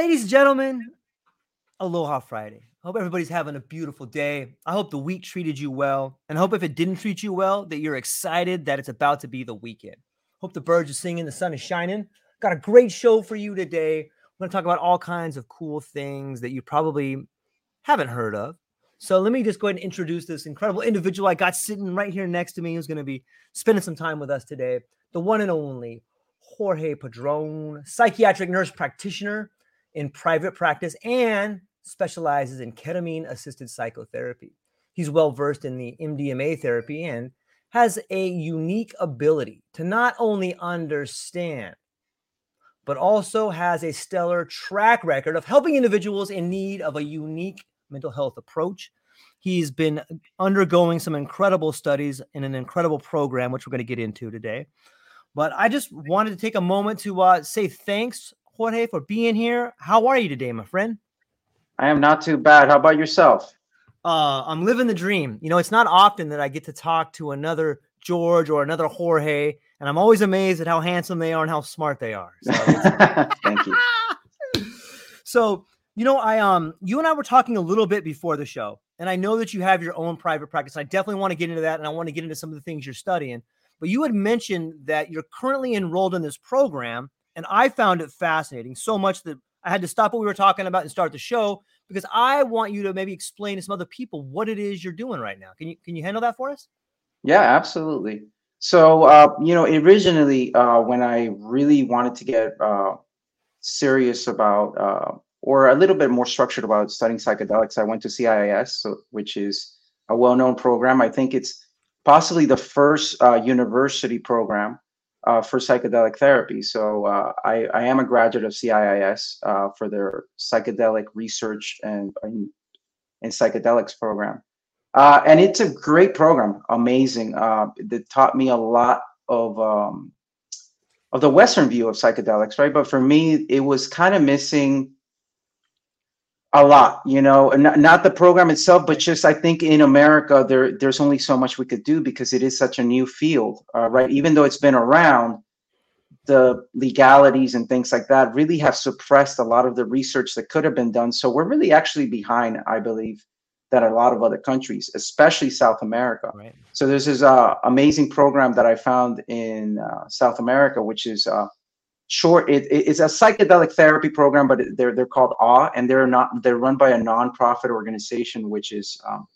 Ladies and gentlemen, Aloha Friday. Hope everybody's having a beautiful day. I hope the week treated you well. And hope if it didn't treat you well, that you're excited that it's about to be the weekend. Hope the birds are singing, the sun is shining. Got a great show for you today. We're going to talk about all kinds of cool things that you probably haven't heard of. So let me just go ahead and introduce this incredible individual I got sitting right here next to me who's going to be spending some time with us today. The one and only Jorge Padron, psychiatric nurse practitioner in private practice and specializes in ketamine assisted psychotherapy. He's well versed in the MDMA therapy and has a unique ability to not only understand, but also has a stellar track record of helping individuals in need of a unique mental health approach. He's been undergoing some incredible studies in an incredible program, which we're going to get into today. But I just wanted to take a moment to uh, say thanks, Jorge, for being here. How are you today, my friend? I am not too bad. How about yourself? Uh, I'm living the dream. You know, it's not often that I get to talk to another George or another Jorge, and I'm always amazed at how handsome they are and how smart they are. So Thank you. so you know i um you and i were talking a little bit before the show and i know that you have your own private practice i definitely want to get into that and i want to get into some of the things you're studying but you had mentioned that you're currently enrolled in this program and i found it fascinating so much that i had to stop what we were talking about and start the show because i want you to maybe explain to some other people what it is you're doing right now can you can you handle that for us Yeah, absolutely. So, uh, you know, originally, uh, when I really wanted to get uh, serious about, uh, or a little bit more structured about studying psychedelics, I went to CIIS, so, which is a well-known program. I think it's possibly the first uh, university program uh, for psychedelic therapy. So, uh, I, I am a graduate of CIIS uh, for their psychedelic research and and, and psychedelics program. Uh, and it's a great program, amazing. Uh, that taught me a lot of um, of the Western view of psychedelics, right? But for me, it was kind of missing a lot, you know, not, not the program itself, but just I think in America there there's only so much we could do because it is such a new field, uh, right? Even though it's been around, the legalities and things like that really have suppressed a lot of the research that could have been done. So we're really actually behind, I believe, than a lot of other countries, especially South America. right So there's this uh, amazing program that I found in uh, South America, which is short. It, it- it's a psychedelic therapy program, but they're they're called AW, and they're not they're run by a nonprofit organization, which is um,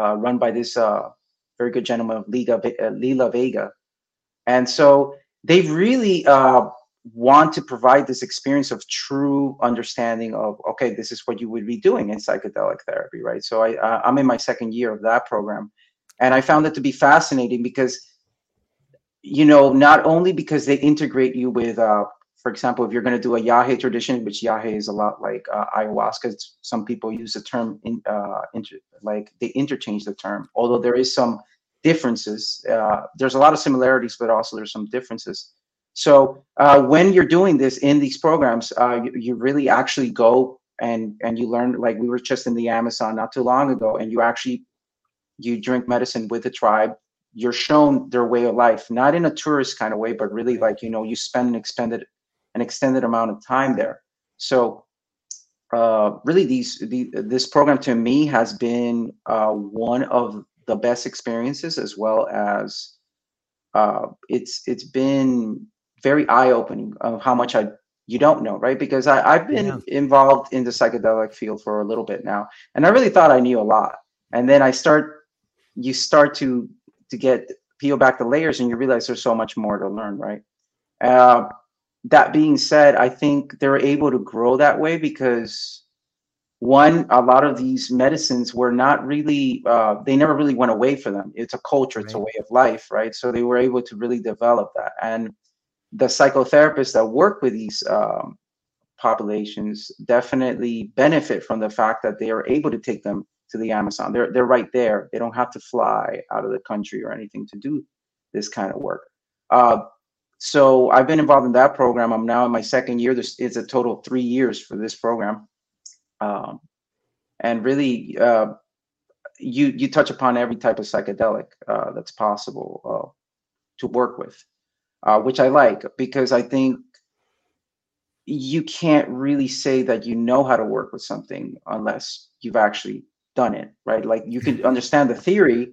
uh, run by this uh, very good gentleman, Liga uh, Lila Vega, and so they really uh, want to provide this experience of true understanding of okay, this is what you would be doing in psychedelic therapy, right? So I uh, I'm in my second year of that program, and I found it to be fascinating because you know not only because they integrate you with uh, for example, if you're going to do a Yahe tradition, which Yahe is a lot like uh, ayahuasca, some people use the term in, uh, inter, like they interchange the term, although there is some differences. Uh, there's a lot of similarities, but also there's some differences. So uh, when you're doing this in these programs, uh, you, you really actually go and and you learn. Like we were just in the Amazon not too long ago, and you actually you drink medicine with the tribe you're shown their way of life, not in a tourist kind of way, but really like you know you spend an extended an extended amount of time there. So uh, really, these the, this program to me has been uh, one of the best experiences, as well as uh, it's it's been very eye opening of how much I you don't know, right? Because I, I've been yeah. involved in the psychedelic field for a little bit now, and I really thought I knew a lot. And then I start, you start to to get peel back the layers and you realize there's so much more to learn right? Uh, that being said i think they're able to grow that way because one a lot of these medicines were not really uh, they never really went away for them. It's a culture it's a way of life right? So they were able to really develop that. And the psychotherapists that work with these um, populations definitely benefit from the fact that they are able to take them to the Amazon. They're they're right there. They don't have to fly out of the country or anything to do this kind of work. Uh, so I've been involved in that program. I'm now in my second year. This is a total three years for this program, um, and really, uh, you you touch upon every type of psychedelic uh, that's possible uh, to work with, uh, which I like because I think you can't really say that you know how to work with something unless you've actually done it, right? Like you can understand the theory,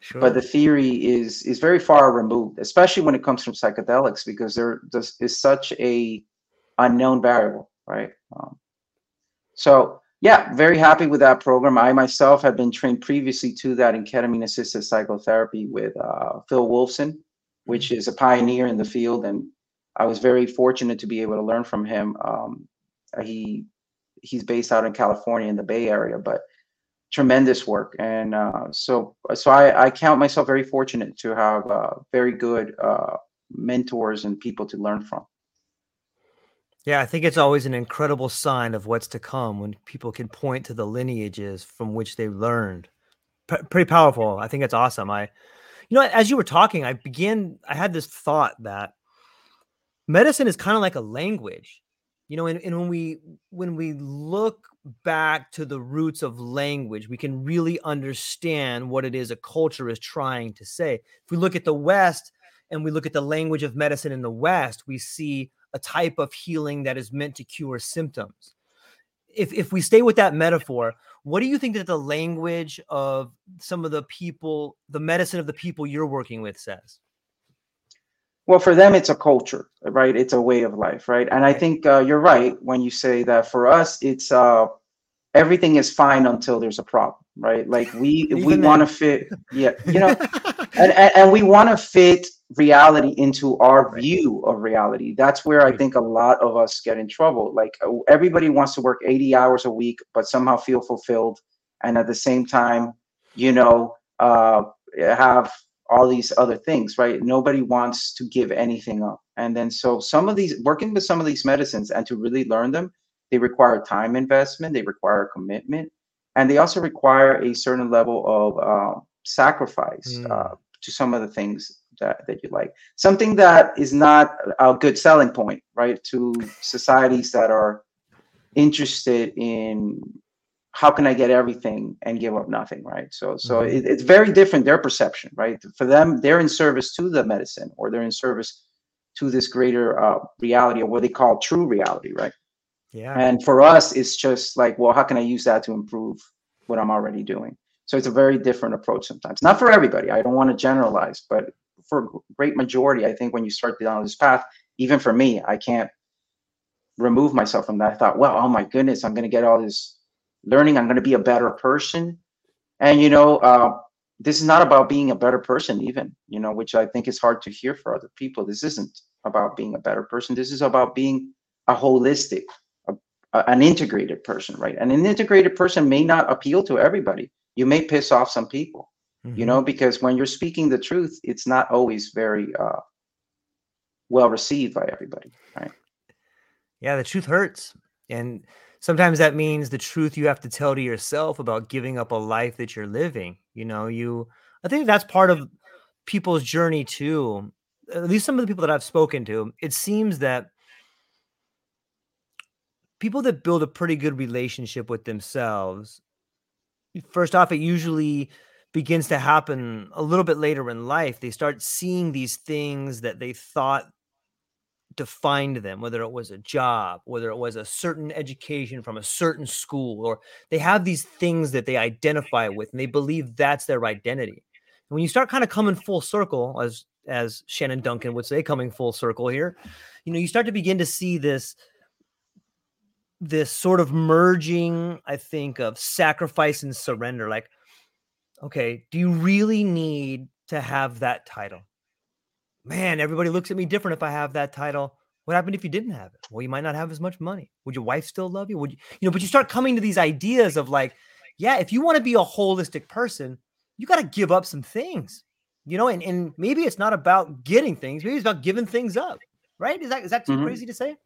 sure. but the theory is is very far removed, especially when it comes from psychedelics, because there is such a unknown variable, right? Um, so yeah, very happy with that program. I myself have been trained previously to that in ketamine assisted psychotherapy with uh, Phil Wolfson, which is a pioneer in the field, and I was very fortunate to be able to learn from him. Um, he he's based out in California in the Bay Area, but tremendous work. And uh, so so I, I count myself very fortunate to have uh, very good uh, mentors and people to learn from. Yeah i think it's always an incredible sign of what's to come when people can point to the lineages from which they learned. P- pretty powerful. I think it's awesome. I you know as you were talking i began i had this thought that medicine is kind of like a language. You know and, and when we when we look back to the roots of language. We can really understand what it is a culture is trying to say. If we look at the west and we look at the language of medicine in the west we see a type of healing that is meant to cure symptoms. If if we stay with that metaphor what do you think that the language of some of the people the medicine of the people you're working with says well, for them, it's a culture, right? It's a way of life, right? And I think uh, you're right when you say that for us, it's uh, everything is fine until there's a problem, right? Like we we want to fit, yeah, you know, and, and, and we want to fit reality into our view of reality. That's where I think a lot of us get in trouble. Like uh, everybody wants to work 80 hours a week, but somehow feel fulfilled, and at the same time, you know, uh, have all these other things, right? Nobody wants to give anything up. And then so some of these working with some of these medicines and to really learn them, they require time investment, they require commitment, and they also require a certain level of uh, sacrifice mm. uh, to some of the things that, that you like. Something that is not a good selling point, right? To societies that are interested in how can I get everything and give up nothing, right? So, so mm-hmm. it, it's very different their perception, right? For them, they're in service to the medicine, or they're in service to this greater uh, reality, or what they call true reality, right? Yeah. And for us, it's just like, well, how can I use that to improve what I'm already doing? So it's a very different approach sometimes. Not for everybody. I don't want to generalize, but for a great majority, I think when you start down this path, even for me, I can't remove myself from that. I thought, well, oh my goodness, I'm going to get all this learning. I'm going to be a better person. And, you know, uh, this is not about being a better person, even, you know, which I think is hard to hear for other people. This isn't about being a better person. This is about being a holistic, a, a, an integrated person, right? And an integrated person may not appeal to everybody. You may piss off some people, mm-hmm. you know, because when you're speaking the truth, it's not always very uh, well received by everybody, right? Yeah, the truth hurts. And sometimes that means the truth you have to tell to yourself about giving up a life that you're living. You know, you I think that's part of people's journey too. At least some of the people that I've spoken to, it seems that people that build a pretty good relationship with themselves, first off, it usually begins to happen a little bit later in life. They start seeing these things that they thought defined them, whether it was a job, whether it was a certain education from a certain school, or they have these things that they identify with and they believe that's their identity. And when you start kind of coming full circle, as as Shannon Duncan would say, coming full circle here, you know, you start to begin to see this this sort of merging, I think, of sacrifice and surrender. Like, okay, do you really need to have that title? Man, everybody looks at me different if I have that title. What happened if you didn't have it? Well, you might not have as much money. Would your wife still love you? Would you, you know, but you start coming to these ideas of like, yeah, if you want to be a holistic person, you got to give up some things, you know, and, and maybe it's not about getting things, maybe it's about giving things up, right? Is that, is that too mm-hmm. crazy to say?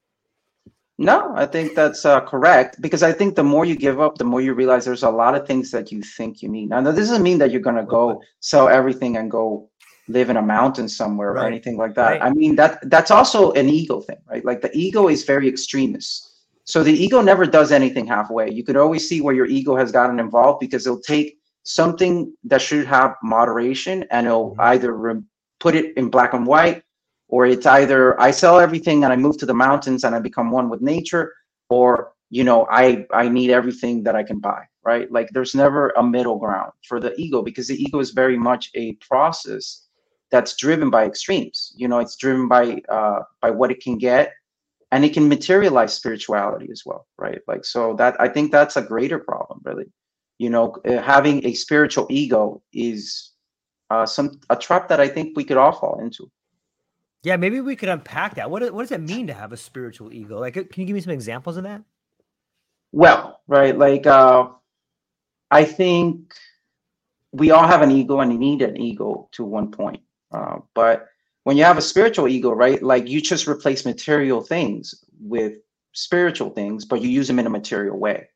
No, I think that's uh, correct because I think the more you give up, the more you realize there's a lot of things that you think you need. Now, this doesn't mean that you're going to go sell everything and go live in a mountain somewhere right. or anything like that. Right. I mean that that's also an ego thing, right? Like the ego is very extremist. So the ego never does anything halfway. You could always see where your ego has gotten involved because it'll take something that should have moderation and it'll mm-hmm. either re- put it in black and white or it's either I sell everything and I move to the mountains and I become one with nature or you know I I need everything that I can buy, right? Like there's never a middle ground for the ego because the ego is very much a process that's driven by extremes. You know, it's driven by uh, by what it can get, and it can materialize spirituality as well, right? Like so that I think that's a greater problem, really. You know, uh, having a spiritual ego is uh, some a trap that I think we could all fall into. Yeah, maybe we could unpack that. What what does it mean to have a spiritual ego? Like, can you give me some examples of that? Well, right, like uh, I think we all have an ego and need an ego to one point uh, but when you have a spiritual ego, right, like you just replace material things with spiritual things, but you use them in a material way,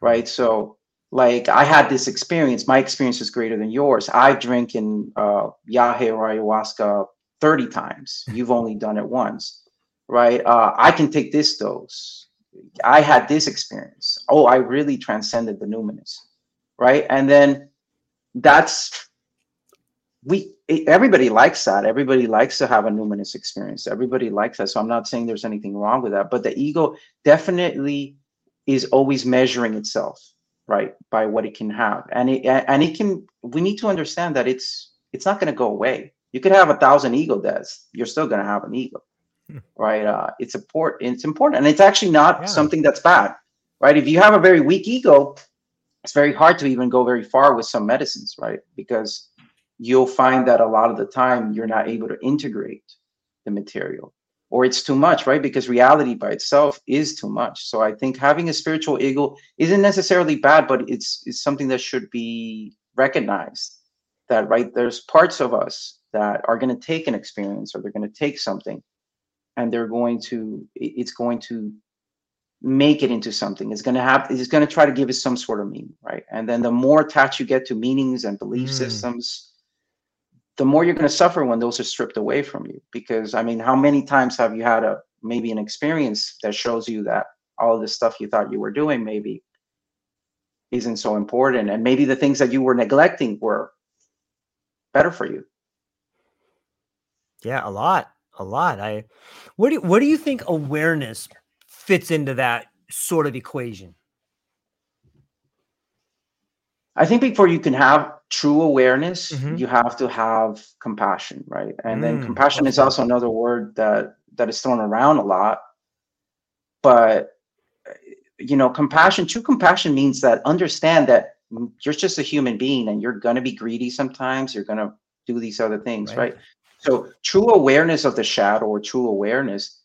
right? So, like I had this experience. My experience is greater than yours. I drink in uh, yahe or ayahuasca 30 times. You've only done it once, right? Uh, I can take this dose. I had this experience. Oh, I really transcended the numinous, right? And then that's we everybody likes that. Everybody likes to have a numinous experience. Everybody likes that. So i'm not saying there's anything wrong with that but the ego definitely is always measuring itself right by what it can have. And it and it can we need to understand that it's it's not going to go away. You could have a thousand ego deaths. You're still going to have an ego hmm. right? Uh it's important it's important. And it's actually not yeah. something that's bad right? If you have a very weak ego it's very hard to even go very far with some medicines right? Because you'll find that a lot of the time you're not able to integrate the material or it's too much, right? Because reality by itself is too much. So I think having a spiritual ego isn't necessarily bad, but it's it's something that should be recognized. That right, there's parts of us that are going to take an experience or they're going to take something, and they're going to it's going to make it into something. It's going to have it's going to try to give it some sort of meaning, right? And then the more attached you get to meanings and belief mm. systems, the more you're going to suffer when those are stripped away from you. Because I mean, how many times have you had a maybe an experience that shows you that all of the stuff you thought you were doing maybe isn't so important, and maybe the things that you were neglecting were better for you. Yeah, a lot, a lot. I, what do you, what do you think awareness fits into that sort of equation? I think before you can have true awareness, mm-hmm. you have to have compassion, right? And mm, then compassion is also another word that that is thrown around a lot. But you know, compassion, true compassion means that understand that you're just a human being and you're going to be greedy sometimes, you're going to do these other things, right. right? So, true awareness of the shadow or true awareness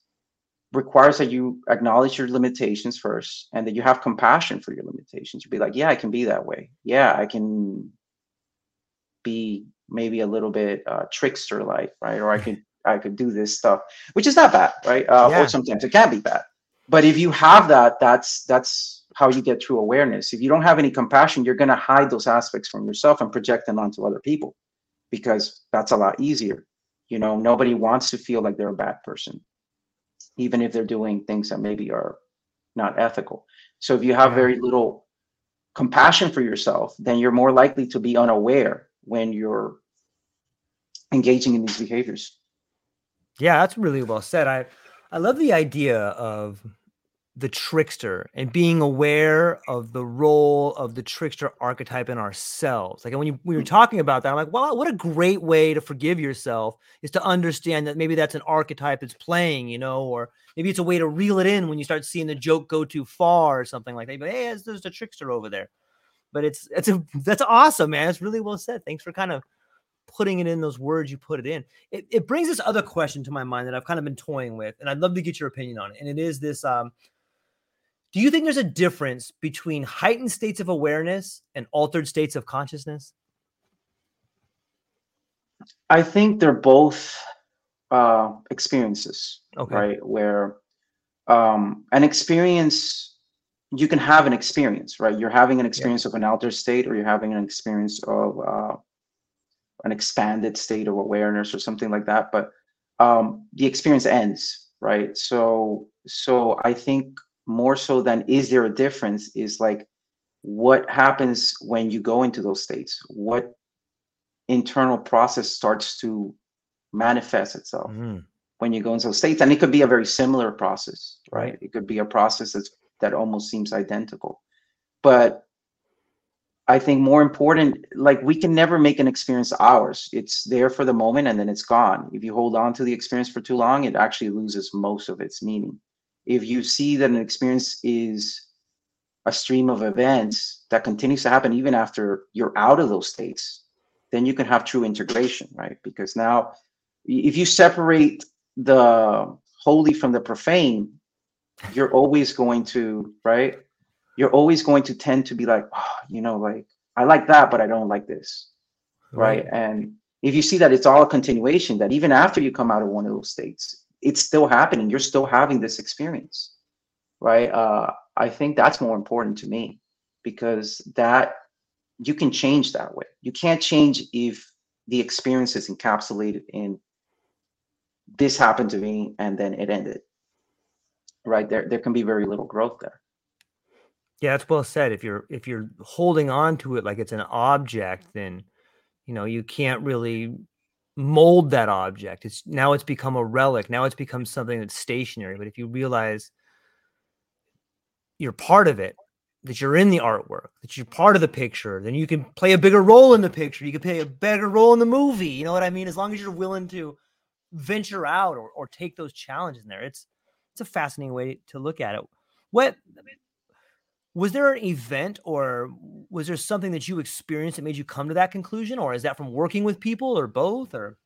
requires that you acknowledge your limitations first and that you have compassion for your limitations. You'd be like, yeah, I can be that way. Yeah, I can be maybe a little bit uh, trickster like, right? Or I could I could do this stuff, which is not bad, right? Uh, yeah. Or sometimes it can be bad. but if you have that, that's that's how you get true awareness. If you don't have any compassion, you're going to hide those aspects from yourself and project them onto other people because that's a lot easier. You know, nobody wants to feel like they're a bad person, even if they're doing things that maybe are not ethical. So if you have very little compassion for yourself, then you're more likely to be unaware when you're engaging in these behaviors. Yeah, that's really well said. I I love the idea of the trickster and being aware of the role of the trickster archetype in ourselves. Like when you when you're mm. talking about that, I'm like, wow, what a great way to forgive yourself is to understand that maybe that's an archetype that's playing, you know, or maybe it's a way to reel it in when you start seeing the joke go too far or something like that. But hey, there's a trickster over there. But it's it's a that's awesome, man. It's really well said. Thanks for kind of putting it in those words you put it in. It, it brings this other question to my mind that I've kind of been toying with, and I'd love to get your opinion on it. And it is this um do you think there's a difference between heightened states of awareness and altered states of consciousness? I think they're both uh, experiences, okay. right? Where um, an experience, you can have an experience, right? You're having an experience yeah. of an altered state, or you're having an experience of uh, an expanded state of awareness, or something like that. But um, the experience ends, right? So, so I think more so than is there a difference is like what happens when you go into those states what internal process starts to manifest itself mm. when you go into those states and it could be a very similar process right it could be a process that's that almost seems identical. But i think more important like we can never make an experience ours. It's there for the moment and then it's gone. If you hold on to the experience for too long it actually loses most of its meaning. If you see that an experience is a stream of events that continues to happen even after you're out of those states, then you can have true integration, right? Because now, if you separate the holy from the profane, you're always going to, right? You're always going to tend to be like, oh, you know, like, I like that, but I don't like this, right? right? And if you see that it's all a continuation, that even after you come out of one of those states, it's still happening. You're still having this experience, right? Uh, I think that's more important to me because that you can change that way. You can't change if the experience is encapsulated in this happened to me and then it ended. Right there, there can be very little growth there. Yeah, that's well said. If you're if you're holding on to it like it's an object, then you know you can't really mold that object. It's now it's become a relic. Now it's become something that's stationary. But if you realize you're part of it, that you're in the artwork, that you're part of the picture, then you can play a bigger role in the picture. You can play a better role in the movie. You know what I mean? As long as you're willing to venture out or, or take those challenges in there. It's it's a fascinating way to look at it. What was there an event or was there something that you experienced that made you come to that conclusion or is that from working with people or both or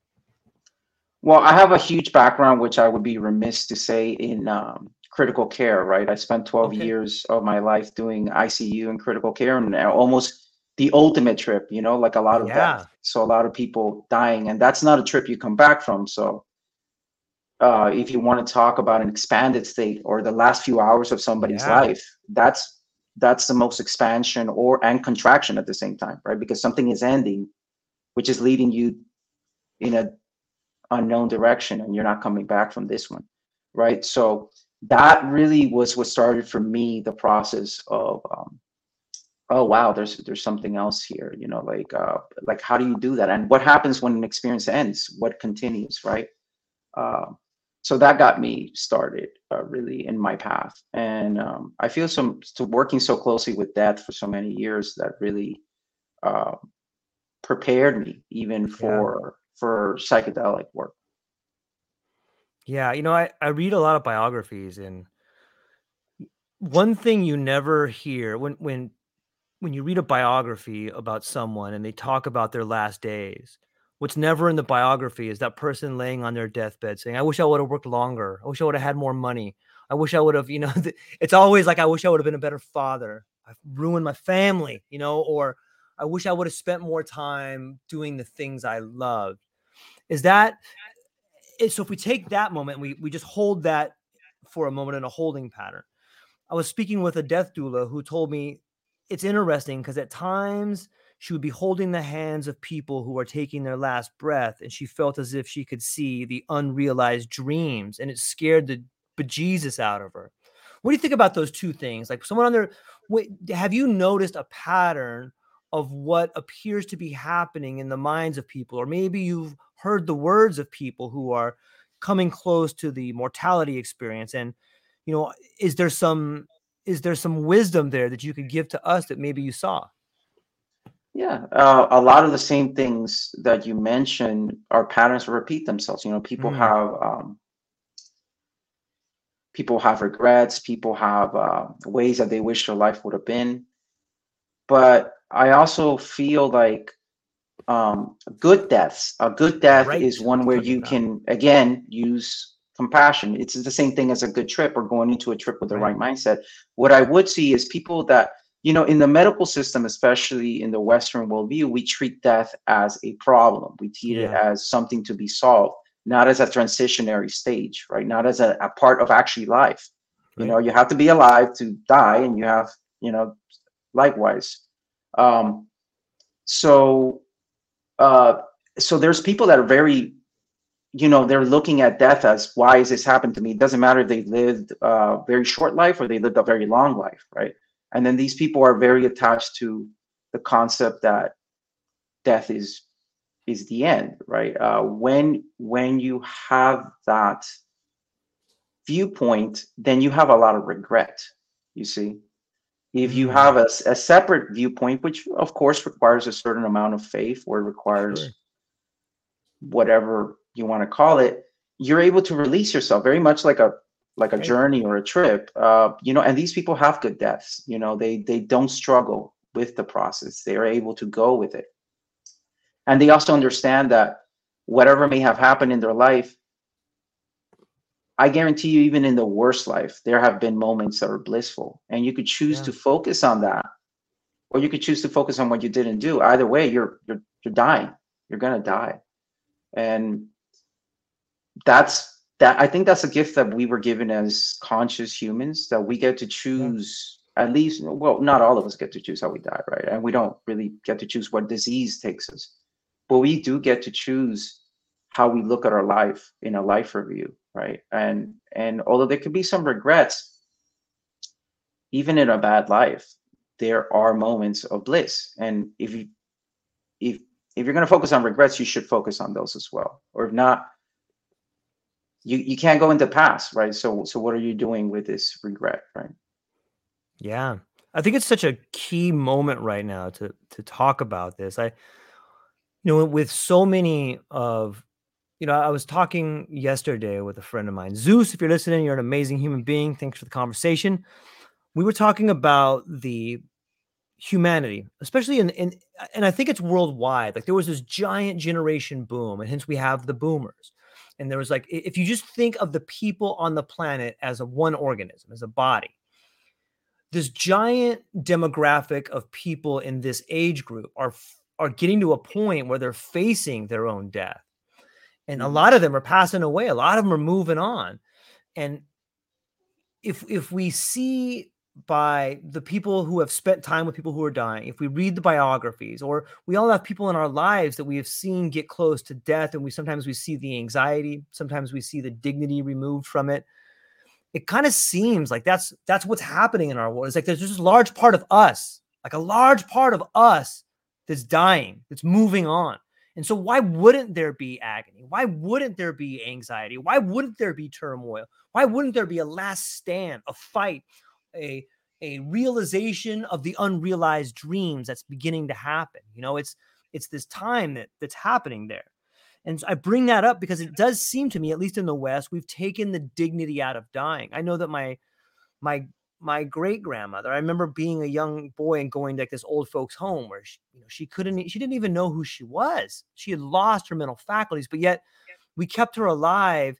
well i have a huge background which i would be remiss to say in um, critical care right i spent 12 okay. years of my life doing icu and critical care and almost the ultimate trip you know like a lot of yeah. death so a lot of people dying and that's not a trip you come back from so uh, if you want to talk about an expanded state or the last few hours of somebody's yeah. life that's that's the most expansion or and contraction at the same time right? Because something is ending which is leading you in a unknown direction and you're not coming back from this one right? So that really was what started for me the process of um, oh wow there's there's something else here you know like uh like how do you do that? And what happens when an experience ends? What continues right? Uh, so that got me started uh, really in my path and um, i feel some to working so closely with death for so many years that really uh, prepared me even for yeah. for psychedelic work yeah you know I, I read a lot of biographies and one thing you never hear when when when you read a biography about someone and they talk about their last days What's never in the biography is that person laying on their deathbed saying, I wish I would have worked longer. I wish I would have had more money. I wish I would have, you know, it's always like, I wish I would have been a better father. I've ruined my family, you know, or I wish I would have spent more time doing the things I loved. Is that eh, so? If we take that moment, we, we just hold that for a moment in a holding pattern. I was speaking with a death doula who told me it's interesting because at times she would be holding the hands of people who are taking their last breath, and she felt as if she could see the unrealized dreams, and it scared the bejesus out of her. What do you think about those two things? Like someone on there, wait, have you noticed a pattern of what appears to be happening in the minds of people, or maybe you've heard the words of people who are coming close to the mortality experience, and you know, is there some is there some wisdom there that you could give to us that maybe you saw? Yeah, uh, a lot of the same things that you mentioned are patterns that repeat themselves. You know, people mm. have um, people have regrets, people have uh, ways that they wish their life would have been. But I also feel like um, good deaths. A good death right. is one where you can again use compassion. It's the same thing as a good trip or going into a trip with the right, right mindset. What I would see is people that you know, in the medical system, especially in the Western worldview, we treat death as a problem. We treat yeah. it as something to be solved, not as a transitionary stage, right? Not as a, a part of actually life. Right. You know, you have to be alive to die, and you have, you know, likewise. Um, so, uh, so there's people that are very, you know, they're looking at death as why is this happened to me? It doesn't matter if they lived a very short life or they lived a very long life, right? And then these people are very attached to the concept that death is is the end right uh, when when you have that viewpoint then you have a lot of regret you see if you mm. have a, a separate viewpoint which of course requires a certain amount of faith or requires sure. whatever you want to call it you're able to release yourself very much like a like a journey or a trip uh, you know and these people have good deaths you know they they don't struggle with the process. They are able to go with it. And they also understand that whatever may have happened in their life i guarantee you even in the worst life there have been moments that are blissful. And you could choose yeah. to focus on that or you could choose to focus on what you didn't do. Either way you're you're, you're dying. You're going to die. And that's that I think that's a gift that we were given as conscious humans that we get to choose yeah. at least well not all of us get to choose how we die right? And we don't really get to choose what disease takes us. But we do get to choose how we look at our life in a life review right? And and although there could be some regrets even in a bad life there are moments of bliss. And if you if if you're going to focus on regrets you should focus on those as well. Or if not you you can't go into past, right? So so what are you doing with this regret, right? Yeah. I think it's such a key moment right now to to talk about this. I you know with so many of you know, I was talking yesterday with a friend of mine. Zeus, if you're listening, you're an amazing human being. Thanks for the conversation. We were talking about the humanity, especially in, in and I think it's worldwide. Like there was this giant generation boom, and hence we have the boomers and there was like if you just think of the people on the planet as a one organism as a body this giant demographic of people in this age group are are getting to a point where they're facing their own death and a mm-hmm. lot of them are passing away a lot of them are moving on and if if we see by the people who have spent time with people who are dying, if we read the biographies, or we all have people in our lives that we have seen get close to death, and we sometimes we see the anxiety, sometimes we see the dignity removed from it. It kind of seems like that's that's what's happening in our world. It's like there's just a large part of us, like a large part of us that's dying, that's moving on. And so, why wouldn't there be agony? Why wouldn't there be anxiety? Why wouldn't there be turmoil? Why wouldn't there be a last stand, a fight, a a realization of the unrealized dreams that's beginning to happen. You know, it's it's this time that that's happening there. And I bring that up because it does seem to me, at least in the West, we've taken the dignity out of dying. I know that my my my great grandmother, I remember being a young boy and going to like this old folks' home where she, you know, she couldn't, she didn't even know who she was. She had lost her mental faculties, but yet we kept her alive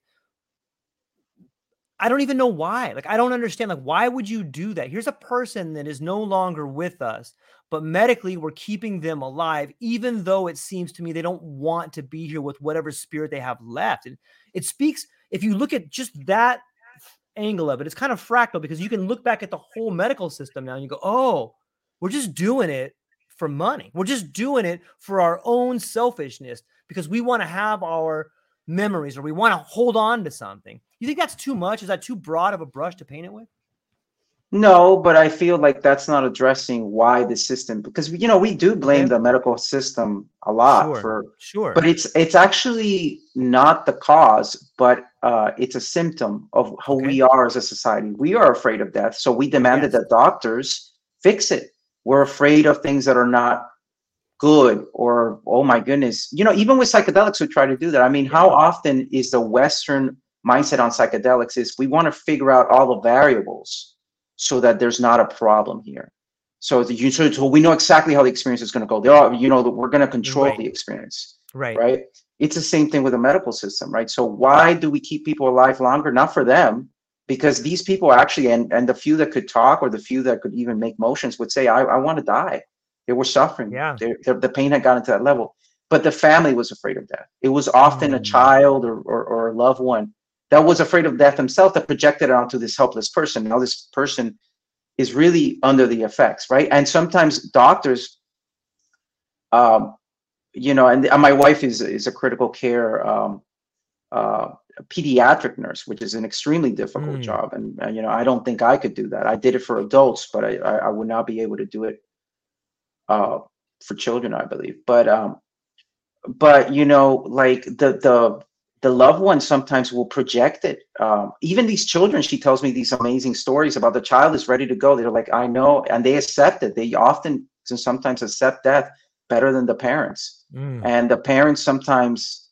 I don't even know why. Like, I don't understand. Like, why would you do that? Here's a person that is no longer with us, but medically we're keeping them alive, even though it seems to me they don't want to be here with whatever spirit they have left. And it speaks, if you look at just that angle of it. It's kind of fractal because you can look back at the whole medical system now and you go, oh, we're just doing it for money. We're just doing it for our own selfishness because we want to have our memories or we want to hold on to something. You think that's too much? Is that too broad of a brush to paint it with? No, but I feel like that's not addressing why the system because you know we do blame the medical system a lot sure, for sure, but it's it's actually not the cause, but uh, it's a symptom of who Okay. we are as a society. We are afraid of death, so we demanded Yes. that doctors fix it. We're afraid of things that are not good or oh my goodness, you know, even with psychedelics, we try to do that. I mean, how often is the Western mindset on psychedelics is we want to figure out all the variables so that there's not a problem here. So the you so, so we know exactly how the experience is going to go. There are, you know, that we're going to control Right. the experience, right, right? It's the same thing with the medical system, right? So why do we keep people alive longer? Not for them, because these people actually, and and the few that could talk or the few that could even make motions would say, I, I want to die. They were suffering. Yeah. They, they- the pain had gotten to that level. But the family was afraid of death. It was often a Mm. child or, or, or a loved one that was afraid of death himself that projected it onto this helpless person. Now this person is really under the effects, right? And sometimes doctors, um, you know, and, and my wife is is a critical care um, uh, pediatric nurse, which is an extremely difficult Mm. job. And uh, you know, I don't think I could do that. I did it for adults, but I I, I would not be able to do it uh, for children, I believe. But um, but you know, like the the the loved ones sometimes will project it. Um, even these children, she tells me these amazing stories about the child is ready to go. They're like, I know, and they accept it. They often and sometimes accept death better than the parents Mm. and the parents sometimes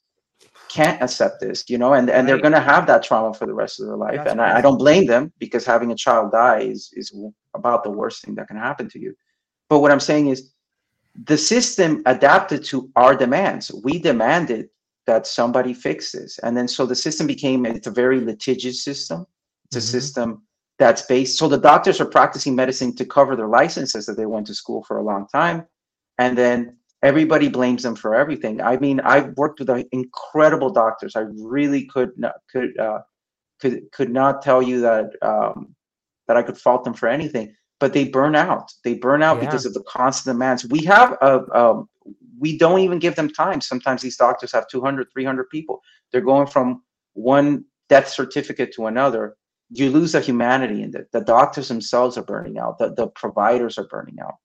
can't accept this you know and, and they're going to have that trauma for the rest of their life That's and I, I don't blame them because having a child die is is about the worst thing that can happen to you but what i'm saying is the system adapted to our demands we demanded that somebody fix this and then so the system became it's a very litigious system it's Mhm. a system that's based so the doctors are practicing medicine to cover their licenses that they went to school for a long time and then everybody blames them for everything. I mean, I've worked with incredible doctors. I really could not could uh, could could not tell you that um, that I could fault them for anything. But they burn out. They burn out Yeah. because of the constant demands. We have a, um, we don't even give them time. Sometimes these doctors have 200, 300 people. They're going from one death certificate to another. You lose the humanity in it. The doctors themselves are burning out. The, the providers are burning out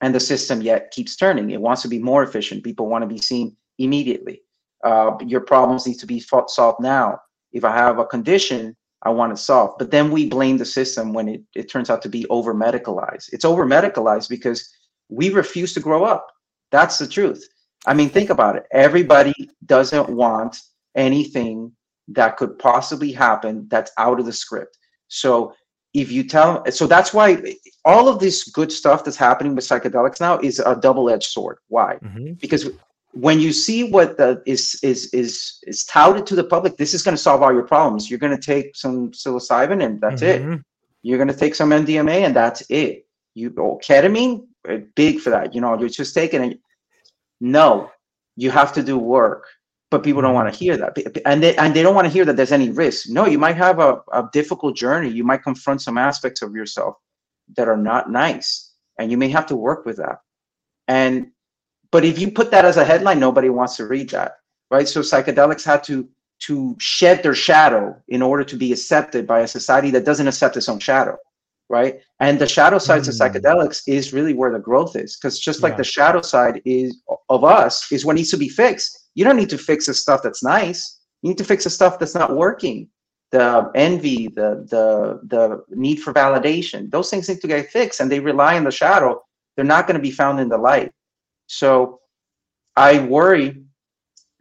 and the system yet keeps turning. It wants to be more efficient. People want to be seen immediately. Uh, your problems need to be fought, solved now. If I have a condition, I want it solved. But then we blame the system when it, it turns out to be over medicalized. It's over medicalized because we refuse to grow up. That's the truth. I mean, think about it. Everybody doesn't want anything that could possibly happen that's out of the script. So if you tell so that's why all of this good stuff that's happening with psychedelics now is a double-edged sword why Mhm. because when you see what the, is is is is touted to the public this is going to solve all your problems. You're going to take some psilocybin and that's it. Mhm. you're going to take some mdma and that's it. You oh, ketamine uh, big for that you know you're just taking it. No you have to do work but people don't want to hear that. And they and they don't want to hear that there's any risk. No you might have a, a difficult journey. You might confront some aspects of yourself that are not nice and you may have to work with that. And but if you put that as a headline nobody wants to read that right? So psychedelics had to to shed their shadow in order to be accepted by a society that doesn't accept its own shadow right? And the shadow sides of Mm. psychedelics is really where the growth is because just like Yeah. the shadow side is of us is what needs to be fixed. You don't need to fix the stuff that's nice. You need to fix the stuff that's not working. The envy the the the need for validation those things need to get fixed and they rely on the shadow. They're not going to be found in the light so i worry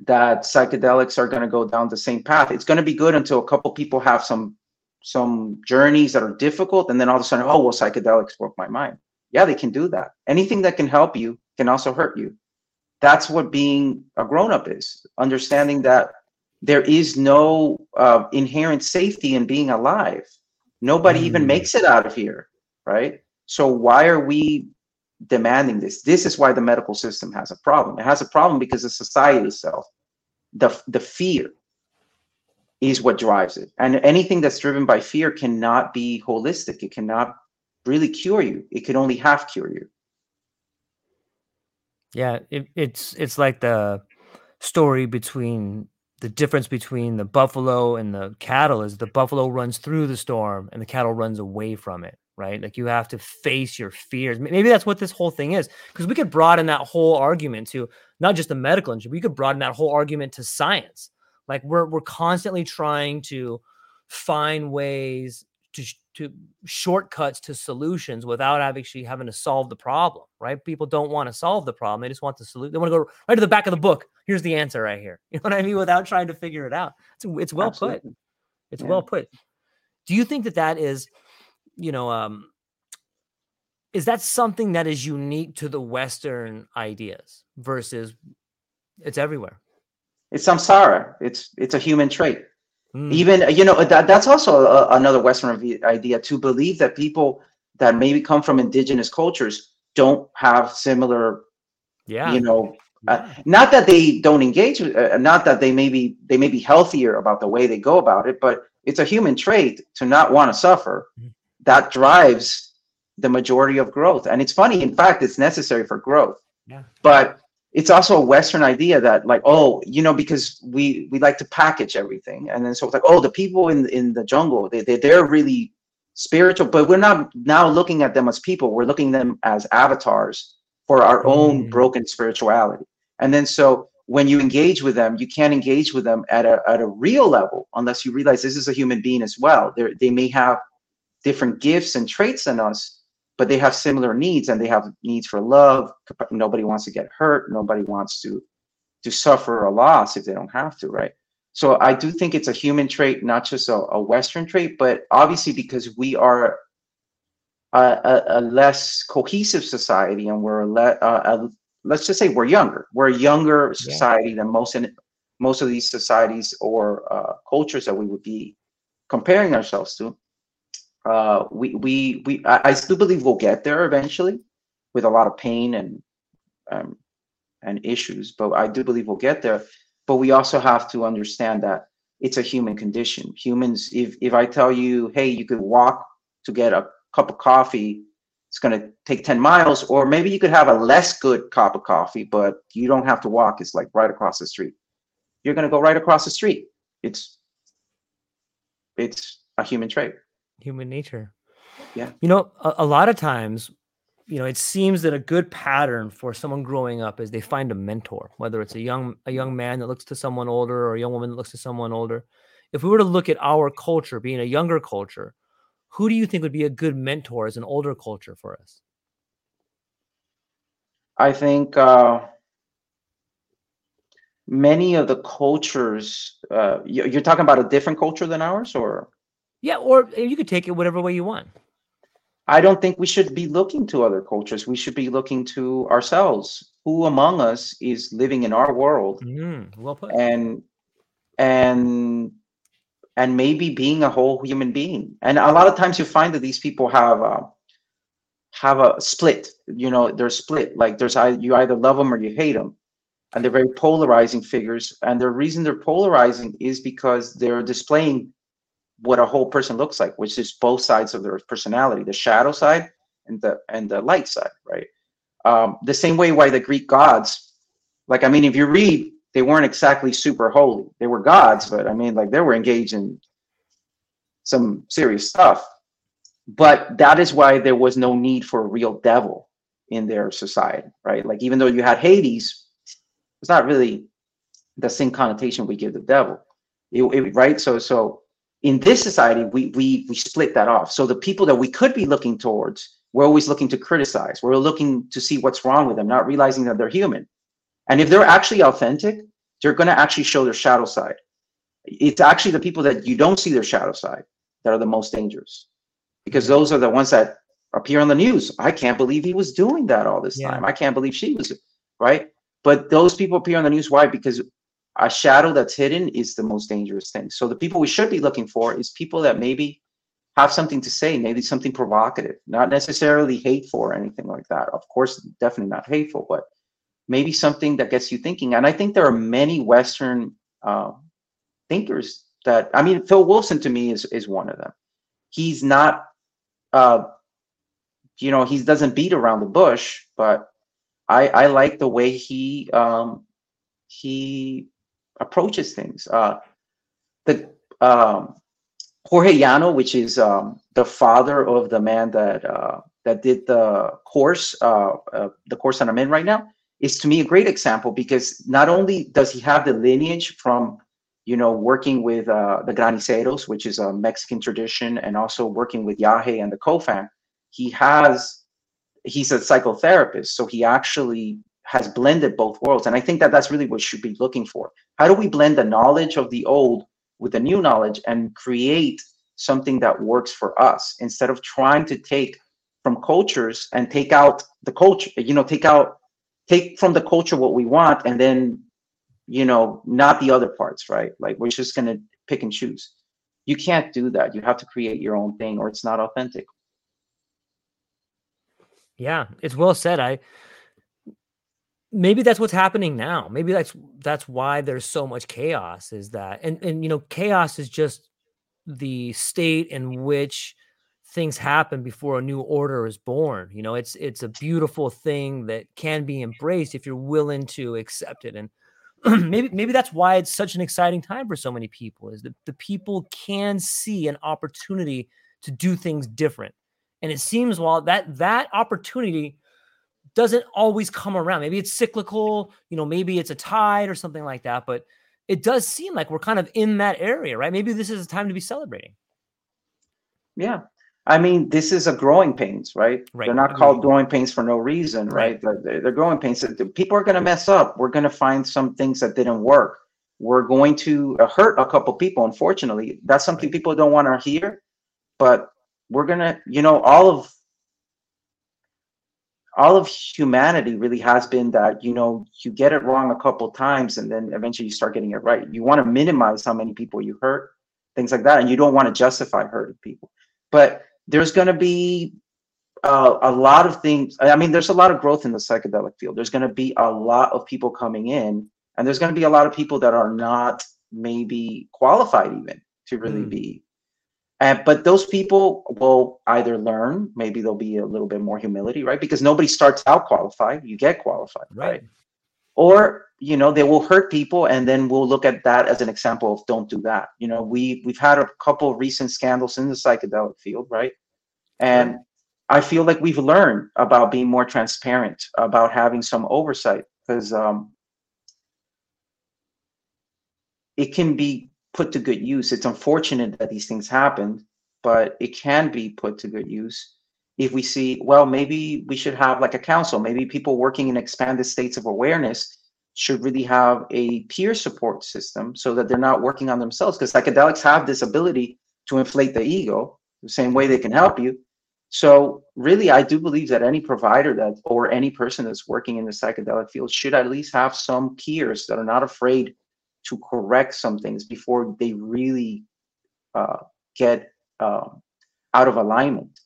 that psychedelics are going to go down the same path. It's going to be good until a couple people have some some journeys that are difficult and then all of a sudden oh well psychedelics broke my mind. Yeah they can do that. Anything that can help you can also hurt you. That's what being a grown-up is understanding that there is no uh, inherent safety in being alive. Nobody even Mm. makes it out of here right? So why are we demanding this this is why the medical system has a problem it has a problem because the society itself the the fear is what drives it. And anything that's driven by fear cannot be holistic. It cannot really cure you. It can only half cure you. Yeah, it, it's it's like the story between the difference between the buffalo and the cattle is the buffalo runs through the storm and the cattle runs away from it right like you have to face your fears maybe that's what this whole thing is because we could broaden that whole argument to not just the medical industry we could broaden that whole argument to science like we're we're constantly trying to find ways to to shortcuts to solutions without actually having to solve the problem, right? People don't want to solve the problem; they just want the solution. They want to go right to the back of the book. Here's the answer right here. You know what I mean? Without trying to figure it out. It's it's well Absolutely. put. It's yeah. well put. Do you think that that is, you know, um, is that something that is unique to the Western ideas versus it's everywhere? It's samsara. It's it's a human trait. Mm. Even you know that that's also a, another Western idea to believe that people that maybe come from indigenous cultures don't have similar, yeah, you know, uh, not that they don't engage, uh, not that they maybe they may be healthier about the way they go about it, but it's a human trait to not want to suffer. Mm. That drives the majority of growth, and it's funny. In fact, it's necessary for growth. Yeah. But it's also a western idea that like oh you know because we we like to package everything and then so it's like oh the people in in the jungle they, they they're really spiritual but we're not now looking at them as people we're looking at them as avatars for our mm. own broken spirituality and then so when you engage with them you can't engage with them at a, at a real level unless you realize this is a human being as well they they may have different gifts and traits than us but they have similar needs and they have needs for love. Nobody wants to get hurt. Nobody wants to to suffer a loss if they don't have to right? So i do think it's a human trait not just a, a western trait but obviously because we are a, a, a less cohesive society and we're a, le- a, let's just say we're younger. We're a younger society yeah. than most in most of these societies or uh, cultures that we would be comparing ourselves to uh, we we we I, I, still believe we'll get there eventually, with a lot of pain and um, and issues. But I do believe we'll get there. But we also have to understand that it's a human condition. Humans, if if I tell you, hey, you could walk to get a cup of coffee, it's going to take 10 miles, or maybe you could have a less good cup of coffee, but you don't have to walk. It's like right across the street. You're going to go right across the street. It's it's a human trait human nature. Yeah. You know, a, a, lot of times, you know, it seems that a good pattern for someone growing up is they find a mentor, whether it's a young a young man that looks to someone older or a young woman that looks to someone older. If we were to look at our culture being a younger culture, who do you think would be a good mentor as an older culture for us? I think uh, many of the cultures. Uh, you're talking about a different culture than ours, or yeah, or you could take it whatever way you want. I don't think we should be looking to other cultures. We should be looking to ourselves. Who among us is living in our world? Mm, well put. And and and maybe being a whole human being. And a lot of times you find that these people have a, have a split. You know, they're split. Like there's you either love them or you hate them, and they're very polarizing figures. And the reason they're polarizing is because they're displaying what a whole person looks like, which is both sides of their personality, the shadow side and the and the light side, right? Um, the same way why the Greek gods, like I mean, if you read, they weren't exactly super holy. They were gods, but I mean, like they were engaged in some serious stuff. But that is why there was no need for a real devil in their society, right? Like even though you had Hades, it's not really the same connotation we give the devil, it, it, right? So so in this society, we, we, we split that off. So the people that we could be looking towards, we're always looking to criticize. We're looking to see what's wrong with them, not realizing that they're human. And if they're actually authentic, they're going to actually show their shadow side. It's actually the people that you don't see their shadow side that are the most dangerous because those are the ones that appear on the news. I can't believe he was doing that all this yeah. time. I can't believe she was, right? But those people appear on the news. Why? Because a shadow that's hidden is the most dangerous thing. So the people we should be looking for is people that maybe have something to say, maybe something provocative, not necessarily hateful or anything like that. Of course, definitely not hateful, but maybe something that gets you thinking. And I think there are many Western uh, thinkers that I mean, Phil Wilson to me is is one of them. He's not, uh, you know, he doesn't beat around the bush, but I I like the way he um, he approaches things. Uh, the um, Jorge Llano, which is um, the father of the man that uh, that did the course, uh, uh, the course that I'm in right now, is to me a great example because not only does he have the lineage from you know, working with uh, the graniceros, which is a Mexican tradition, and also working with Yahe and the Kofan, he has, he's a psychotherapist. So he actually has blended both worlds. And I think that that's really what should be looking for. How do we blend the knowledge of the old with the new knowledge and create something that works for us instead of trying to take from cultures and take out the culture, you know, take out, take from the culture what we want and then you know, not the other parts, right? Like we're just going to pick and choose. You can't do that. You have to create your own thing or it's not authentic. Yeah, it's well said. I maybe that's what's happening now. Maybe that's that's why there's so much chaos is that and and you know, chaos is just the state in which things happen before a new order is born. You know, it's it's a beautiful thing that can be embraced if you're willing to accept it and maybe maybe that's why it's such an exciting time for so many people is that the people can see an opportunity to do things different and it seems while that that opportunity doesn't always come around maybe it's cyclical you know maybe it's a tide or something like that but it does seem like we're kind of in that area right maybe this is a time to be celebrating yeah I mean, this is a growing pains, right? right. They're not called growing pains for no reason, right? right? They're, they're growing pains. People are going to mess up. We're going to find some things that didn't work. We're going to uh, hurt a couple people, unfortunately. That's something right. people don't want to hear, but we're going to, you know, all of all of humanity really has been that you know you get it wrong a couple times and then eventually you start getting it right you want to minimize how many people you hurt things like that and you don't want to justify hurting people but there's going to be uh, a lot of things. I mean, there's a lot of growth in the psychedelic field. There's going to be a lot of people coming in, and there's going to be a lot of people that are not maybe qualified even to really mm. be. And, but those people will either learn, maybe there'll be a little bit more humility, right? Because nobody starts out qualified, you get qualified, right? right? Or you know they will hurt people and then we'll look at that as an example of don't do that you know we we've had a couple recent scandals in the psychedelic field right and i feel like we've learned about being more transparent about having some oversight because um, it can be put to good use. It's unfortunate that these things happen but it can be put to good use if we see well maybe we should have like a council. Maybe people working in expanded states of awareness should really have a peer support system so that they're not working on themselves because psychedelics have this ability to inflate the ego the same way they can help you. So really i do believe that any provider that or any person that's working in the psychedelic field should at least have some peers that are not afraid to correct some things before they really uh, get um, out of alignment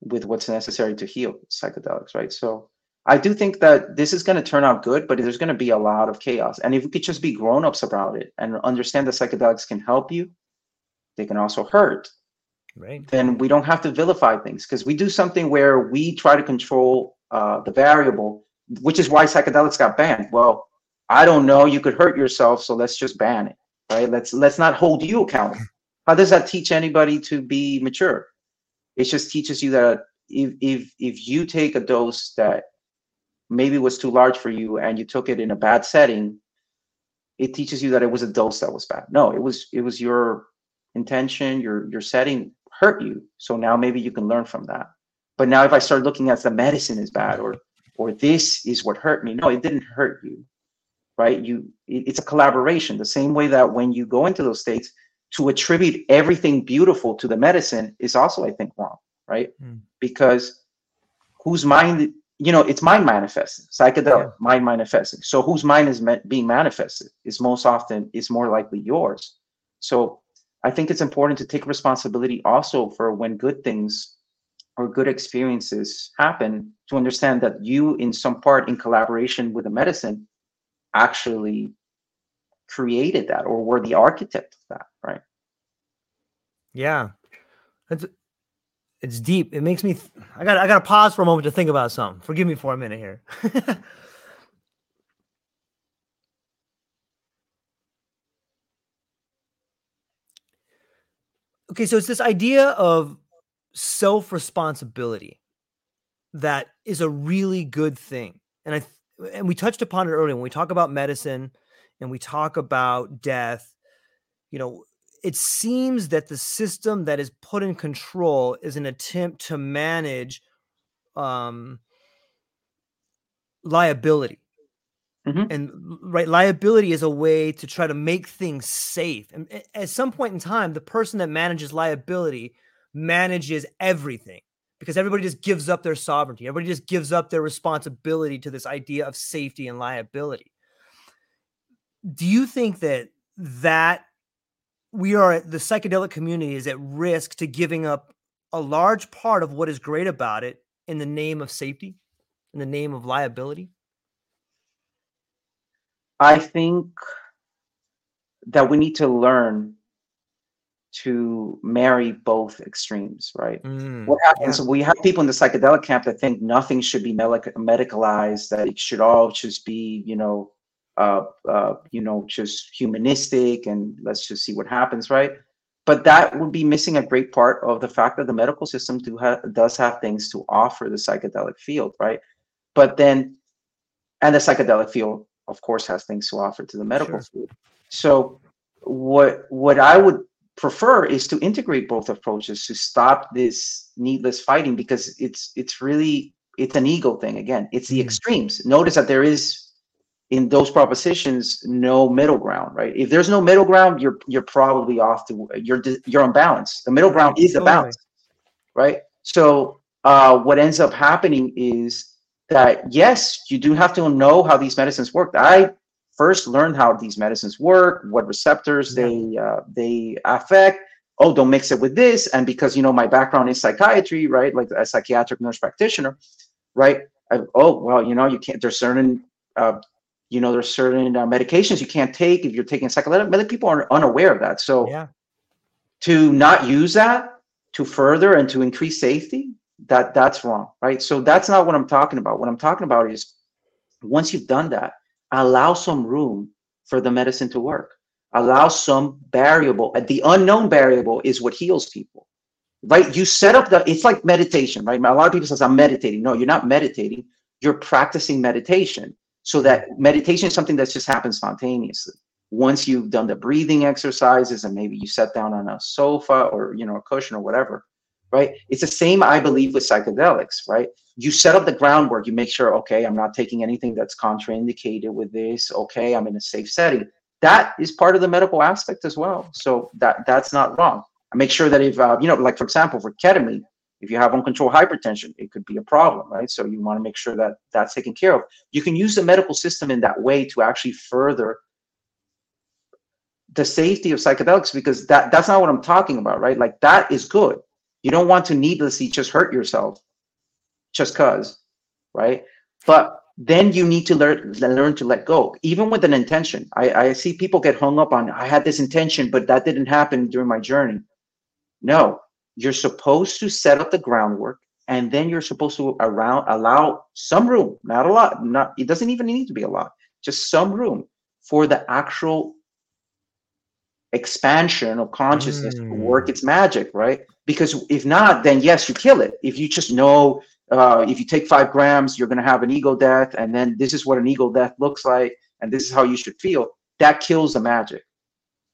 with what's necessary to heal psychedelics right so I do think that this is going to turn out good, but there's going to be a lot of chaos. And if we could just be grown-ups about it and understand that psychedelics can help you, they can also hurt. Right. Then we don't have to vilify things because we do something where we try to control uh, the variable, which is why psychedelics got banned. Well, I don't know. You could hurt yourself, so let's just ban it. Right? Let's let's not hold you accountable. How does that teach anybody to be mature? It just teaches you that if if if you take a dose that maybe was too large for you and you took it in a bad setting, it teaches you that it was a dose that was bad. No, it was it was your intention, your your setting hurt you. So now maybe you can learn from that. But now if I start looking at the medicine is bad or or this is what hurt me, no, it didn't hurt you. Right? You it's a collaboration. The same way that when you go into those states, to attribute everything beautiful to the medicine is also, I think, wrong, right? Mm. Because whose mind you know, it's mind manifesting, psychedelic yeah. mind manifesting. So whose mind is being manifested is most often is more likely yours. So I think it's important to take responsibility also for when good things or good experiences happen to understand that you, in some part, in collaboration with the medicine, actually created that or were the architect of that, right? Yeah, it's it's deep. It makes me. Th- I got I got to pause for a moment to think about something. Forgive me for a minute here. okay, so it's this idea of self responsibility that is a really good thing, and I and we touched upon it earlier when we talk about medicine and we talk about death. You know, it seems that the system that is put in control is an attempt to manage um, liability. Mm-hmm. And right, liability is a way to try to make things safe. And at some point in time, the person that manages liability manages everything because everybody just gives up their sovereignty. Everybody just gives up their responsibility to this idea of safety and liability. Do you think that that we are the psychedelic community is at risk to giving up a large part of what is great about it in the name of safety, in the name of liability? I think that we need to learn to marry both extremes, right? Mm, what happens? Yeah. We have people in the psychedelic camp that think nothing should be medicalized, that it should all just be, you know, uh, uh, you know, just humanistic and let's just see what happens, right? But that would be missing a great part of the fact that the medical system do ha- does have things to offer the psychedelic field, right? But then, and the psychedelic field, of course, has things to offer to the medical sure. field. So, what what I would prefer is to integrate both approaches to stop this needless fighting because it's it's really it's an ego thing again. It's the mm. extremes. Notice that there is in those propositions no middle ground right if there's no middle ground you're you're probably off to you're you're unbalanced the middle ground is the balance right so uh, what ends up happening is that yes you do have to know how these medicines work i first learn how these medicines work what receptors yeah. they uh, they affect. Oh don't mix it with this. And because you know my background is psychiatry right? Like a psychiatric nurse practitioner right? I, oh well you know you can't there's certain uh, you know there's certain uh, medications you can't take if you're taking psychedelic many people are unaware of that. So yeah. to not use that to further and to increase safety that that's wrong right? So that's not what i'm talking about. What i'm talking about is once you've done that allow some room for the medicine to work. Allow some variable uh, the unknown variable is what heals people. Right? You set up the it's like meditation right? A lot of people says i'm meditating. No you're not meditating. You're practicing meditation so that meditation is something that just happens spontaneously. Once you've done the breathing exercises and maybe you sat down on a sofa or you know a cushion or whatever right it's the same i believe with psychedelics right you set up the groundwork you make sure okay i'm not taking anything that's contraindicated with this okay i'm in a safe setting that is part of the medical aspect as well so that that's not wrong I make sure that if uh, you know like for example for ketamine if you have uncontrolled hypertension, it could be a problem, right? So you want to make sure that that's taken care of. You can use the medical system in that way to actually further the safety of psychedelics because that that's not what I'm talking about, right? Like that is good. You don't want to needlessly just hurt yourself just cuz, right? But then you need to learn learn to let go, even with an intention. I, I see people get hung up on I had this intention, but that didn't happen during my journey. No, you're supposed to set up the groundwork and then you're supposed to around allow some room not a lot not it doesn't even need to be a lot just some room for the actual expansion of consciousness mm. to work its magic right because if not then yes you kill it. If you just know uh, if you take five grams you're going to have an ego death and then this is what an ego death looks like and this is how you should feel. That kills the magic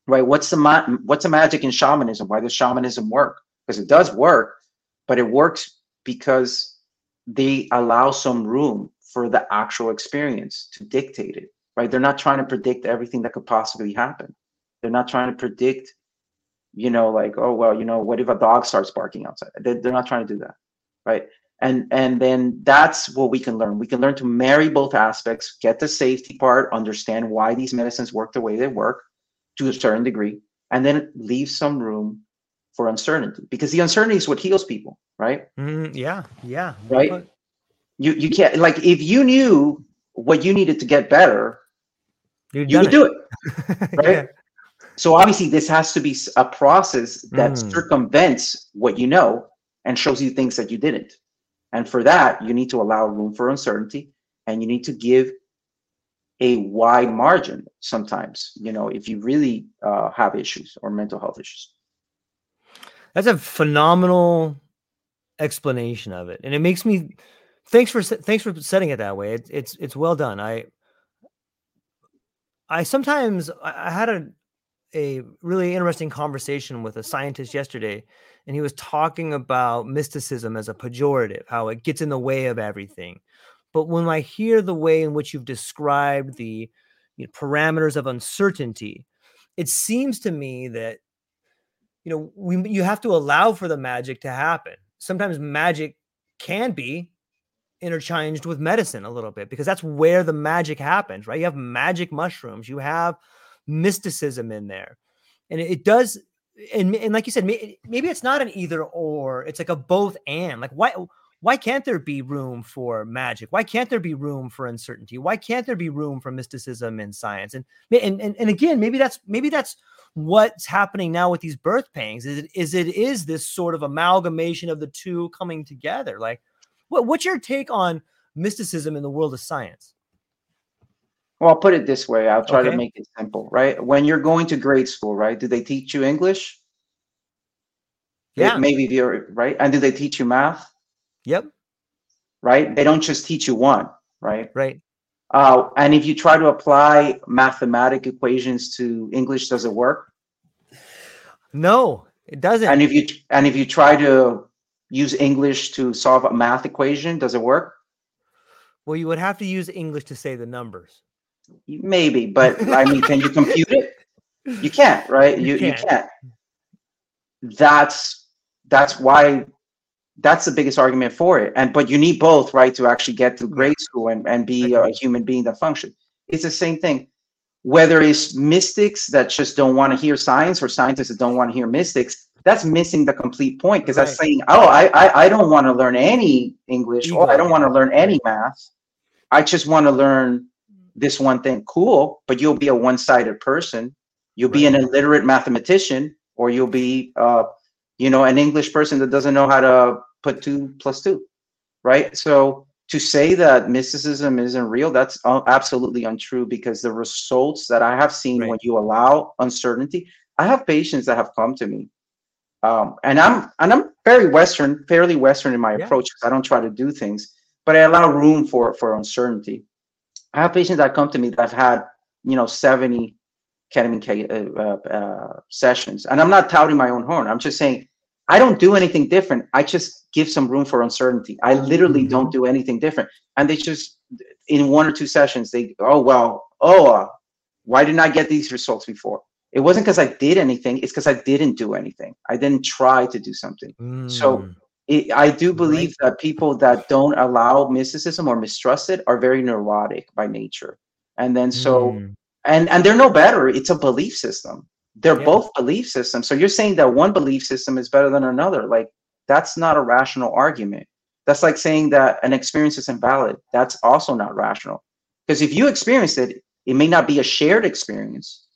right? What's the ma- what's the magic in shamanism? Why does shamanism work? Because it does work, but it works because they allow some room for the actual experience to dictate it, right? They're not trying to predict everything that could possibly happen. They're not trying to predict, you know, like, oh, well, you know, what if a dog starts barking outside? They're, they're not trying to do that, right? And and then that's what we can learn. We can learn to marry both aspects, get the safety part, understand why these medicines work the way they work to a certain degree, and then leave some room for uncertainty because the uncertainty is what heals people, right? Mm, yeah, yeah. Right. You you can't like if you knew what you needed to get better, you would do it. right? yeah. So obviously, this has to be a process that mm. circumvents what you know and shows you things that you didn't. And for that, you need to allow room for uncertainty, and you need to give a wide margin. Sometimes, you know, if you really uh, have issues or mental health issues. That's a phenomenal explanation of it, and it makes me. Thanks for thanks for setting it that way. It, it's it's well done. I I sometimes I had a a really interesting conversation with a scientist yesterday, and he was talking about mysticism as a pejorative, how it gets in the way of everything. But when I hear the way in which you've described the you know, parameters of uncertainty, it seems to me that you know we you have to allow for the magic to happen. Sometimes magic can be interchanged with medicine a little bit because that's where the magic happens, right? You have magic mushrooms, you have mysticism in there. And it, does and, and like you said maybe it's not an either or, it's like a both and. Like why why can't there be room for magic? Why can't there be room for uncertainty? Why can't there be room for mysticism in science? And and and, and again, maybe that's maybe that's what's happening now with these birth pangs is it is it is this sort of amalgamation of the two coming together like what, what's your take on mysticism in the world of science well, I'll put it this way. I'll try okay. to make it simple, right? When you're going to grade school, right? Do they teach you English? Yeah. Maybe you're right. And do they teach you math? Yep. Right. They don't just teach you one, right? Right. Uh, and if you try to apply mathematic equations to English, does it work? No, it doesn't. And if you and if you try to use English to solve a math equation, does it work? Well, you would have to use English to say the numbers. Maybe, but I mean, can you compute it? You can't, right? You, you can't. you can't. That's that's why that's the biggest argument for it. And but you need both, right, to actually get through grade school and, and be a human being that function. It's the same thing. Whether it's mystics that just don't want to hear science or scientists that don't want to hear mystics, that's missing the complete point because right. that's saying, oh, I, I, I don't want to learn any English or I don't want to learn any math. I just want to learn this one thing cool but you'll be a one-sided person you'll be an illiterate mathematician or you'll be uh, you know an english person that doesn't know how to put two plus two right so to say that mysticism isn't real that's absolutely untrue because the results that i have seen right. when you allow uncertainty i have patients that have come to me um, and i'm and i'm very western fairly western in my yeah. approach i don't try to do things but i allow room for for uncertainty I have patients that come to me that have had, you know, 70 ketamine uh, uh, uh, sessions. And I'm not touting my own horn. I'm just saying I don't do anything different. I just give some room for uncertainty. I literally mm-hmm. don't do anything different. And they just, in one or two sessions, they, oh, well, oh, uh, why didn't I get these results before? It wasn't because I did anything. It's because I didn't do anything. I didn't try to do something. Mm. So it, I do believe right. that people that don't allow mysticism or mistrust it are very neurotic by nature. And then so, mm. and and they're no better. It's a belief system. They're yeah. both belief systems. So you're saying that one belief system is better than another. Like that's not a rational argument. That's like saying that an experience is invalid. That's also not rational. Because if you experienced it, it may not be a shared experience,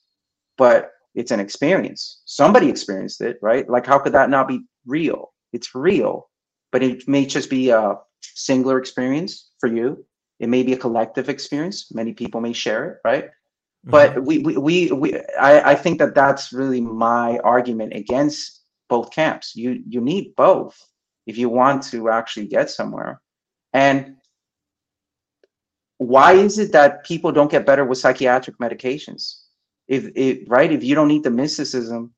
but it's an experience. Somebody experienced it, right? Like how could that not be real? It's real, but it may just be a singular experience for you. It may be a collective experience. Many people may share it, right? Mm-hmm. But we, we, we, we I, I think that that's really my argument against both camps. You, you need both if you want to actually get somewhere. And why is it that people don't get better with psychiatric medications? If, if right, if you don't need the mysticism,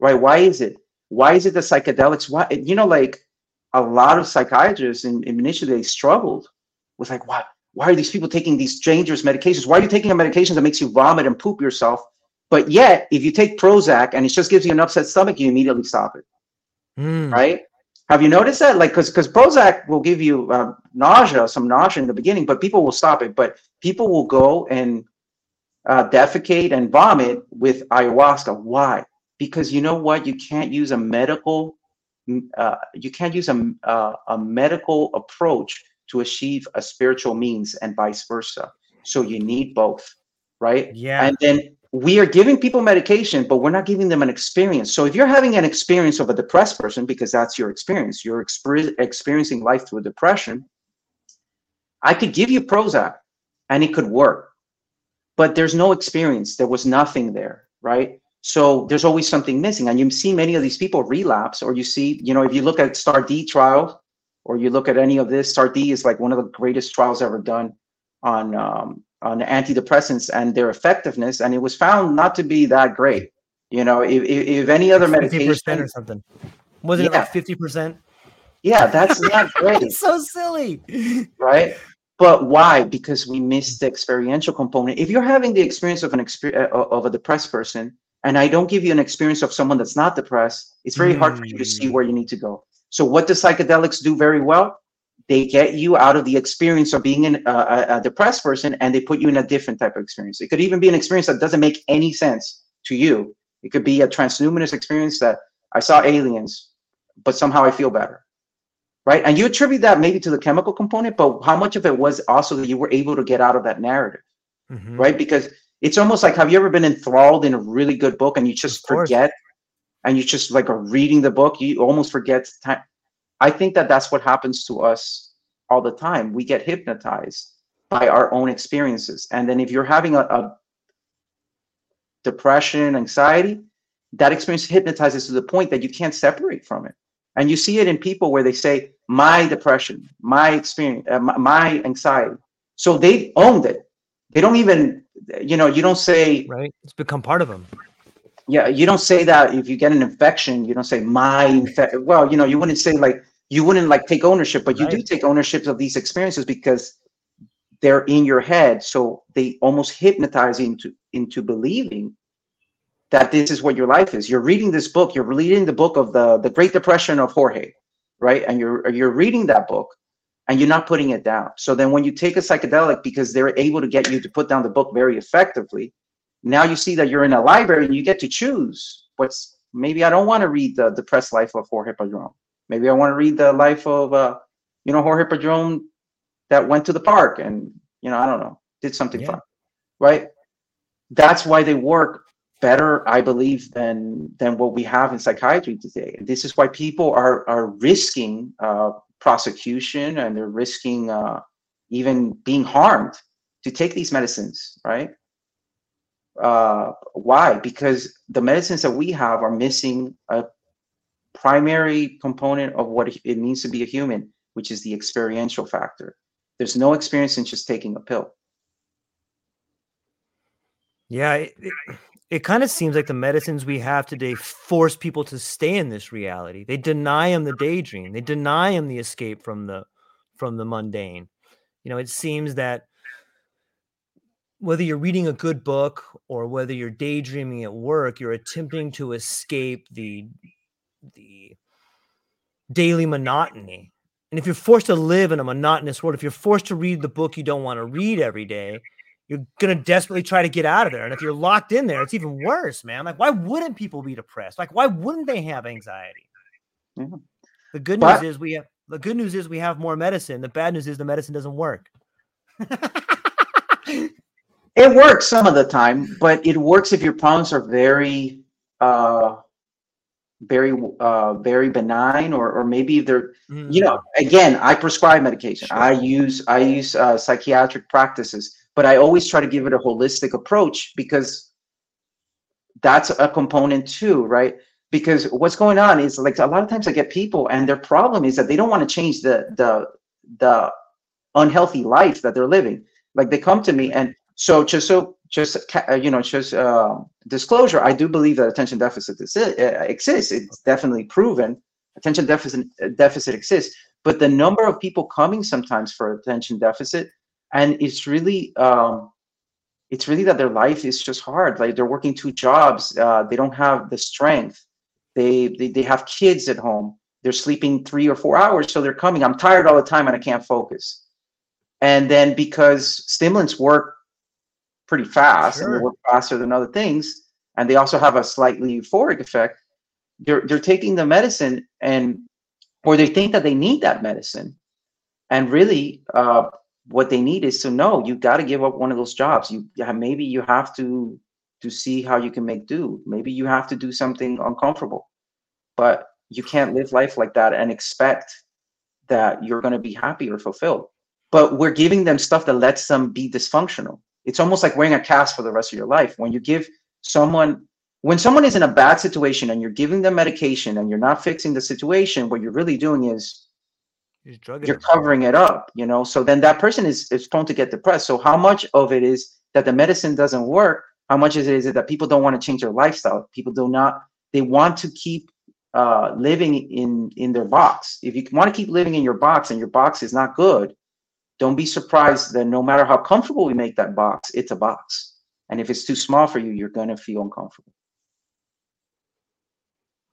right? Why is it? Why is it the psychedelics? Why you know, like a lot of psychiatrists in, initially they struggled with like, why why are these people taking these dangerous medications? Why are you taking a medication that makes you vomit and poop yourself? But yet, if you take Prozac and it just gives you an upset stomach, you immediately stop it. Mm. Right? Have you noticed that? Like, because because Prozac will give you uh, nausea, some nausea in the beginning, but people will stop it. But people will go and uh, defecate and vomit with ayahuasca. Why? Because you know what you can't use a medical uh, you can't use a, uh, a medical approach to achieve a spiritual means and vice versa so you need both right yeah and then we are giving people medication, but we're not giving them an experience. So if you're having an experience of a depressed person, because that's your experience, you're exper- experiencing life through depression, I could give you Prozac and it could work, but there's no experience. There was nothing there, right? So there's always something missing. And you see many of these people relapse, or you see, you know, if you look at STAR D trial, or you look at any of this, STAR D is like one of the greatest trials ever done on um, on antidepressants and their effectiveness, and it was found not to be that great. You know, if, if, any other medication or something, was it yeah. like fifty percent? Yeah, that's not great. it's so silly, right? But why? Because we miss the experiential component. If you're having the experience of an experience uh, of a depressed person, and I don't give you an experience of someone that's not depressed, it's very mm. hard for you to see where you need to go. So, what do psychedelics do very well? they get you out of the experience of being an, uh, a depressed person and they put you in a different type of experience. It could even be an experience that doesn't make any sense to you. It could be a transhumanist experience that I saw aliens, but somehow I feel better. Right. And you attribute that maybe to the chemical component, but how much of it was also that you were able to get out of that narrative? Mm-hmm. Right. Because it's almost like have you ever been enthralled in a really good book and you just forget and you just like are reading the book, you almost forget time I think that that's what happens to us all the time. We get hypnotized by our own experiences. And then if you're having a, a depression, anxiety, that experience hypnotizes to the point that you can't separate from it. And you see it in people where they say, my depression, my experience, uh, my, my anxiety. So they owned it. They don't even, you know, you don't say, right. It's become part of them yeah you don't say that if you get an infection you don't say my infe-. well you know you wouldn't say like you wouldn't like take ownership but you right. do take ownership of these experiences because they're in your head so they almost hypnotize you into into believing that this is what your life is you're reading this book you're reading the book of the the great depression of jorge right and you're you're reading that book and you're not putting it down so then when you take a psychedelic because they're able to get you to put down the book very effectively now you see that you're in a library and you get to choose what's maybe I don't want to read the depressed life of Jorge Padron. Maybe I want to read the life of uh, you know Jorge Padron that went to the park and you know I don't know did something yeah. fun, right? That's why they work better, I believe, than than what we have in psychiatry today. And this is why people are are risking uh, prosecution and they're risking uh, even being harmed to take these medicines, right? Uh, why? Because the medicines that we have are missing a primary component of what it means to be a human, which is the experiential factor. There's no experience in just taking a pill. Yeah, it kind of seems like the medicines we have today force people to stay in this reality. They deny them the daydream. They deny them the escape from the from the mundane. You know, it seems that whether you're reading a good book or whether you're daydreaming at work, you're attempting to escape the the daily monotony. And if you're forced to live in a monotonous world, if you're forced to read the book you don't want to read every day, you're gonna desperately try to get out of there. And if you're locked in there, it's even worse, man. Like, why wouldn't people be depressed? Like, why wouldn't they have anxiety? The good news but- is we have the good news is we have more medicine. The bad news is the medicine doesn't work. It works some of the time, but it works if your problems are very, uh, very, uh, very benign, or or maybe they're, mm. you know, again, I prescribe medication. Sure. I use I use uh, psychiatric practices, but I always try to give it a holistic approach because that's a component too, right? Because what's going on is like a lot of times I get people, and their problem is that they don't want to change the the the unhealthy life that they're living. Like they come to me and so just so just uh, you know just uh, disclosure, I do believe that attention deficit uh, exists. It's definitely proven. Attention deficit uh, deficit exists, but the number of people coming sometimes for attention deficit, and it's really um, it's really that their life is just hard. Like they're working two jobs, uh, they don't have the strength. They, they they have kids at home. They're sleeping three or four hours, so they're coming. I'm tired all the time and I can't focus. And then because stimulants work pretty fast sure. and they work faster than other things and they also have a slightly euphoric effect they're, they're taking the medicine and or they think that they need that medicine and really uh, what they need is to know you got to give up one of those jobs you maybe you have to to see how you can make do. Maybe you have to do something uncomfortable, but you can't live life like that and expect that you're going to be happy or fulfilled. But we're giving them stuff that lets them be dysfunctional. It's almost like wearing a cast for the rest of your life. When you give someone, when someone is in a bad situation and you're giving them medication and you're not fixing the situation, what you're really doing is you're, you're covering it up, you know? So then that person is, is prone to get depressed. So how much of it is that the medicine doesn't work? How much is it, is it that people don't want to change their lifestyle? People do not, they want to keep uh, living in in their box. If you want to keep living in your box and your box is not good, don't be surprised that no matter how comfortable we make that box, it's a box. And if it's too small for you, you're going to feel uncomfortable.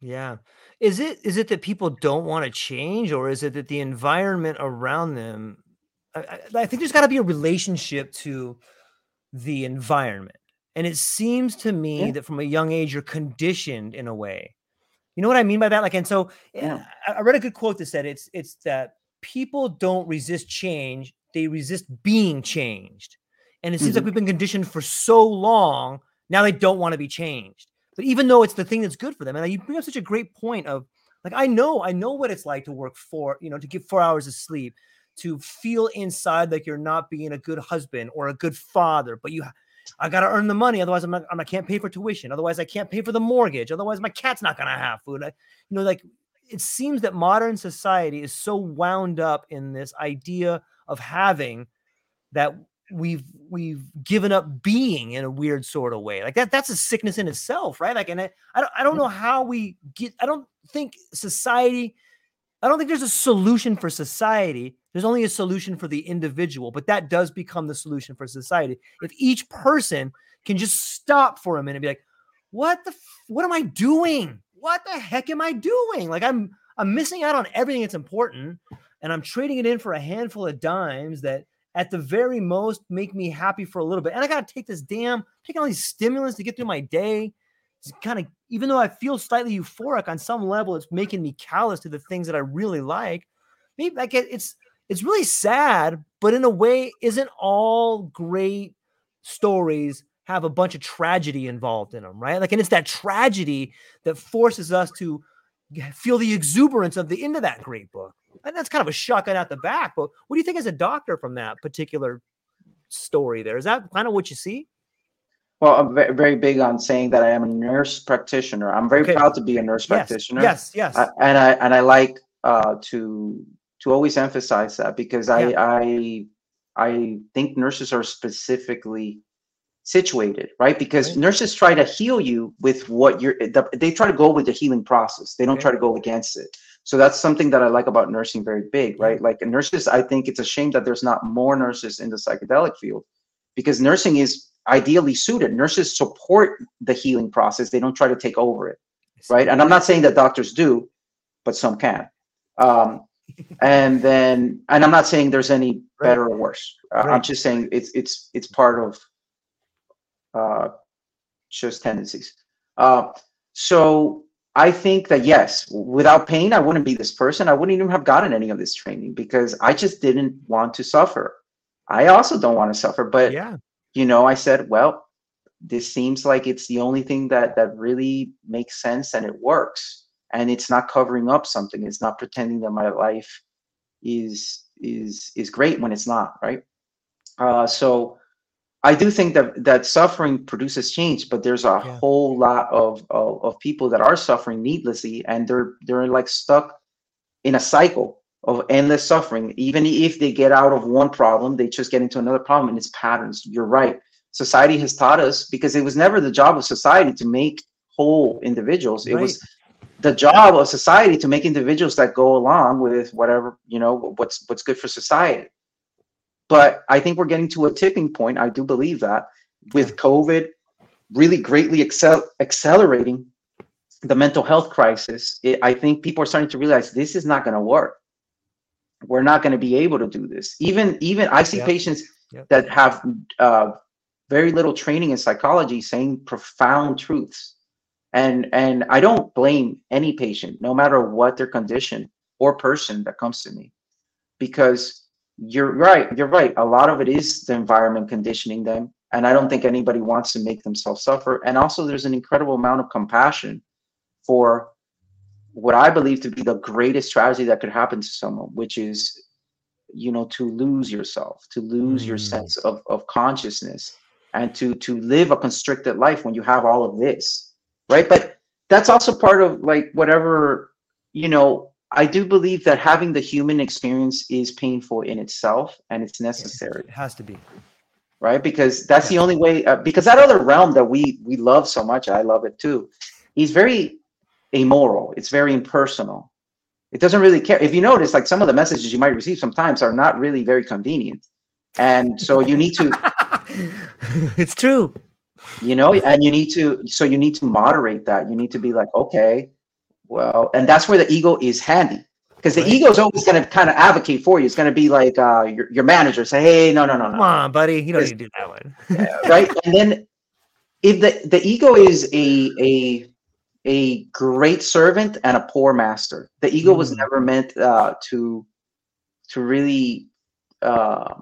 Yeah. Is it is it that people don't want to change or is it that the environment around them I, I think there's got to be a relationship to the environment. And it seems to me yeah. that from a young age you're conditioned in a way you know what I mean by that? Like, and so yeah. I, I read a good quote that said it's it's that people don't resist change, they resist being changed. And it seems mm-hmm. like we've been conditioned for so long, now they don't want to be changed. But even though it's the thing that's good for them, and you bring up such a great point of like, I know, I know what it's like to work for, you know, to get four hours of sleep, to feel inside like you're not being a good husband or a good father, but you I got to earn the money. Otherwise, I'm not, I can't pay for tuition. Otherwise, I can't pay for the mortgage. Otherwise, my cat's not to have food. I, you know, like it seems that modern society is so wound up in this idea of having that we've we've given up being in a weird sort of way like that that's a sickness in itself right like and I, I don't i don't know mm-hmm. how we get i don't think society i don't think there's a solution for society there's only a solution for the individual, but that does become the solution for society. If each person can just stop for a minute and be like, what the, f- what am I doing? What the heck am I doing? Like I'm, I'm missing out on everything that's important and I'm trading it in for a handful of dimes that at the very most make me happy for a little bit. And I got to take this damn, taking all these stimulants to get through my day. It's kind of, even though I feel slightly euphoric on some level, it's making me callous to the things that I really like. Maybe like it's, it's really sad, but in a way, isn't all great stories have a bunch of tragedy involved in them, right? Like, and it's that tragedy that forces us to feel the exuberance of the end of that great book. And that's kind of a shotgun at the back. But what do you think as a doctor from that particular story there? Is that kind of what you see? Well, I'm very big on saying that I am a nurse practitioner. I'm very okay. proud to be a nurse yes. practitioner. Yes, yes. I, and I and I like uh, to to always emphasize that because I yeah. I I think nurses are specifically situated, right? Because right. nurses try to heal you with what you're they try to go with the healing process. They don't try to go against it. So that's something that I like about nursing very big, right? Like nurses, I think it's a shame that there's not more nurses in the psychedelic field because nursing is ideally suited. Nurses support the healing process. They don't try to take over it, right? And I'm not saying that doctors do, but some can. Um, and then and i'm not saying there's any better or worse uh, right. i'm just saying it's it's it's part of uh just tendencies uh so i think that yes without pain i wouldn't be this person. I wouldn't even have gotten any of this training because i just didn't want to suffer. I also don't want to suffer but yeah. you know i said well this seems like it's the only thing that that really makes sense and it works. And it's not covering up something. It's not pretending that my life is is is great when it's not right? Uh, so i do think that that suffering produces change but there's a yeah. whole lot of, of, of people that are suffering needlessly and they're they're like stuck in a cycle of endless suffering. Even if they get out of one problem they just get into another problem and it's patterns. You're right. Society has taught us because it was never the job of society to make whole individuals. It was the job of society to make individuals that go along with whatever you know what's what's good for society but i think we're getting to a tipping point i do believe that with covid really greatly excel, accelerating the mental health crisis it, i think people are starting to realize this is not going to work. We're not going to be able to do this. Even even i see patients that have uh, very little training in psychology saying profound truths. And and i don't blame any patient no matter what their condition or person that comes to me. Because you're right you're right a lot of it is the environment conditioning them and I don't think anybody wants to make themselves suffer. And also, there's an incredible amount of compassion for what I believe to be the greatest tragedy that could happen to someone, which is, you know, to lose yourself, to lose mm. your sense of, of consciousness, and to to live a constricted life when you have all of this, right? But that's also part of like whatever, you know. I do believe that having the human experience is painful in itself, and it's necessary. It has to be right? Because that's the only way. Uh, because that other realm that we we love so much, I love it too. He's very amoral. It's very impersonal. It doesn't really care. If you notice, like some of the messages you might receive sometimes are not really very convenient, and so you need to. it's true. You know, and you need to. So you need to moderate that. You need to be like, okay, well, and that's where the ego is handy because the right. ego is always going to kind of advocate for you. It's going to be like uh, your, your manager say, "Hey, no, no, no, no, come on, buddy, you don't need to do that one." right, and then if the the ego is a a a great servant and a poor master. The ego mm was never meant uh, to to really uh,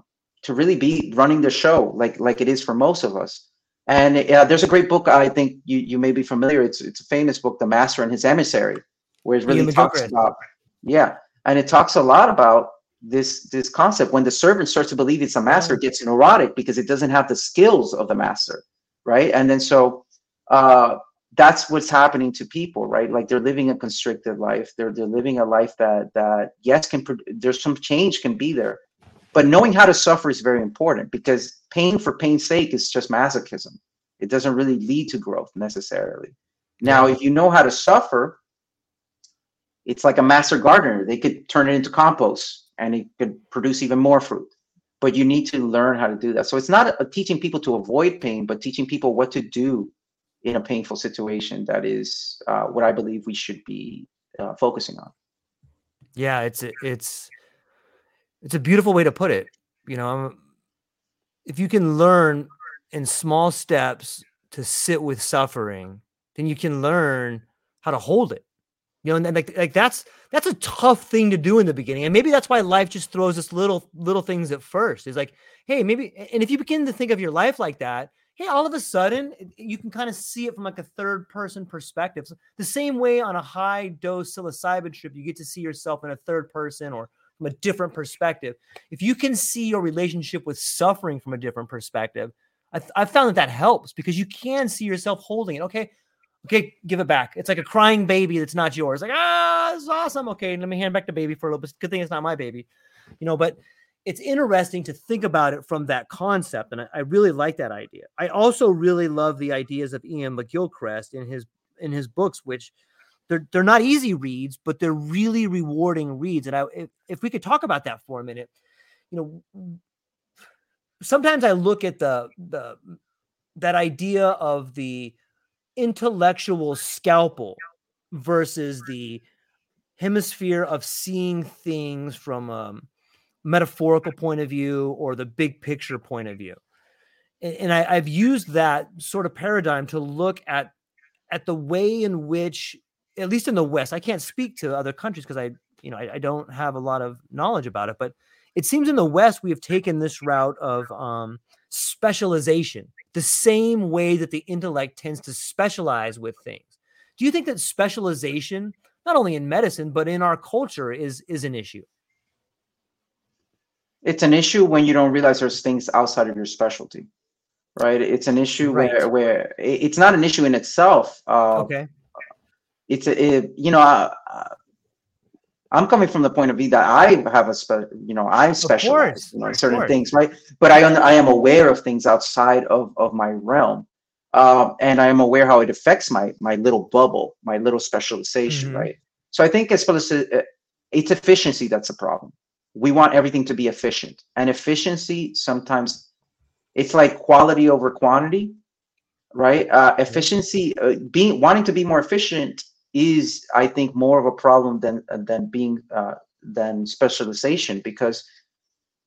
to really be running the show like like it is for most of us. And uh, there's a great book I think you you may be familiar. It's it's a famous book, The Master and His Emissary, where it really talks about yeah, and it talks a lot about this this concept. When the servant starts to believe it's a master it gets neurotic because it doesn't have the skills of the master right? And then so uh that's what's happening to people right? Like they're living a constricted life. They're they're living a life that that yes can there's some change can be there but knowing how to suffer is very important because pain for pain's sake is just masochism it doesn't really lead to growth necessarily now if you know how to suffer it's like a master gardener. They could turn it into compost and it could produce even more fruit. But you need to learn how to do that. So it's not a, teaching people to avoid pain, but teaching people what to do in a painful situation. That is uh, what I believe we should be uh, focusing on. Yeah, it's it's it's a beautiful way to put it. You know, um, if you can learn in small steps to sit with suffering, then you can learn how to hold it you know, and like like that's that's a tough thing to do in the beginning, and maybe that's why life just throws us little little things at first. It's like, hey, maybe, and if you begin to think of your life like that, hey, all of a sudden you can kind of see it from like a third person perspective. So the same way on a high dose psilocybin trip, you get to see yourself in a third person or from a different perspective. If you can see your relationship with suffering from a different perspective, I, I found that that helps because you can see yourself holding it. Okay, Okay, give it back. It's like a crying baby that's not yours. Like, ah, this is awesome. Okay, let me hand back the baby for a little bit. Good thing it's not my baby. You know, but it's interesting to think about it from that concept. And I, I really like that idea. I also really love the ideas of Iain McGilchrist in his in his books, which they're they're not easy reads, but they're really rewarding reads. And I if, if we could talk about that for a minute, you know, sometimes I look at the the that idea of the intellectual scalpel versus the hemisphere of seeing things from a metaphorical point of view or the big picture point of view. And, and I, I've used that sort of paradigm to look at at the way in which, at least in the West, I can't speak to other countries because I, you know, I, I, don't have a lot of knowledge about it. But it seems in the West we have taken this route of um, specialization the same way that the intellect tends to specialize with things. Do you think that specialization, not only in medicine, but in our culture, is, is an issue? It's an issue when you don't realize there's things outside of your specialty, right? It's an issue right. where where it's not an issue in itself. Uh, okay. It's a, it, you know, uh, I'm coming from the point of view that I have a spe- you know I specialize you know, in certain things, right? But I I am aware of things outside of of my realm, um, and I am aware how it affects my my little bubble, my little specialization, mm-hmm. right? So I think as as uh, it's efficiency that's a problem. We want everything to be efficient, and efficiency sometimes it's like quality over quantity, right? Uh, efficiency, uh, being wanting to be more efficient is I think more of a problem than than being uh, than specialization because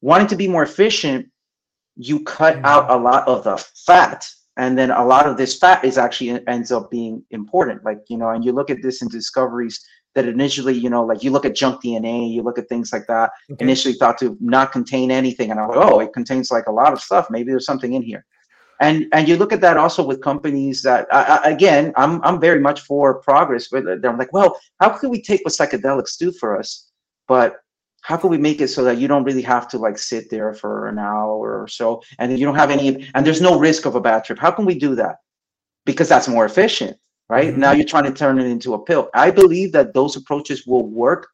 wanting to be more efficient, you cut mm-hmm. out a lot of the fat, and then a lot of this fat is actually ends up being important. Like you know, and you look at this in discoveries that initially, you know, like you look at junk DNA, you look at things like that, okay. initially thought to not contain anything, and I'm like, oh, it contains like a lot of stuff. Maybe there's something in here. And and you look at that also with companies that uh, again i'm i'm very much for progress but they're like well how can we take what psychedelics do for us? But how can we make it so that you don't really have to like sit there for an hour or so and you don't have any and there's no risk of a bad trip? How can we do that? Because that's more efficient right? Mm-hmm. now you're trying to turn it into a pill. I believe that those approaches will work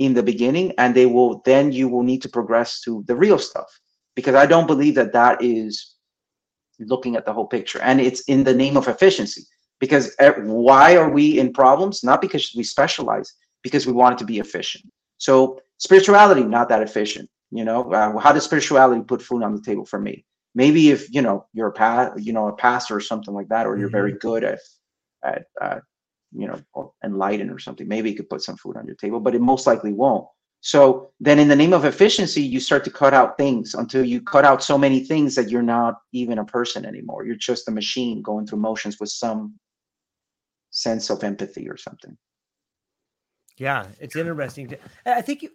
in the beginning and they will then you will need to progress to the real stuff. Because i don't believe that that is looking at the whole picture. And it's in the name of efficiency. Because why are we in problems? Not because we specialize because we want it to be efficient. So spirituality not that efficient you know? Uh, how does spirituality put food on the table for me? Maybe if you know you're a pa- you know a pastor or something like that or you're mm-hmm. very good at at uh, you know enlightened or something maybe you could put some food on your table but it most likely won't so then in the name of efficiency, you start to cut out things until you cut out so many things that you're not even a person anymore. You're just a machine going through motions with some sense of empathy or something. Yeah, it's interesting. I think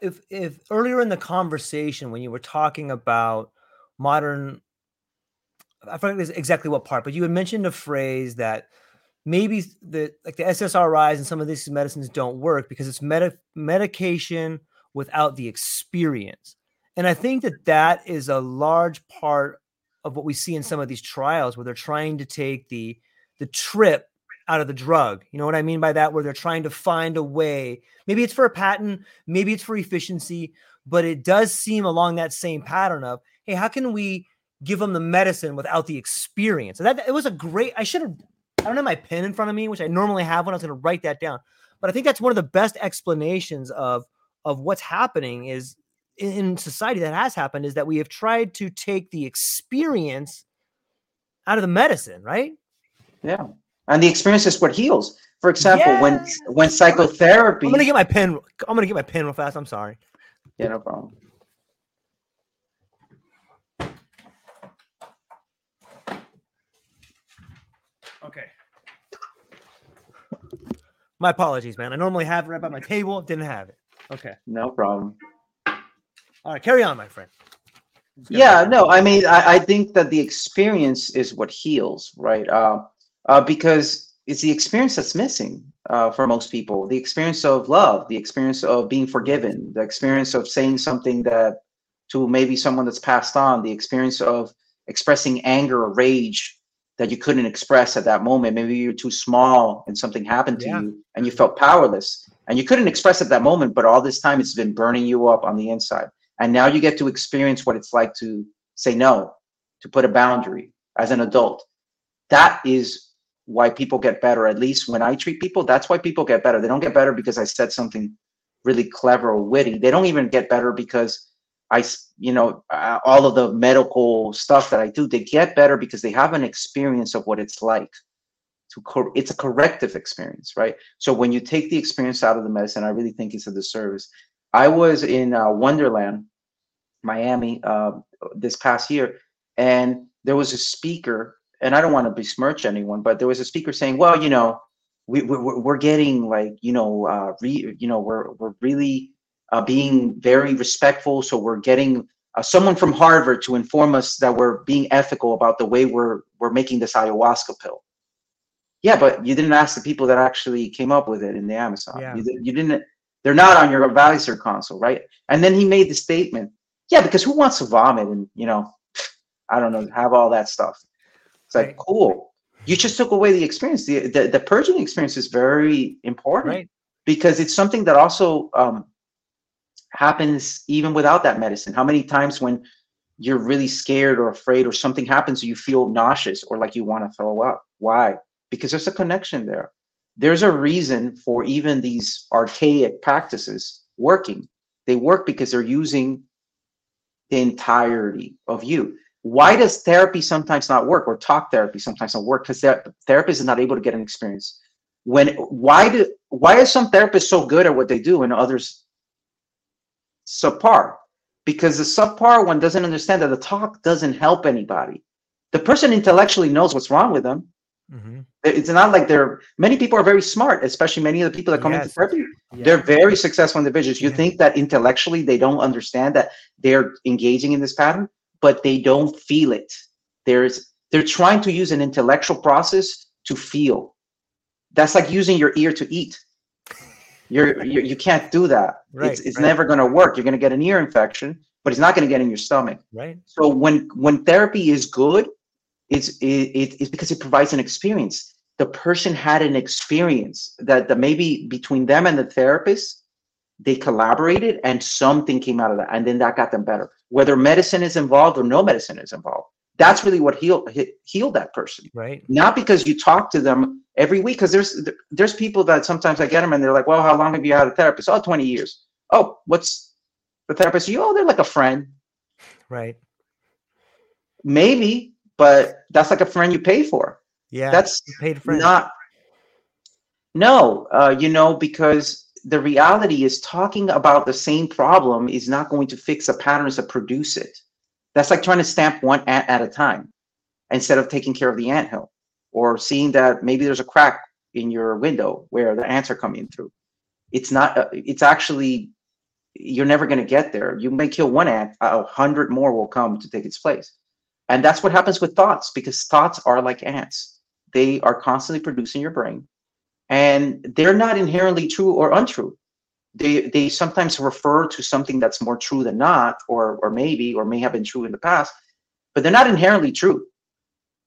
if if earlier in the conversation when you were talking about modern I forget exactly what part, but you had mentioned a phrase that maybe the like the SSRIs and some of these medicines don't work because it's med- medication without the experience. And I think that that is a large part of what we see in some of these trials where they're trying to take the the trip out of the drug. You know what I mean by that where they're trying to find a way. Maybe it's for a patent, maybe it's for efficiency, but it does seem along that same pattern of, hey, how can we give them the medicine without the experience? And that it was a great I should have don't have my pen in front of me, which I normally have when I was going to write that down. But I think that's one of the best explanations of of what's happening is in society that has happened is that we have tried to take the experience out of the medicine, right? Yeah. And the experience is what heals. For example, yeah. when when psychotherapy I'm gonna get my pen. I'm gonna get my pen real fast. I'm sorry. Yeah, no problem. Okay. My apologies, man. I normally have it right by my table. Didn't have it. Okay. No problem. All right, carry on, my friend. Yeah, no, I mean, I, I think that the experience is what heals, right? Uh, uh, because it's the experience that's missing uh, for most people. The experience of love, the experience of being forgiven, the experience of saying something that to maybe someone that's passed on, the experience of expressing anger or rage that you couldn't express at that moment. Maybe you're too small and something happened to yeah. you and you felt powerless and you couldn't express at that moment, but all this time it's been burning you up on the inside. And now you get to experience what it's like to say no, to put a boundary as an adult. That is why people get better. At least when I treat people, that's why people get better. They don't get better because I said something really clever or witty. They don't even get better because I, you know, uh, all of the medical stuff that I do, they get better because they have an experience of what it's like. To cor- it's a corrective experience, right? So when you take the experience out of the medicine, I really think it's a disservice. I was in uh, Wonderland, Miami, uh, this past year, and there was a speaker, and I don't want to besmirch anyone, but there was a speaker saying, "Well, you know, we, we we're getting like, you know, uh, re, you know, we're we're really uh, being very respectful. So we're getting uh, someone from Harvard to inform us that we're being ethical about the way we're we're making this ayahuasca pill. Yeah, but you didn't ask the people that actually came up with it in the Amazon. Yeah. You, you didn't. They're not on your advisor console, right? And then he made the statement. Yeah, because who wants to vomit and you know, I don't know, have all that stuff. It's like right. cool. You just took away the experience. The, the the purging experience is very important right. because it's something that also um, happens even without that medicine. How many times when you're really scared or afraid or something happens, you feel nauseous or like you want to throw up? Why? Because there's a connection there. There's a reason for even these archaic practices working. They work because they're using the entirety of you. Why does therapy sometimes not work or talk therapy sometimes not work? Because the therapist is not able to get an experience. When why do why are some therapists so good at what they do and others subpar because the subpar one doesn't understand that the talk doesn't help anybody. The person intellectually knows what's wrong with them. Mm-hmm. It's not like they're many people are very smart, especially many of the people that come yes. into therapy. Yeah. They're very successful individuals. You yeah. think that intellectually they don't understand that they're engaging in this pattern, but they don't feel it. There's they're trying to use an intellectual process to feel. That's like using your ear to eat. You're, you're you can't do that. Right, it's it's right. never going to work. You're going to get an ear infection, but it's not going to get in your stomach. Right. So when when therapy is good, it's it, it, it's because it provides an experience. The person had an experience that, that maybe between them and the therapist, they collaborated and something came out of that, and then that got them better. Whether medicine is involved or no medicine is involved, that's really what healed he- healed that person. Right. Not because you talk to them every week, because there's there's people that sometimes I get them and they're like, "Well, how long have you had a therapist?" Oh, 20 years. Oh, what's the therapist? You oh, they're like a friend. Right. Maybe, but that's like a friend you pay for. Yeah. That's paid friend. not. No, uh, you know, because the reality is talking about the same problem is not going to fix the patterns that produce it. That's like trying to stamp one ant at a time instead of taking care of the anthill or seeing that maybe there's a crack in your window where the ants are coming through. It's not, uh, it's actually, you're never going to get there. You may kill one ant, a hundred more will come to take its place. And that's what happens with thoughts because thoughts are like ants. They are constantly producing your brain and they're not inherently true or untrue. They, they sometimes refer to something that's more true than not, or, or maybe, or may have been true in the past, but they're not inherently true.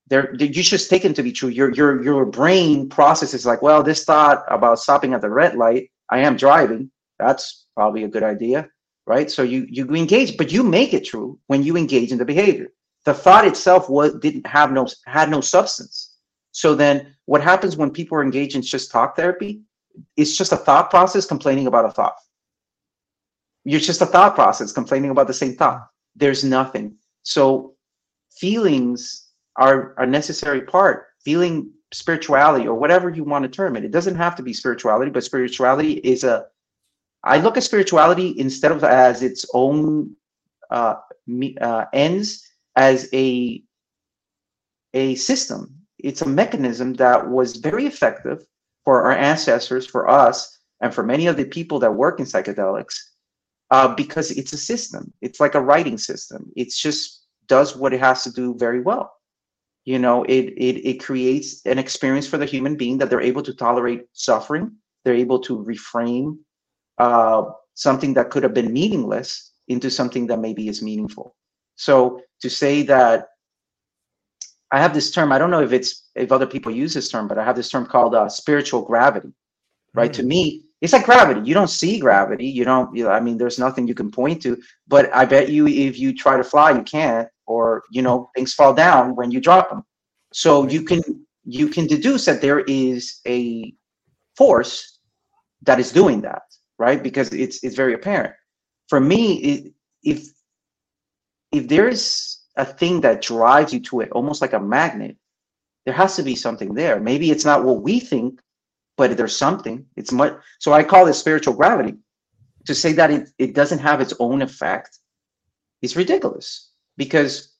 They're, they, you just take them to be true. Your, your, your brain processes like, well, this thought about stopping at the red light, I am driving. That's probably a good idea, right? So you, you engage, but you make it true when you engage in the behavior. The thought itself was, didn't have no, had no substance. So then what happens when people are engaged in just talk therapy? It's just a thought process complaining about a thought. You're just a thought process complaining about the same thought. There's nothing. So feelings are a necessary part. Feeling spirituality or whatever you want to term it. It doesn't have to be spirituality, but spirituality is a I look at spirituality instead of as its own uh, uh, ends as a a system it's a mechanism that was very effective for our ancestors, for us, and for many of the people that work in psychedelics, uh, because it's a system. It's like a writing system. It just does what it has to do very well. You know, it it it creates an experience for the human being that they're able to tolerate suffering. They're able to reframe uh, something that could have been meaningless into something that maybe is meaningful. So to say that I have this term. I don't know if it's if other people use this term, but I have this term called uh, spiritual gravity. Right? To me, it's like gravity. You don't see gravity. You don't. You know, I mean, there's nothing you can point to. But I bet you, if you try to fly, you can't. Or you know, things fall down when you drop them. So you can you can deduce that there is a force that is doing that, right? Because it's it's very apparent. For me, it, if if there is a thing that drives you to it, almost like a magnet, there has to be something there. Maybe it's not what we think, but there's something. It's much. So I call it spiritual gravity. To say that it, it doesn't have its own effect is ridiculous because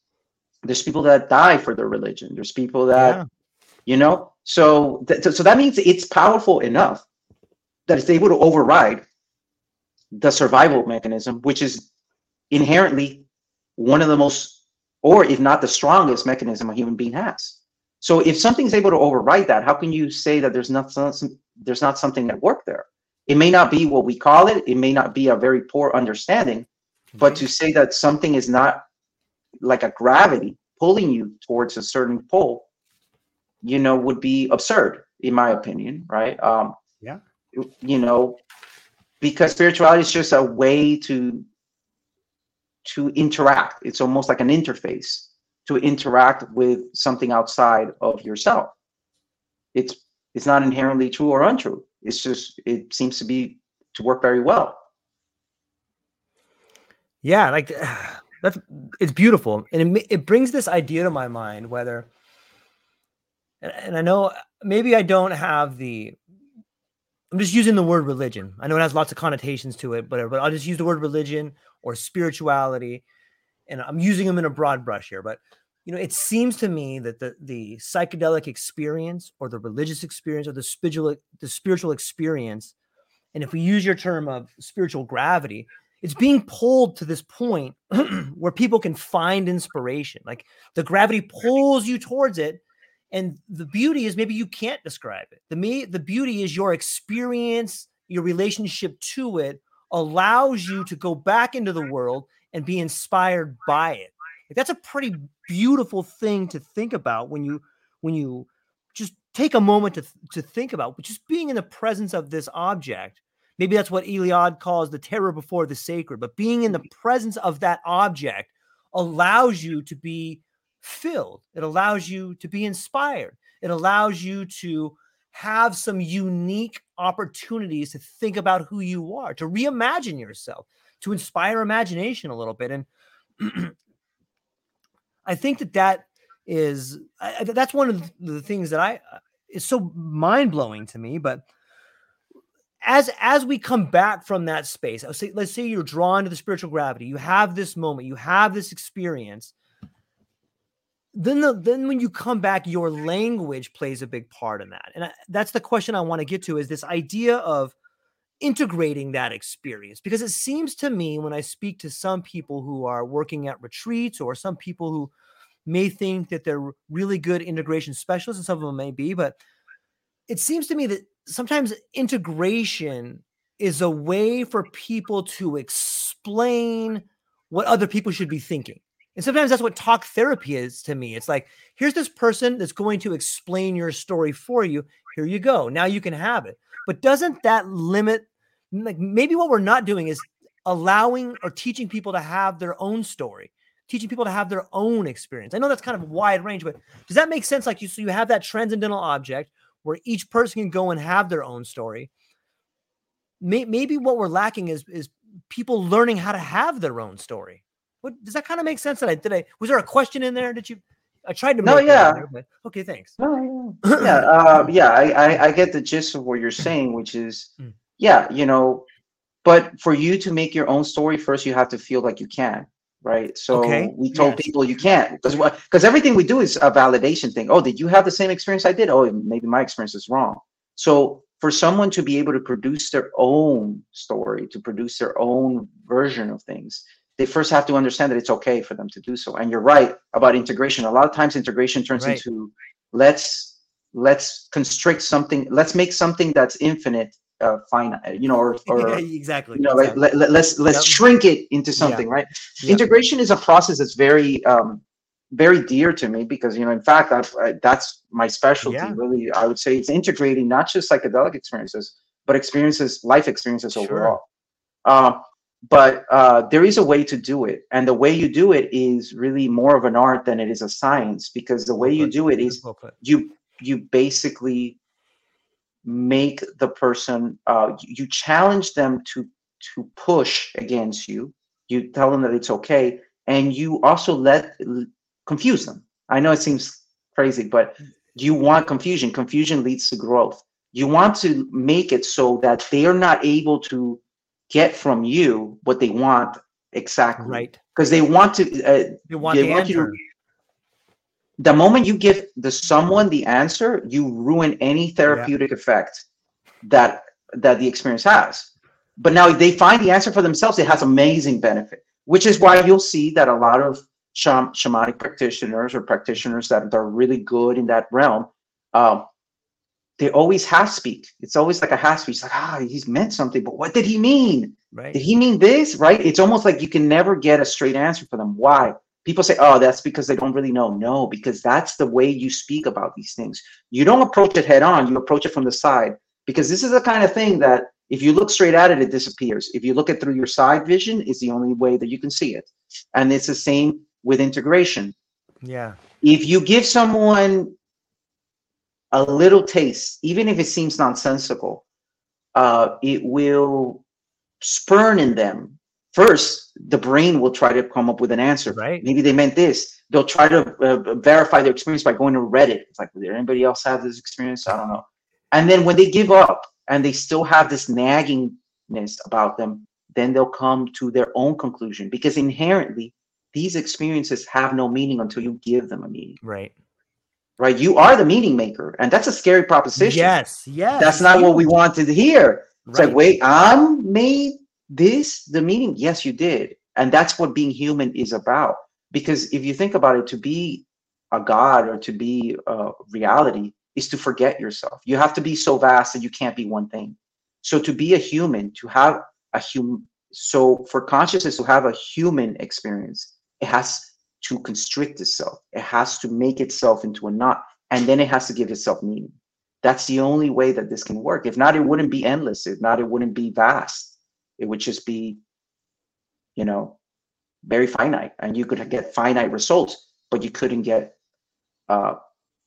there's people that die for their religion. There's people that, Yeah. you know, so th- so that means it's powerful enough that it's able to override the survival mechanism, which is inherently one of the most, or if not the strongest mechanism a human being has. So if something's able to override that, how can you say that there's not some, there's not something at work there? It may not be what we call it. It may not be a very poor understanding, but to say that something is not like a gravity pulling you towards a certain pole, you know, would be absurd, in my opinion, right? Um, Yeah. You know, because spirituality is just a way to to interact. It's almost like an interface to interact with something outside of yourself. It's it's not inherently true or untrue. It's just it seems to be to work very well. Yeah, like that's it's beautiful, and it it brings this idea to my mind whether, and, and I know maybe I don't have the. I'm just using the word religion. I know it has lots of connotations to it, but but I'll just use the word religion or spirituality, and I'm using them in a broad brush here. But you know, it seems to me that the the psychedelic experience or the religious experience or the spiritual the spiritual experience, and if we use your term of spiritual gravity, it's being pulled to this point where people can find inspiration. Like the gravity pulls you towards it. And the beauty is maybe you can't describe it. The me, the beauty is your experience, your relationship to it allows you to go back into the world and be inspired by it. Like that's a pretty beautiful thing to think about when you when you just take a moment to to think about just being in the presence of this object. Maybe that's what eliade calls the terror before the sacred but being in the presence of that object allows you to be filled. It allows you to be inspired. It allows you to have some unique opportunities to think about who you are to reimagine yourself to inspire imagination a little bit and i think that that is I, that's one of the things that I uh, is so mind blowing to me. But as as we come back from that space, let's say, let's say you're drawn to the spiritual gravity, you have this moment, you have this experience. Then the then when you come back, your language plays a big part in that, and I, that's the question I want to get to: is this idea of integrating that experience because it seems to me when I speak to some people who are working at retreats or some people who may think that they're really good integration specialists, and some of them may be, but it seems to me that sometimes integration is a way for people to explain what other people should be thinking. And sometimes that's what talk therapy is to me. It's like, here's this person that's going to explain your story for you. Here you go. Now you can have it. But doesn't that limit, like maybe what we're not doing is allowing or teaching people to have their own story teaching people to have their own experience. I know that's kind of wide range, but does that make sense? Like you, so you have that transcendental object where each person can go and have their own story. Maybe what we're lacking is is people learning how to have their own story. What does that kind of make sense? That I did I was there a question in there? Did you? I tried to. No, yeah. There, okay, thanks. No, yeah, yeah, uh, yeah. I, I I get the gist of what you're saying, which is, mm. Yeah, you know, but for you to make your own story first, you have to feel like you can right? So okay. we told yes. people you can't because because everything we do is a validation thing. Oh, did you have the same experience I did? Oh, maybe my experience is wrong. So for someone to be able to produce their own story, to produce their own version of things, they first have to understand that it's okay for them to do so. And you're right about integration. A lot of times integration turns right. into let's let's constrict something, let's make something that's infinite uh, finite, you know, or, or yeah, exactly. You know, exactly. Let, us let's, let's yep. shrink it into something, yeah. right? Yep. Integration is a process that's very um, very dear to me because you know, in fact, I've, I, that's my specialty. Yeah. Really, I would say it's integrating not just psychedelic experiences, but experiences, life experiences sure. overall. Uh, but uh, there is a way to do it, and the way you do it is really more of an art than it is a science because the way you do it is you you basically make the person uh, you challenge them to to push against you. You tell them that it's okay and you also let confuse them. I know it seems crazy but you want confusion. Confusion leads to growth. You want to make it so that they are not able to get from you what they want exactly. Right. Because they want to uh, they want, they the want you to the moment you give the someone the answer, you ruin any therapeutic yeah. effect that that the experience has. But now if they find the answer for themselves, it has amazing benefit, which is why you'll see that a lot of sham- shamanic practitioners or practitioners that are really good in that realm, um, they always half speak. It's always like a half speech, like, ah, he's meant something, but what did he mean? Right. Did he mean this? Right? It's almost like you can never get a straight answer for them. Why? People say oh that's because they don't really know. No because that's the way you speak about these things. You don't approach it head on you approach it from the side. Because this is the kind of thing that if you look straight at it it disappears. If you look at through your side vision is the only way that you can see it. And it's the same with integration. Yeah. If you give someone a little taste even if it seems nonsensical uh, it will spurn in them first the brain will try to come up with an answer. Right. Maybe they meant this. They'll try to uh, verify their experience by going to reddit. It's like did anybody else have this experience? I don't know. And then when they give up and they still have this naggingness about them then they'll come to their own conclusion because inherently these experiences have no meaning until you give them a meaning. Right. Right? You are the meaning maker and that's a scary proposition. Yes yes. That's not what we wanted to hear. It's right. like wait i'm made this the meaning yes you did. And that's what being human is about. Because if you think about it to be a god or to be a reality is to forget yourself. You have to be so vast that you can't be one thing. So to be a human to have a human so for consciousness to have a human experience it has to constrict itself. It has to make itself into a knot and then it has to give itself meaning. That's the only way that this can work. If not it wouldn't be endless. If not it wouldn't be vast it would just be you know very finite and you could get finite results but you couldn't get uh,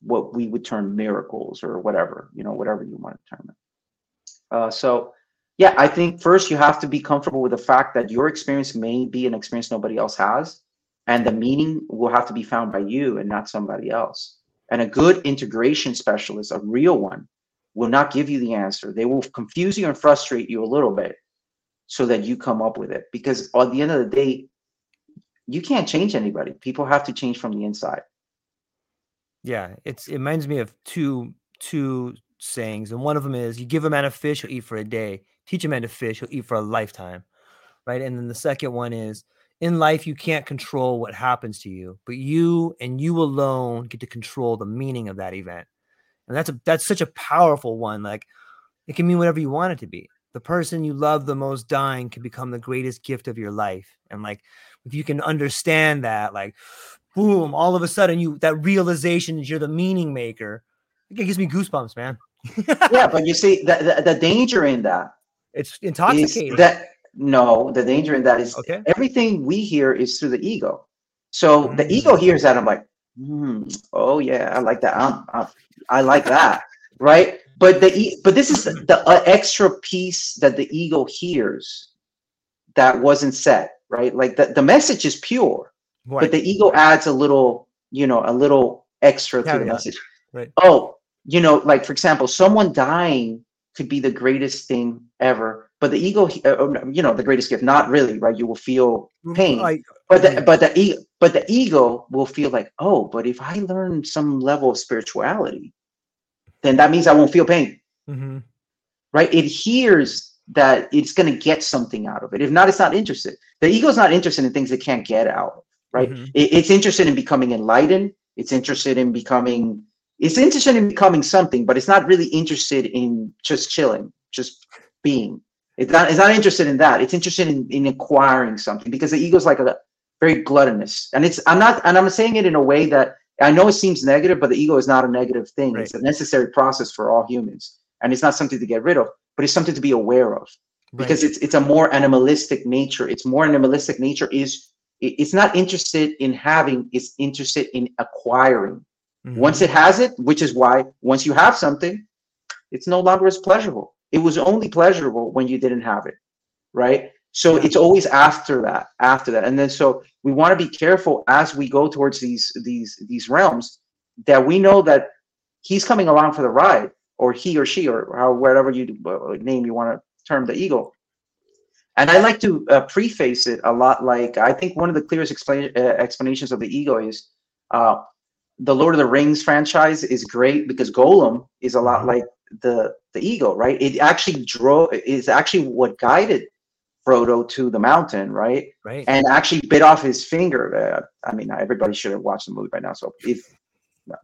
what we would term miracles or whatever you know whatever you want to term it. Uh, so yeah i think first you have to be comfortable with the fact that your experience may be an experience nobody else has and the meaning will have to be found by you and not somebody else. And a good integration specialist a real one will not give you the answer. They will confuse you and frustrate you a little bit so that you come up with it. Because at the end of the day you can't change anybody. People have to change from the inside. Yeah it's it reminds me of two two sayings and one of them is you give a man a fish he'll eat for a day. Teach a man to fish he'll eat for a lifetime. Right? And then the second one is in life you can't control what happens to you but you and you alone get to control the meaning of that event. And that's a that's such a powerful one like it can mean whatever you want it to be the person you love the most dying can become the greatest gift of your life. And like if you can understand that like boom all of a sudden you that realization is you're the meaning maker it gives me goosebumps man. Yeah but you see the, the, the danger in that it's intoxicating. that no the danger in that is Okay. everything we hear is through the ego. So the ego Mm. hears that i'm like hmm, oh yeah i like that I'm, i I like that right but the but this is the uh, extra piece that the ego hears that wasn't said right like the, the message is pure right. but the ego adds a little you know a little extra to the Caveat. message Right. oh you know like for example someone dying could be the greatest thing ever but the ego uh, you know the greatest gift not really right you will feel pain I- but the, Yeah. but the but the ego will feel like oh but if i learn some level of spirituality then that means i won't feel pain. Mhm. right? It hears that it's going to get something out of it. If not it's not interested. The ego is not interested in things it can't get out right? Mhm. it, it's interested in becoming enlightened. It's interested in becoming it's interested in becoming something but it's not really interested in just chilling just being. It's not it's not interested in that. It's interested in, in acquiring something because the ego's like a very gluttonous and it's i'm not and i'm saying it in a way that i know it seems negative but the ego is not a negative thing. It's a necessary process for all humans. And it's not something to get rid of but it's something to be aware of. Because it's it's a more animalistic nature. It's more animalistic nature is it's not interested in having it's interested in acquiring. Mhm. once it has it which is why once you have something it's no longer as pleasurable. It was only pleasurable when you didn't have it right so it's always after that after that. And then so we want to be careful as we go towards these these these realms that we know that he's coming along for the ride or he or she or how whatever you uh, name you want to term the ego and i like to uh, preface it a lot like i think one of the clearest explain, uh, explanations of the ego is uh, the lord of the rings franchise is great because Gollum is a lot Mhm. like the the ego right? It actually drove is actually what guided frodo to the mountain right right and actually bit off his finger. Uh, I mean, everybody should have watched the movie by now. So if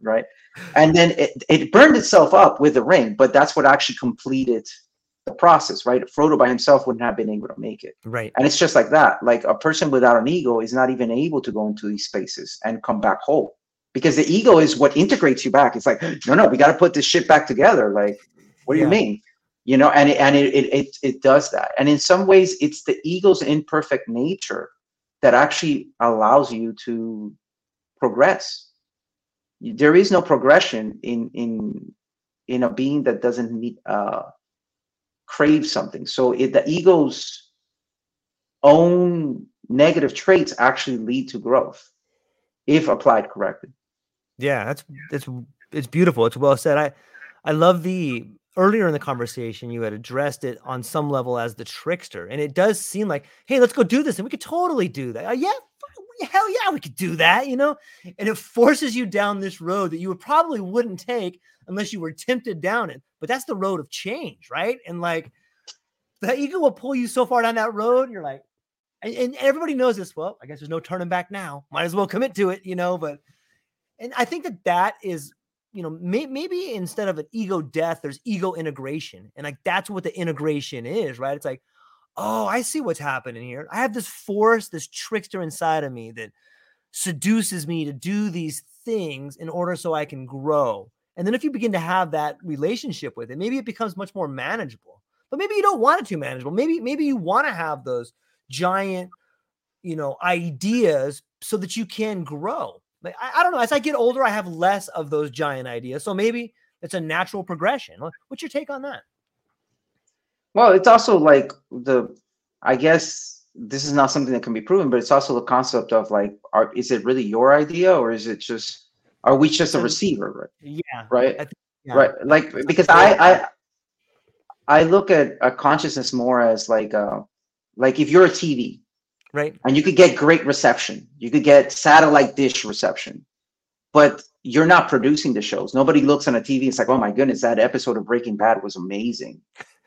right, and then it, it burned itself up with the ring, but that's what actually completed the process, right? Frodo by himself wouldn't have been able to make it, right and it's just like that. Like a person without an ego is not even able to go into these spaces and come back whole because the ego is what integrates you back. It's like, no, no, we got to put this shit back together. Like, what do Yeah. you mean? You know, and it, and it, it it does that. And in some ways, it's the ego's imperfect nature that actually allows you to progress. There is no progression in in in a being that doesn't need uh crave something. So it, the ego's own negative traits actually lead to growth if applied correctly. Yeah, that's it's it's beautiful. It's well said. I I love the earlier in the conversation you had addressed it on some level as the trickster, and it does seem like, hey, let's go do this, and we could totally do that. Uh, yeah, hell yeah, we could do that. You know, and it forces you down this road that you would probably wouldn't take unless you were tempted down it. But that's the road of change, right? And like the ego will pull you so far down that road. You're like, and, and everybody knows this. Well, I guess there's no turning back now. Might as well commit to it, you know. But and I think that that is, you know, may, maybe instead of an ego death, there's ego integration, and like that's what the integration is, right? It's like, oh, I see what's happening here. I have this force, this trickster inside of me that seduces me to do these things in order so I can grow. And then if you begin to have that relationship with it, maybe it becomes much more manageable. But maybe you don't want it too manageable. Maybe maybe you want to have those giant, you know, ideas so that you can grow. Like I, I don't know. As I get older, I have less of those giant ideas. So maybe it's a natural progression. What's your take on that? Well, it's also like the, I guess this is not something that can be proven, but it's also the concept of like, are, is it really your idea or is it just, are we just a receiver? Right? Yeah. Right. Think, yeah. Right. Like, because I, I, I look at a consciousness more as like, uh, like if you're a TV, right, and you could get great reception, you could get satellite dish reception, but you're not producing the shows. Nobody looks on a TV. It's like, oh my goodness, that episode of Breaking Bad was amazing.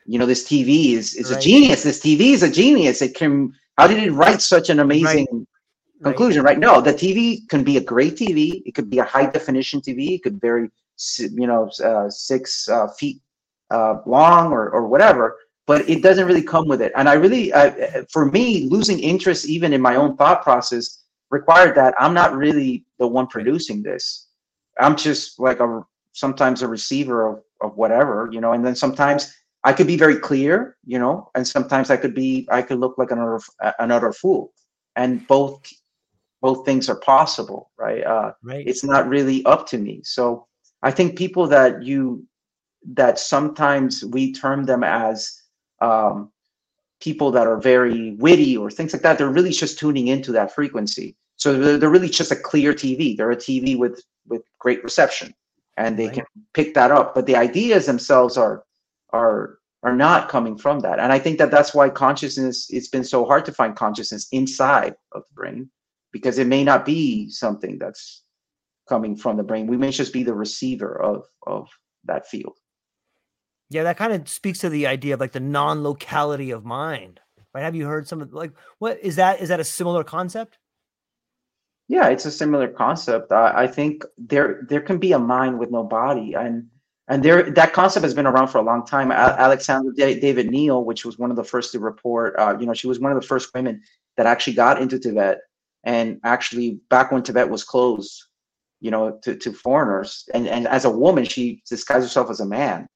You know, this TV is is right. a genius. This TV is a genius. It can. How did it write such an amazing right. conclusion? Right. right? No, the TV can be a great TV. It could be a high definition TV. It could vary, you know, uh, six uh, feet uh, long or or whatever but it doesn't really come with it. And I really, uh, for me, losing interest even in my own thought process required that I'm not really the one producing this. I'm just like a sometimes a receiver of, of whatever, you know, and then sometimes I could be very clear, you know, and sometimes I could be I could look like another another fool. And both both things are possible, right? Uh, right. It's not really up to me. So I think people that you that sometimes we term them as um, people that are very witty or things like that, they're really just tuning into that frequency. So they're, they're really just a clear TV. They're a TV with with great reception, and they right. can pick that up. But the ideas themselves are are are not coming from that. And I think that that's why consciousness. It's been so hard to find consciousness inside of the brain because it may not be something that's coming from the brain. We may just be the receiver of of that field. Yeah, that kind of speaks to the idea of like the non-locality of mind. Right? Have you heard some of like what is that? Is that a similar concept? Yeah, it's a similar concept. I, I think there there can be a mind with no body, and and there that concept has been around for a long time. Alexander David-Néel, which was one of the first to report, uh, you know, she was one of the first women that actually got into Tibet, and actually back when Tibet was closed, you know, to, to foreigners, and and as a woman, she disguised herself as a man,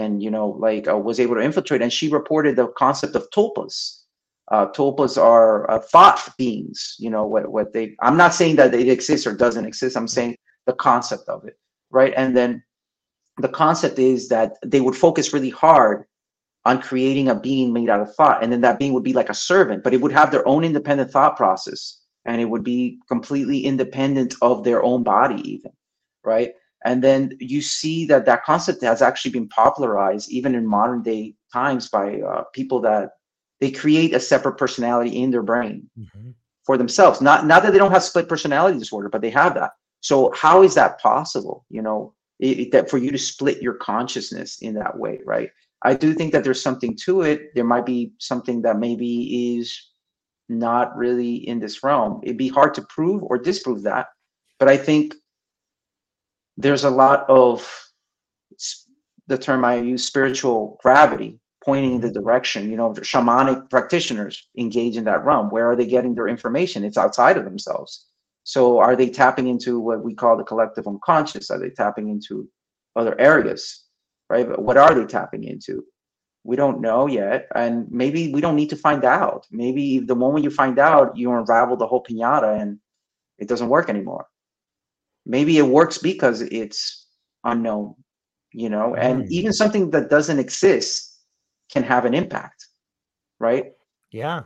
and you know like uh, was able to infiltrate and she reported the concept of tulpas. Uh, tulpas are uh, thought beings you know what, what they i'm not saying that it exists or doesn't exist i'm saying the concept of it right? And then the concept is that they would focus really hard on creating a being made out of thought and then that being would be like a servant but it would have their own independent thought process and it would be completely independent of their own body even right and then you see that that concept has actually been popularized even in modern day times by uh, people that they create a separate personality in their brain mm-hmm. for themselves. Not not that they don't have split personality disorder but they have that. So how is that possible? You know it, it, that for you to split your consciousness in that way right? I do think that there's something to it. There might be something that maybe is not really in this realm. It'd be hard to prove or disprove that but i think there's a lot of the term I use, spiritual gravity, pointing the direction. You know, shamanic practitioners engage in that realm. Where are they getting their information? It's outside of themselves. So, are they tapping into what we call the collective unconscious? Are they tapping into other areas? Right? But what are they tapping into? We don't know yet, and maybe we don't need to find out. Maybe the moment you find out, you unravel the whole pinata, and it doesn't work anymore maybe it works because it's unknown you know and mm. even something that doesn't exist can have an impact right yeah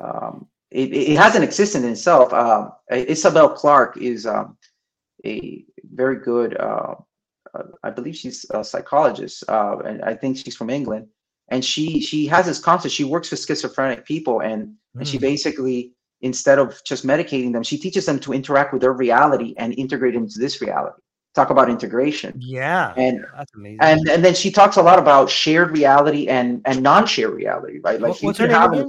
um, it, it has an existence in itself uh, isabel clarke is um, a very good uh, uh, i believe she's a psychologist uh, and i think she's from england and she she has this concept she works with schizophrenic people and mm. and she mm. basically instead of just medicating them, she teaches them to interact with their reality and integrate into this reality. talk about integration. Yeah, and that's amazing. And and then she talks a lot about shared reality and and non-shared reality, right? Like what, what's again?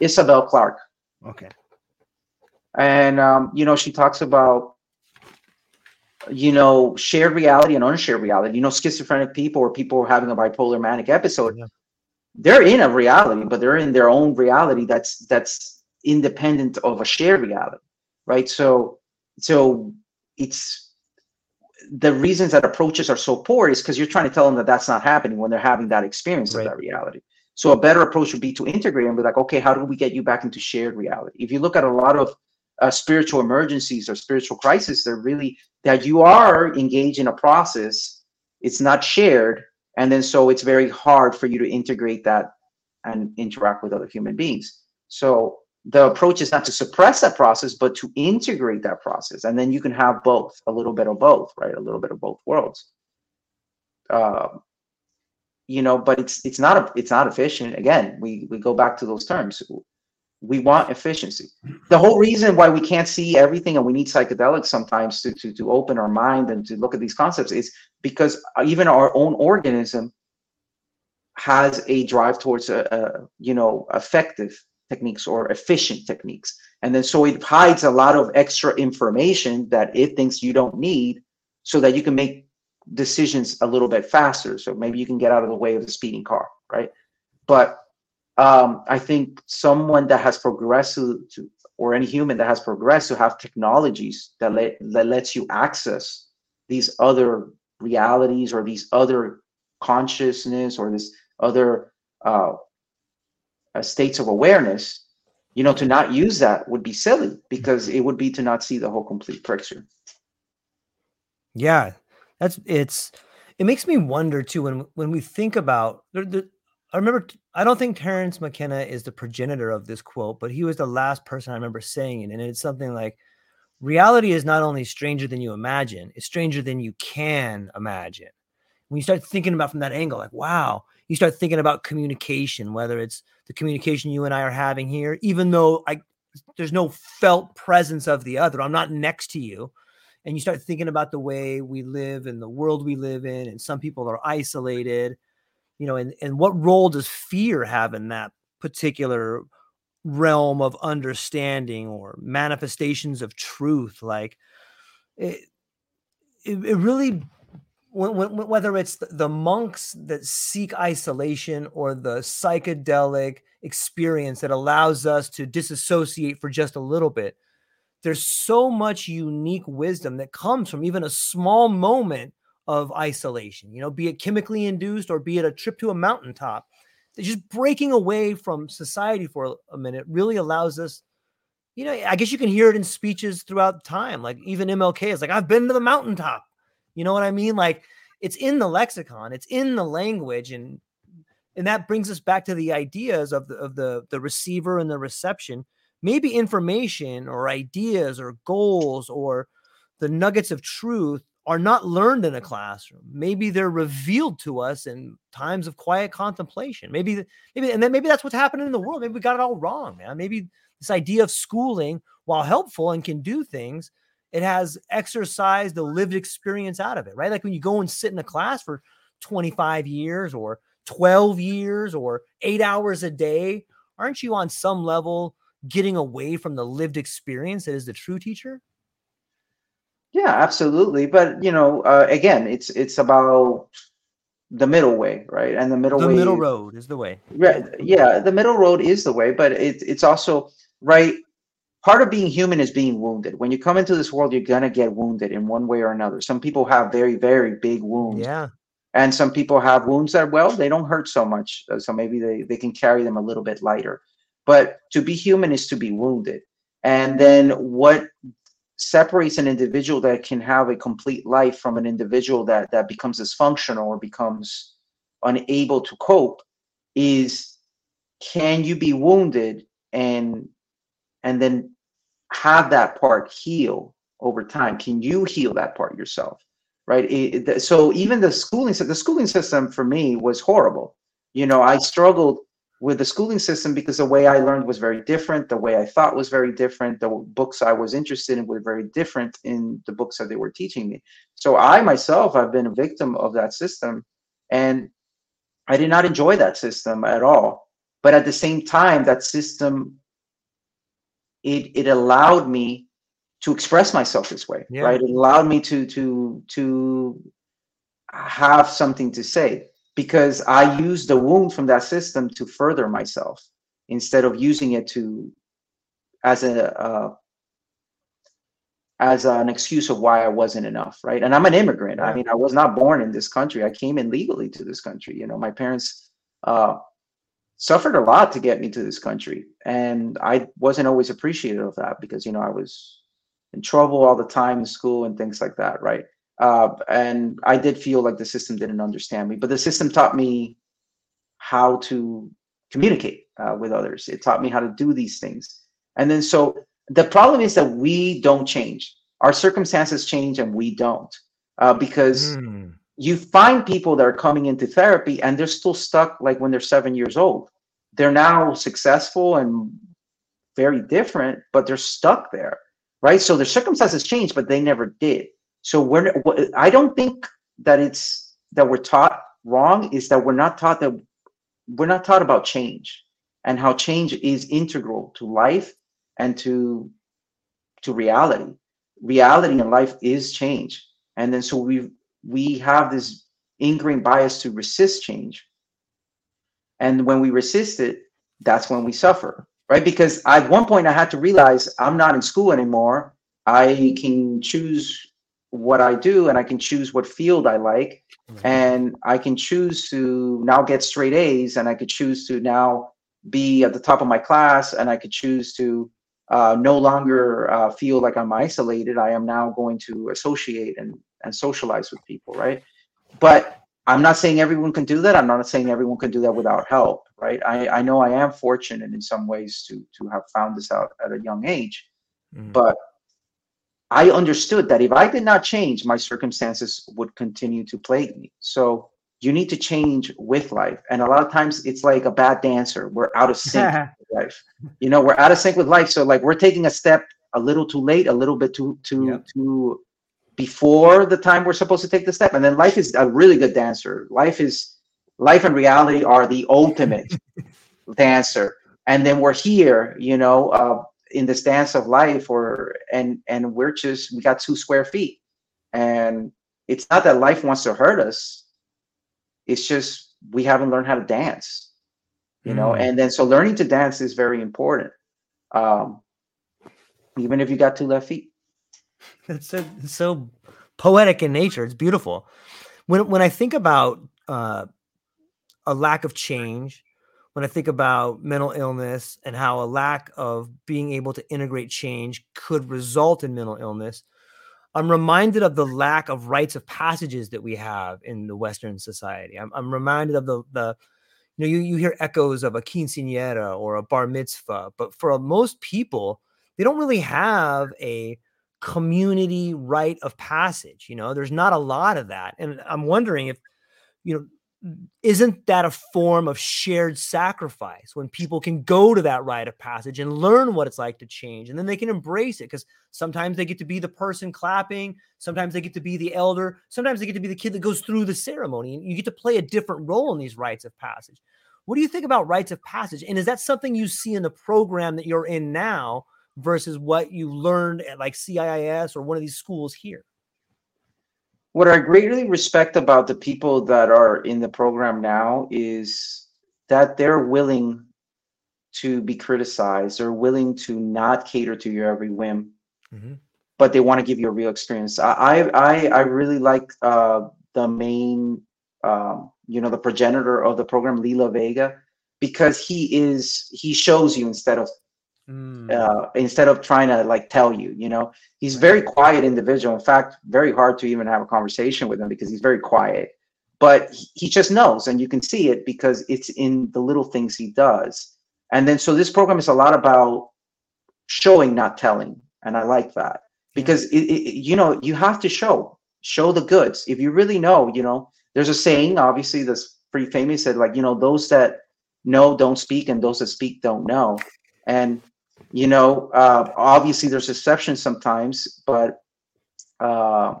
Isabel Clarke. Okay. And um, you know, she talks about you know shared reality and unshared reality. You know, schizophrenic people or people having a bipolar manic episode. Yeah. They're in a reality, but they're in their own reality that's that's independent of a shared reality, right? So so it's the reasons that approaches are so poor is because you're trying to tell them that that's not happening when they're having that experience right. of that reality. So a better approach would be to integrate and be like, okay, how do we get you back into shared reality? If you look at a lot of uh, spiritual emergencies or spiritual crises, they're really that you are engaged in a process. It's not shared, and then so it's very hard for you to integrate that and interact with other human beings. So the approach is not to suppress that process, but to integrate that process. And then you can have both, a little bit of both, right? A little bit of both worlds. Uh, you know, but it's it's not a, it's not efficient. Again, we we go back to those terms. We want efficiency. The whole reason why we can't see everything and we need psychedelics sometimes to, to, to open our mind and to look at these concepts is because even our own organism has a drive towards a, a you know effective techniques or efficient techniques. And then so it hides a lot of extra information that it thinks you don't need so that you can make decisions a little bit faster. So maybe you can get out of the way of the speeding car, right? But um, I think someone that has progressed to, or any human that has progressed to have technologies that let that lets you access these other realities or these other consciousness or this other uh, uh, states of awareness, you know, to not use that would be silly because it would be to not see the whole complete picture. Yeah, that's it's. It makes me wonder too when when we think about. The, the, I remember. I don't think Terence McKenna is the progenitor of this quote, but he was the last person I remember saying it, and it's something like, "Reality is not only stranger than you imagine; it's stranger than you can imagine." When you start thinking about from that angle, like, wow, you start thinking about communication, whether it's the communication you and I are having here, even though I there's no felt presence of the other. I'm not next to you. And you start thinking about the way we live and the world we live in, and some people are isolated, you know, and, and what role does fear have in that particular realm of understanding or manifestations of truth? Like it, it, it really whether it's the monks that seek isolation or the psychedelic experience that allows us to disassociate for just a little bit, there's so much unique wisdom that comes from even a small moment of isolation, you know, be it chemically induced or be it a trip to a mountaintop. Just breaking away from society for a minute really allows us, you know, I guess you can hear it in speeches throughout time. Like even MLK is like, I've been to the mountaintop you know what I mean? Like it's in the lexicon, it's in the language, and and that brings us back to the ideas of the of the the receiver and the reception. Maybe information or ideas or goals or the nuggets of truth are not learned in a classroom. Maybe they're revealed to us in times of quiet contemplation. Maybe, maybe, and then maybe that's what's happening in the world. Maybe we got it all wrong, man. Maybe this idea of schooling, while helpful and can do things, it has exercised the lived experience out of it, right? Like when you go and sit in a class for 25 years or 12 years or eight hours a day, aren't you on some level getting away from the lived experience that is the true teacher? Yeah, absolutely. But you know, uh, again, it's it's about the middle way, right? And the middle the way, middle road is the way. Right. Yeah, the middle road is the way, but it, it's also right part of being human is being wounded. When you come into this world, you're gonna get wounded in one way or another. Some people have very, very big wounds. Yeah. And some people have wounds that, well, they don't hurt so much. Uh, so maybe they, they can carry them a little bit lighter. But to be human is to be wounded. And then what separates an individual that can have a complete life from an individual that, that becomes dysfunctional or becomes unable to cope is can you be wounded and and then have that part heal over time can you heal that part yourself right it, it, so even the schooling the schooling system for me was horrible you know i struggled with the schooling system because the way I learned was very different. The way I thought was very different. The books I was interested in were very different in the books that they were teaching me. So I myself have been a victim of that system, and I did not enjoy that system at all. But at the same time, that system it it allowed me to express myself this way, yeah. right? It allowed me to to to have something to say because I used the wound from that system to further myself instead of using it to as a uh, as an excuse of why I wasn't enough, right? And I'm an immigrant. I mean, I was not born in this country. I came in legally to this country. You know, my parents uh, suffered a lot to get me to this country, and I wasn't always appreciative of that because you know I was in trouble all the time in school and things like that, right? Uh, and I did feel like the system didn't understand me, but the system taught me how to communicate uh, with others. It taught me how to do these things. And then so the problem is that we don't change. Our circumstances change and we don't. Uh, because mm. You find people that are coming into therapy and they're still stuck like when they're seven years old. They're now successful and very different, but they're stuck there, right? So their circumstances change, but they never did. So we're I don't think that it's that we're taught wrong is that we're not taught that we're not taught about change and how change is integral to life and to to reality. Reality in life is change. And then so we we have this ingrained bias to resist change. And when we resist it, that's when we suffer, right? Because at one point I had to realize I'm not in school anymore. I can choose what I do and I can choose what field I like. And I can choose to now get straight A's and I could choose to now be at the top of my class and I could choose to uh, no longer uh, feel like I'm isolated. I am now going to associate and, and socialize with people, right? But I'm not saying everyone can do that. I'm not saying everyone can do that without help, right? I, I know I am fortunate in some ways to to have found this out at a young age, mm. but I understood that if I did not change, my circumstances would continue to plague me. So you need to change with life. And a lot of times it's like a bad dancer. We're out of sync with life. You know, we're out of sync with life. So like we're taking a step a little too late, a little bit too too yep. too before the time we're supposed to take the step. And then life is a really good dancer. Life is life and reality are the ultimate dancer. And then we're here, you know, uh, in this dance of life or and and we're just we got two square feet and it's not that life wants to hurt us it's just we haven't learned how to dance you mm. know and then so learning to dance is very important um even if you got two left feet it's so, so poetic in nature it's beautiful when when i think about uh a lack of change when I think about mental illness and how a lack of being able to integrate change could result in mental illness, I'm reminded of the lack of rites of passages that we have in the Western society. I'm, I'm reminded of the, the you know, you, you hear echoes of a quinceanera or a bar mitzvah, but for most people, they don't really have a community rite of passage. You know, there's not a lot of that. And I'm wondering if, you know, isn't that a form of shared sacrifice when people can go to that rite of passage and learn what it's like to change and then they can embrace it because sometimes they get to be the person clapping sometimes they get to be the elder sometimes they get to be the kid that goes through the ceremony and you get to play a different role in these rites of passage what do you think about rites of passage and is that something you see in the program that you're in now versus what you learned at like CIIS or one of these schools here what I greatly respect about the people that are in the program now is that they're willing to be criticized. They're willing to not cater to your every whim, mm-hmm. but they want to give you a real experience. I I I really like uh, the main, um, you know, the progenitor of the program, Lila Vega, because he is he shows you instead of Mm. Uh, instead of trying to like tell you, you know, he's very quiet individual. In fact, very hard to even have a conversation with him because he's very quiet. But he just knows, and you can see it because it's in the little things he does. And then, so this program is a lot about showing, not telling, and I like that because it, it, you know you have to show, show the goods. If you really know, you know, there's a saying, obviously, that's pretty famous, that like you know those that know don't speak, and those that speak don't know. And you know, uh, obviously there's exceptions sometimes, but uh,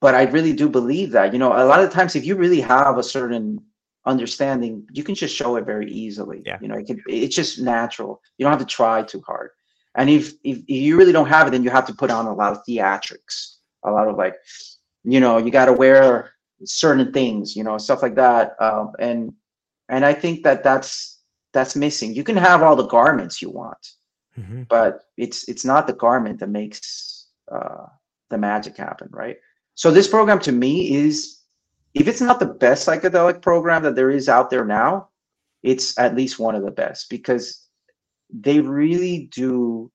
but I really do believe that. You know, a lot of times if you really have a certain understanding, you can just show it very easily. Yeah. You know, it can, it's just natural. You don't have to try too hard. And if, if if you really don't have it, then you have to put on a lot of theatrics, a lot of like, you know, you got to wear certain things, you know, stuff like that. Um, and and I think that that's that's missing. You can have all the garments you want, Mhm. but it's it's not the garment that makes uh, the magic happen, right? So this program to me is, if it's not the best psychedelic program that there is out there now, it's at least one of the best because they really do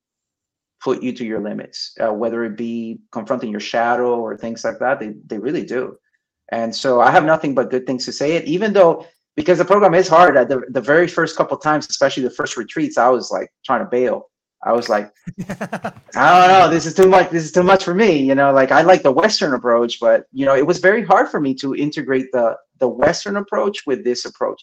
put you to your limits, uh, whether it be confronting your shadow or things like that. They they really do, and so I have nothing but good things to say. It even though because the program is hard at the, the very first couple times, especially the first retreats, I was like trying to bail. I was like, I don't know, this is too much. This is too much for me. You know, like I like the Western approach, but you know, it was very hard for me to integrate the the Western approach with this approach.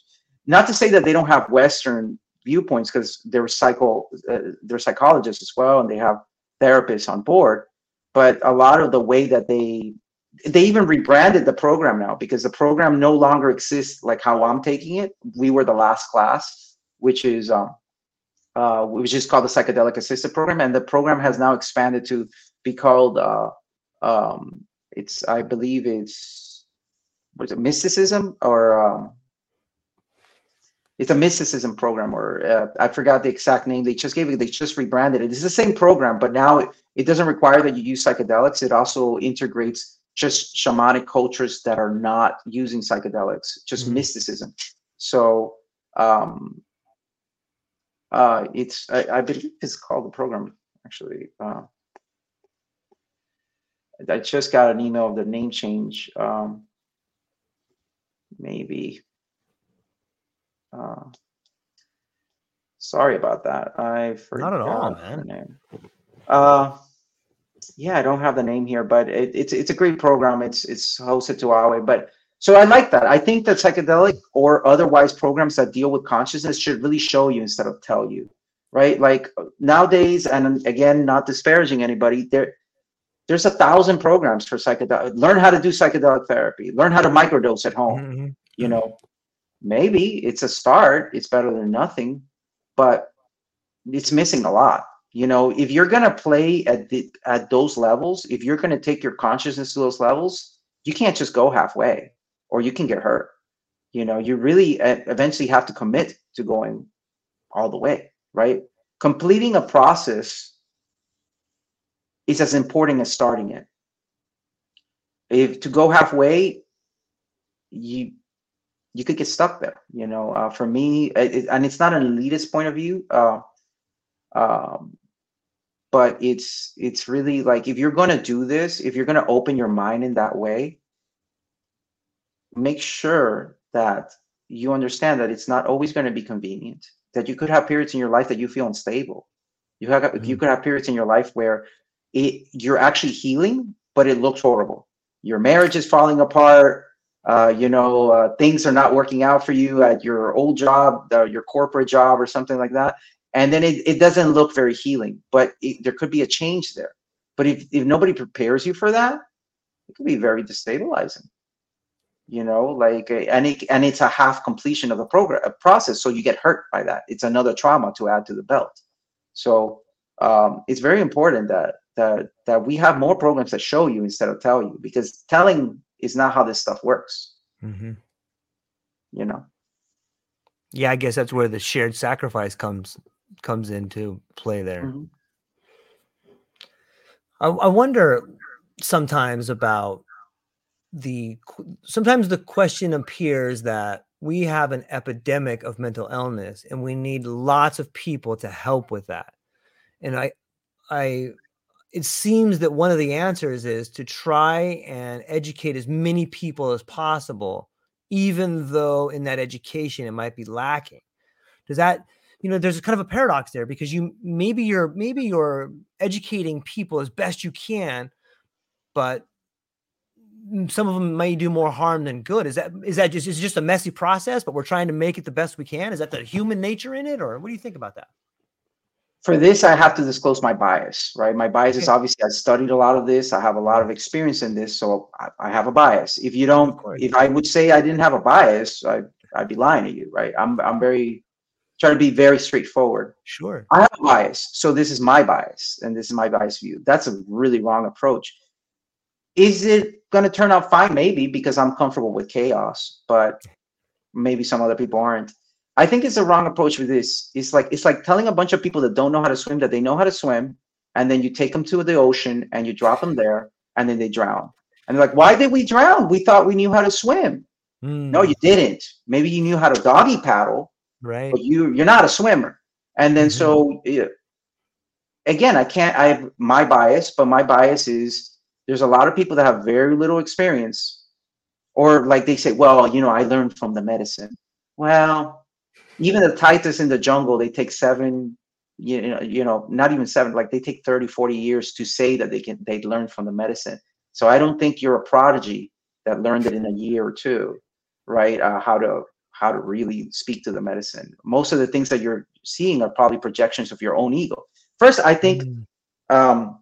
Not to say that they don't have Western viewpoints, because they're psycho, uh, they're psychologists as well, and they have therapists on board. But a lot of the way that they they even rebranded the program now because the program no longer exists like how I'm taking it. We were the last class, which is um, uh, which is called the psychedelic assisted program, and the program has now expanded to be called uh, um, it's I believe it's was it mysticism or um, it's a mysticism program or uh, I forgot the exact name. They just gave it. They just rebranded it. It's the same program, but now it, it doesn't require that you use psychedelics. It also integrates just shamanic cultures that are not using psychedelics, just Mhm. mysticism. So um, uh, it's I, I believe it's called the program actually. Uh, I just got an email of the name change. Um, maybe. Uh, sorry about that. I forgot Not at all, man. name. Uh, yeah, I don't have the name here, but it, it's it's a great program. It's it's hosted to Huawei, but so I like that. I think that psychedelic or otherwise programs that deal with consciousness should really show you instead of tell you, right? Like nowadays, and again, not disparaging anybody, there there's a thousand programs for psychedelic. Learn how to do psychedelic therapy. Learn how to microdose at home Mhm. you know maybe it's a start it's better than nothing but it's missing a lot you know if you're going to play at the at those levels if you're going to take your consciousness to those levels you can't just go halfway or you can get hurt. You know you really eventually have to commit to going all the way right? Completing a process is as important as starting it. If to go halfway you you could get stuck there you know uh, for me it- and it's not an elitist point of view uh, um, but it's it's really like if you're going to do this if you're going to open your mind in that way make sure that you understand that it's not always going to be convenient that you could have periods in your life that you feel unstable. You have you Mhm. could have periods in your life where it you're actually healing but it looks horrible. Your marriage is falling apart uh, you know uh, things are not working out for you at your old job uh, your corporate job or something like that and then it, it doesn't look very healing but it, there could be a change there. But if, if nobody prepares you for that it could be very destabilizing. You know like uh, and it, and it's a half completion of the program a process so you get hurt by that. It's another trauma to add to the belt. So um, it's very important that that that we have more programs that show you instead of tell you because telling is not how this stuff works. Mhm. you know? Yeah, I guess that's where the shared sacrifice comes comes into play there. Mhm. I, I wonder sometimes about the sometimes the question appears that we have an epidemic of mental illness and we need lots of people to help with that and i i it seems that one of the answers is to try and educate as many people as possible even though in that education it might be lacking does that you know there's kind of a paradox there because you maybe you're maybe you're educating people as best you can but some of them may do more harm than good. Is that is that just is just a messy process, but we're trying to make it the best we can? Is that the human nature in it, or what do you think about that? For this, I have to disclose my bias, right? My bias is obviously I studied a lot of this. I have a lot of experience in this, so I, I have a bias. If you don't, if I would say I didn't have a bias, I, I'd be lying to you, right? I'm I'm very trying to be very straightforward. Sure. I have a bias, so this is my bias, and this is my bias view. That's a really wrong approach. Is it going to turn out fine? Maybe because I'm comfortable with chaos, but maybe some other people aren't. I think it's a wrong approach with this. It's like it's like telling a bunch of people that don't know how to swim that they know how to swim, and then you take them to the ocean and you drop them there, and then they drown. And they're like, "Why did we drown? We thought we knew how to swim." Mm. No, you didn't. Maybe you knew how to doggy paddle, right? But you you're not a swimmer. And then mm-hmm. so again, I can't. I have my bias, but my bias is there's a lot of people that have very little experience or like they say well you know i learned from the medicine well even the taitas in the jungle they take seven you know you know not even seven like they take 30 40 years to say that they can they learn from the medicine so i don't think you're a prodigy that learned it in a year or two right uh, how to how to really speak to the medicine most of the things that you're seeing are probably projections of your own ego first i think mm. um,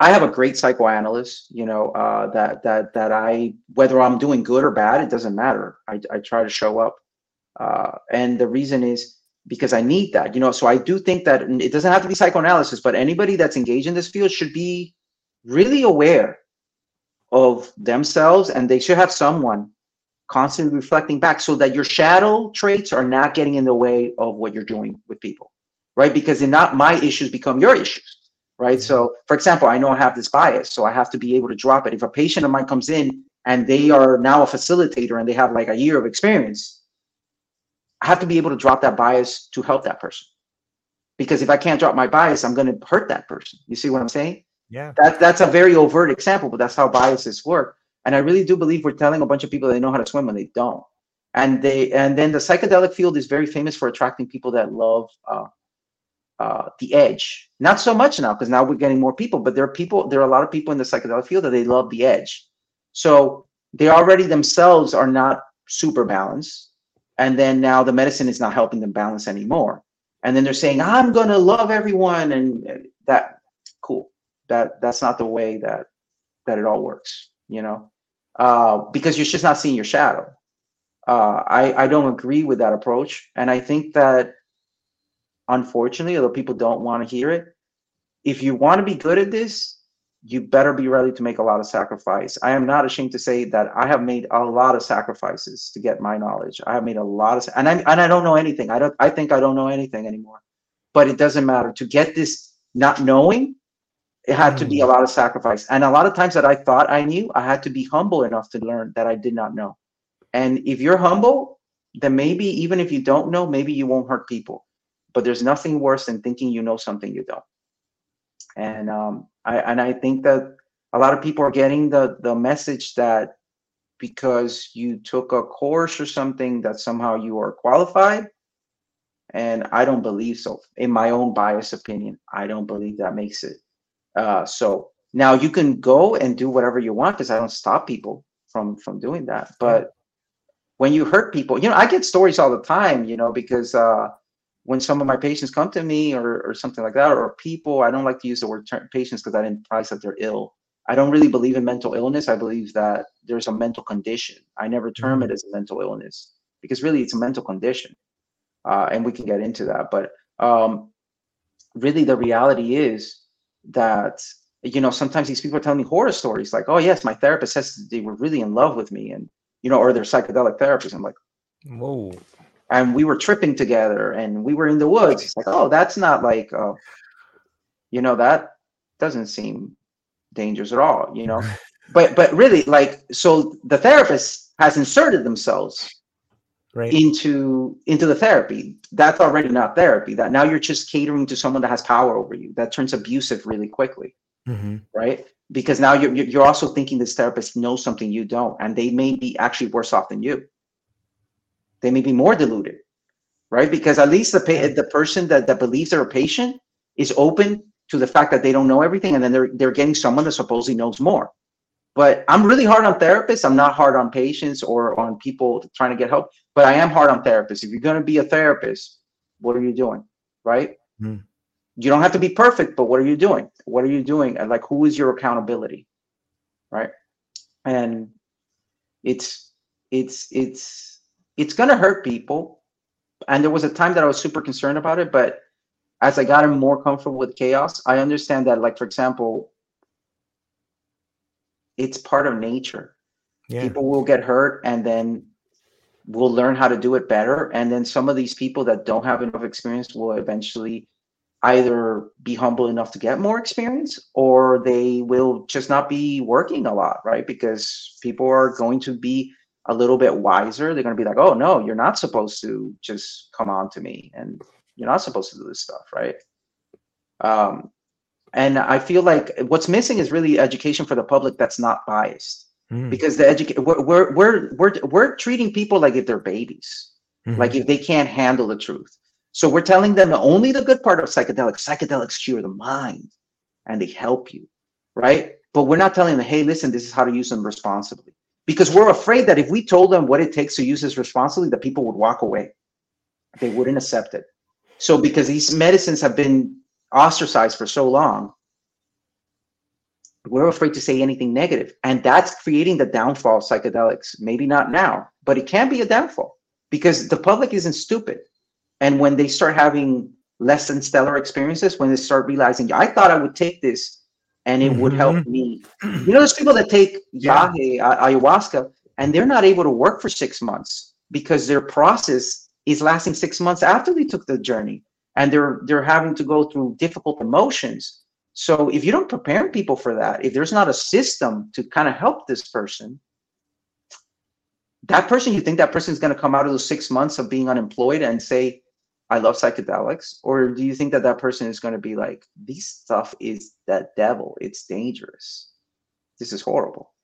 I have a great psychoanalyst, you know, uh, that that that I whether I'm doing good or bad, it doesn't matter. I, I try to show up, uh, and the reason is because I need that, you know. So I do think that it doesn't have to be psychoanalysis, but anybody that's engaged in this field should be really aware of themselves, and they should have someone constantly reflecting back, so that your shadow traits are not getting in the way of what you're doing with people, right? Because then not my issues become your issues right? So, for example, I know I have this bias, so I have to be able to drop it. If a patient of mine comes in and they are now a facilitator and they have like a year of experience, I have to be able to drop that bias to help that person. Because if I can't drop my bias, I'm going to hurt that person. You see what I'm saying? Yeah. That that's a very overt example, but that's how biases work. And I really do believe we're telling a bunch of people they know how to swim when they don't. And they and then the psychedelic field is very famous for attracting people that love uh, uh, the edge. Not so much now because now we're getting more people, but there are people, there are a lot of people in the psychedelic field that they love the edge. So they already themselves are not super balanced. And then now the medicine is not helping them balance anymore. And then they're saying, I'm going to love everyone. And that, cool. That that's not the way that that it all works, you know, uh, because you're just not seeing your shadow. Uh, I, I don't agree with that approach. And I think that unfortunately, although people don't want to hear it, if you want to be good at this, you better be ready to make a lot of sacrifice. I am not ashamed to say that I have made a lot of sacrifices to get my knowledge. I have made a lot of, and I and I don't know anything. I don't. I think I don't know anything anymore. But it doesn't matter. To get this not knowing, it had to be a mm. lot of sacrifice. And a lot of times that I thought I knew, I had to be humble enough to learn that I did not know. And if you're humble, then maybe even if you don't know, maybe you won't hurt people but there's nothing worse than thinking you know something you don't. And um, I and I think that a lot of people are getting the the message that because you took a course or something that somehow you are qualified. And I don't believe so. In my own biased opinion, I don't believe that makes it. Uh, so now you can go and do whatever you want because I don't stop people from from doing that. But when you hurt people, you know, I get stories all the time, you know, because uh, when some of my patients come to me or, or something like that, or people, I don't like to use the word ter- patients because that implies that they're ill. I don't really believe in mental illness. I believe that there's a mental condition. I never term it mm-hmm. as a mental illness because really it's a mental condition. Uh, and we can get into that. But um, really, the reality is that, you know, sometimes these people are telling me horror stories like, oh, yes, my therapist says they were really in love with me and, you know, or they're psychedelic therapists. I'm like, whoa and we were tripping together and we were in the woods. It's like, oh, that's not like, uh, you know, that doesn't seem dangerous at all, you know. but but really, like, so the therapist has inserted themselves right. into into the therapy. That's already not therapy. That now you're just catering to someone that has power over you. That turns abusive really quickly, mm-hmm. right? Because now you're you're also thinking this therapist knows something you don't, and they may be actually worse off than you they may be more deluded, right? Because at least the pa- the person that, that believes they're a patient is open to the fact that they don't know everything, and then they're they're getting someone that supposedly knows more. But I'm really hard on therapists. I'm not hard on patients or on people trying to get help, but I am hard on therapists. If you're going to be a therapist, what are you doing? Right? Mm. You don't have to be perfect, but what are you doing? What are you doing? And like, who is your accountability? Right? And it's, it's, it's, it's going to hurt people. And there was a time that I was super concerned about it, but as I got more comfortable with chaos, I understand that, like, for example, it's part of nature. Yeah. People will get hurt and then we'll learn how to do it better. And then some of these people that don't have enough experience will eventually either be humble enough to get more experience or they will just not be working a lot, right? Because people are going to be a little bit wiser. They're going to be like, oh, no, you're not supposed to just come on to me and you're not supposed to do this stuff, right? Um, and I feel like what's missing is really education for the public that's not biased. Mm. Because the education we're, we're we're we're we're treating people like if they're babies, Mhm. like if they can't handle the truth. So we're telling them only the good part of psychedelics. Psychedelics cure the mind, and they help you, right? But we're not telling them, hey, listen, this is how to use them responsibly. Because we're afraid that if we told them what it takes to use this responsibly, that people would walk away. They wouldn't accept it. So because these medicines have been ostracized for so long, we're afraid to say anything negative. And that's creating the downfall of psychedelics. Maybe not now, but it can be a downfall because the public isn't stupid. And when they start having less than stellar experiences, when they start realizing, I thought I would take this and it would help mm-hmm. me. You know, there's people that take Yeah. yahe, a- ayahuasca, and they're not able to work for six months because their process is lasting six months after they took the journey and they're they're having to go through difficult emotions. So if you don't prepare people for that if there's not a system to kind of help this person that person you think that person is going to come out of those six months of being unemployed and say i love psychedelics or do you think that that person is going to be like this stuff is the devil. It's dangerous. This is horrible.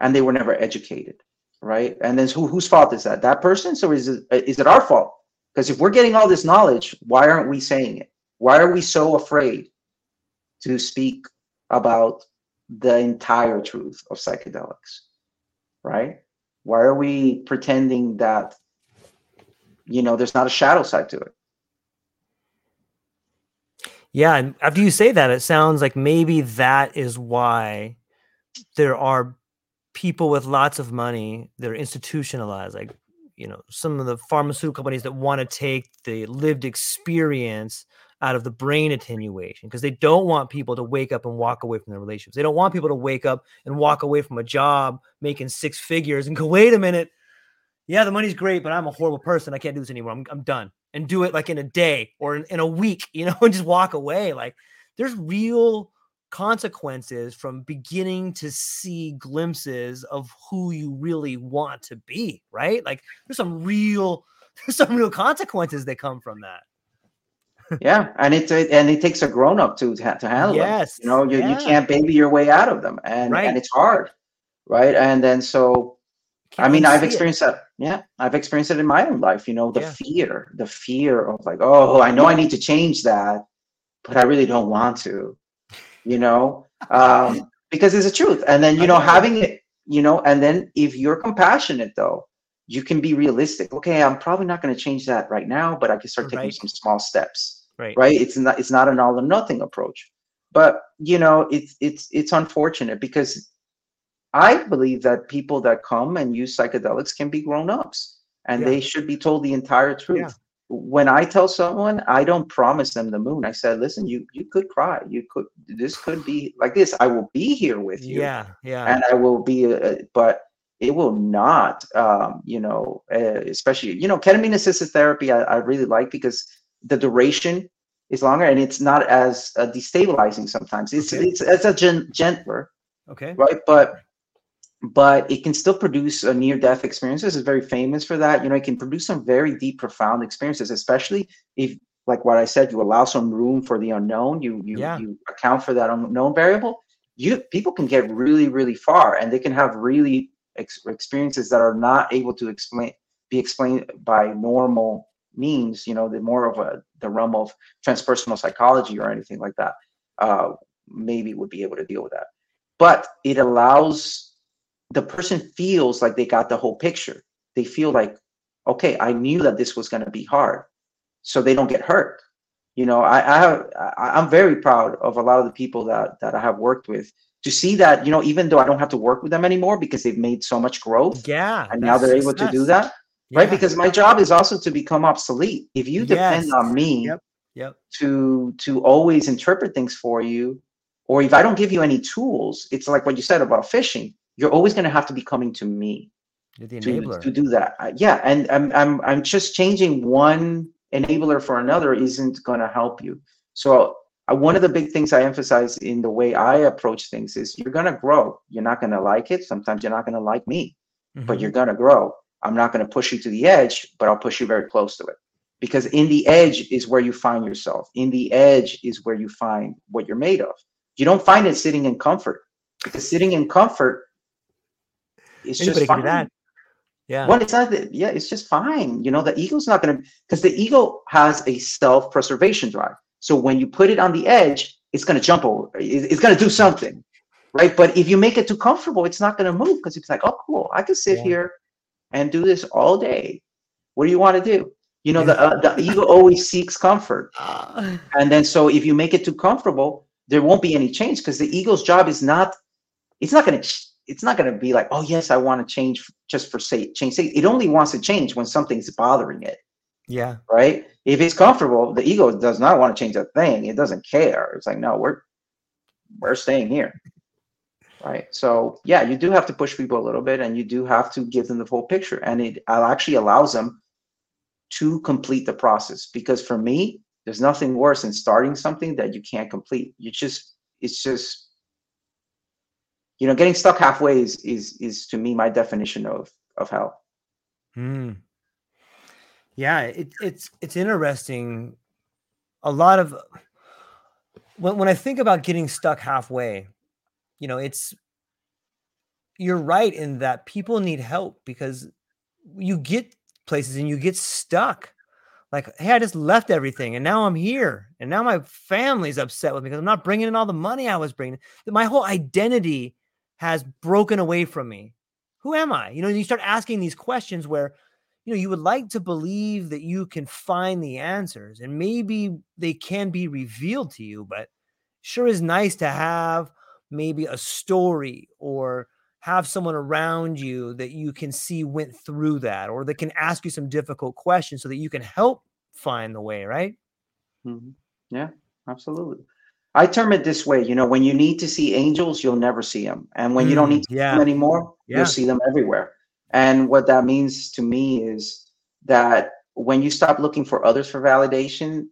And they were never educated right? And then who, whose fault is that? That person? Or is it is it our fault because if we're getting all this knowledge why aren't we saying it? Why are we so afraid to speak about the entire truth of psychedelics right? Why are we pretending that you know there's not a shadow side to it? Yeah, and after you say that, it sounds like maybe that is why there are people with lots of money that are institutionalized, like you know, some of the pharmaceutical companies that want to take the lived experience out of the brain attenuation because they don't want people to wake up and walk away from their relationships. They don't want people to wake up and walk away from a job making six figures and go, wait a minute. Yeah, the money's great, but I'm a horrible person. I can't do this anymore. I'm, I'm done. And do it like in a day or in, in a week, you know, and just walk away. Like there's real consequences from beginning to see glimpses of who you really want to be, right? Like there's some real there's some real consequences that come from that. yeah and it and it takes a grown-up to to handle them Yes. you know you, yeah. you can't baby your way out of them and Right. and it's hard right and then so Can't I mean, I've it. experienced that. Yeah, I've experienced it in my own life. You know, the Yeah. fear, the fear of like, oh, I know I need to change that, but I really don't want to. You know, um, because it's the truth. And then you know, having it, you know, and then if you're compassionate though, you can be realistic. Okay, I'm probably not going to change that right now, but I can start taking Right. some small steps. Right. Right? It's not. It's not an all or nothing approach. But you know, it's it's it's unfortunate because I believe that people that come and use psychedelics can be grown ups and Yeah. they should be told the entire truth. Yeah. When I tell someone, I don't promise them the moon. I said, listen, you you could cry. You could this could be like this. I will be here with you Yeah, yeah. and I will be uh, but it will not um, you know uh, especially you know ketamine assisted therapy I, I really like because the duration is longer and it's not as uh, destabilizing sometimes it's Okay. it's, it's a gen- gentler okay. right but but it can still produce a near death experiences it's very famous for that. You know it can produce some very deep profound experiences especially if like what i said you allow some room for the unknown you you, Yeah. you account for that unknown variable you people can get really really far and they can have really ex- experiences that are not able to explain be explained by normal means you know the more of a the realm of transpersonal psychology or anything like that uh maybe would be able to deal with that. But it allows the person feels like they got the whole picture. They feel like, okay, I knew that this was going to be hard, so they don't get hurt. You know, I, I have, I, I'm very proud of a lot of the people that that I have worked with to see that you know even though I don't have to work with them anymore because they've made so much growth. Yeah, and now they're able to do that. Yeah. Right, because my job is also to become obsolete. If you depend yes. on me yep. Yep. to to always interpret things for you, or if I don't give you any tools, it's like what you said about fishing. You're always going to have to be coming to me to, to, do that. Yeah, and I'm I'm I'm just changing one enabler for another isn't going to help you. So uh, one of the big things I emphasize in the way I approach things is you're going to grow. You're not going to like it. Sometimes you're not going to like me, mm-hmm. but you're going to grow. I'm not going to push you to the edge, but I'll push you very close to it. Because in the edge is where you find yourself. In the edge is where you find what you're made of. You don't find it sitting in comfort. Because sitting in comfort is Anybody just fine. That. Yeah. Well, it's not that, yeah, it's just fine. You know, the ego's not gonna because the ego has a self-preservation drive. So when you put it on the edge, it's gonna jump over, it's gonna do something. Right. But if you make it too comfortable, it's not gonna move because it's like, oh cool, I can sit yeah. here and do this all day. What do you want to do? You know, the uh, the ego always seeks comfort, uh. and then so if you make it too comfortable, there won't be any change because the ego's job is not. It's not going to. It's not going to be like, oh yes, I want to change just for say change. Say it only wants to change when something's bothering it. Yeah. Right. If it's comfortable, the ego does not want to change a thing. It doesn't care. It's like, no, we're we're staying here right so yeah you do have to push people a little bit and you do have to give them the full picture and it actually allows them to complete the process because for me there's nothing worse than starting something that you can't complete you just it's just you know getting stuck halfway is is, is to me my definition of of hell hmm. yeah it, it's it's interesting a lot of when, when i think about getting stuck halfway you know, it's you're right in that people need help because you get places and you get stuck. Like, hey, I just left everything and now I'm here. And now my family's upset with me because I'm not bringing in all the money I was bringing. My whole identity has broken away from me. Who am I? You know, you start asking these questions where, you know, you would like to believe that you can find the answers and maybe they can be revealed to you, but sure is nice to have maybe a story or have someone around you that you can see went through that or that can ask you some difficult questions so that you can help find the way right mm-hmm. yeah absolutely i term it this way you know when you need to see angels you'll never see them and when mm, you don't need to yeah. see them anymore yeah. you'll see them everywhere and what that means to me is that when you stop looking for others for validation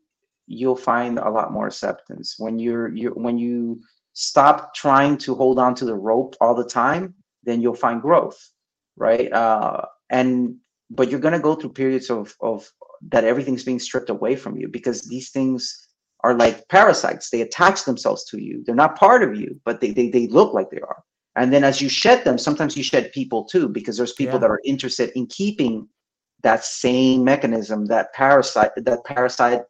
you'll find a lot more acceptance when you're you when you stop trying to hold on to the rope all the time, then you'll find growth, right? Uh, and but you're gonna go through periods of of that everything's being stripped away from you because these things are like parasites. They attach themselves to you. They're not part of you, but they they, they look like they are. And then as you shed them, sometimes you shed people too, because there's people yeah. that are interested in keeping that same mechanism, that parasite, that parasite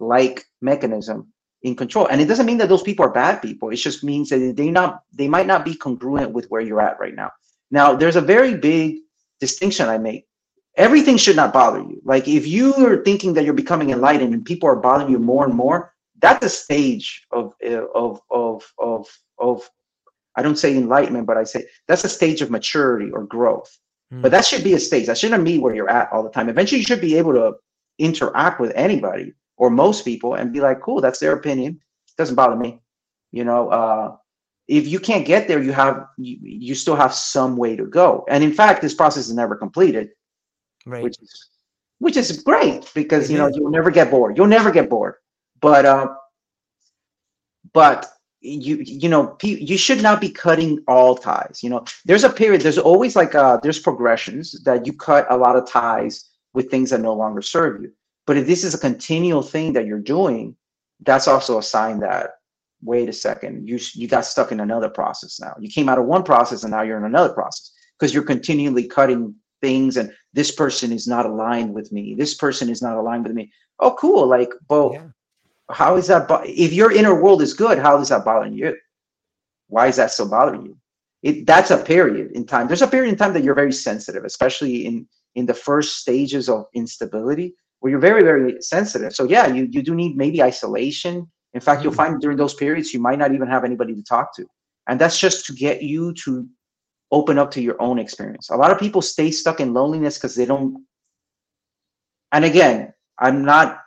like mechanism in control. And it doesn't mean that those people are bad people. It just means that they not they might not be congruent with where you're at right now. Now, there's a very big distinction I make. Everything should not bother you. Like if you are thinking that you're becoming enlightened and people are bothering you more and more, that's a stage of of of of of I don't say enlightenment, but I say that's a stage of maturity or growth. Mm. But that should be a stage. That shouldn't be where you're at all the time. Eventually, you should be able to interact with anybody or most people and be like, cool, that's their opinion. Doesn't bother me. You know, uh, if you can't get there, you have you, you still have some way to go. And in fact, this process is never completed, right. which is which is great because it you know is. you'll never get bored. You'll never get bored. But uh, but you you know you should not be cutting all ties. You know, there's a period. There's always like uh, there's progressions that you cut a lot of ties with things that no longer serve you. But if this is a continual thing that you're doing, that's also a sign that wait a second, you you got stuck in another process now. You came out of one process and now you're in another process because you're continually cutting things and this person is not aligned with me. This person is not aligned with me. Oh, cool. Like, well, yeah. How is that? Bo- if your inner world is good, how is that bothering you? Why is that so bothering you? it that's a period in time. There's a period in time that you're very sensitive, especially in in the first stages of instability where you're very very sensitive. So yeah, you you do need maybe isolation. In fact, you'll Mm. find during those periods you might not even have anybody to talk to, and that's just to get you to open up to your own experience. A lot of people stay stuck in loneliness because they don't. And again, I'm not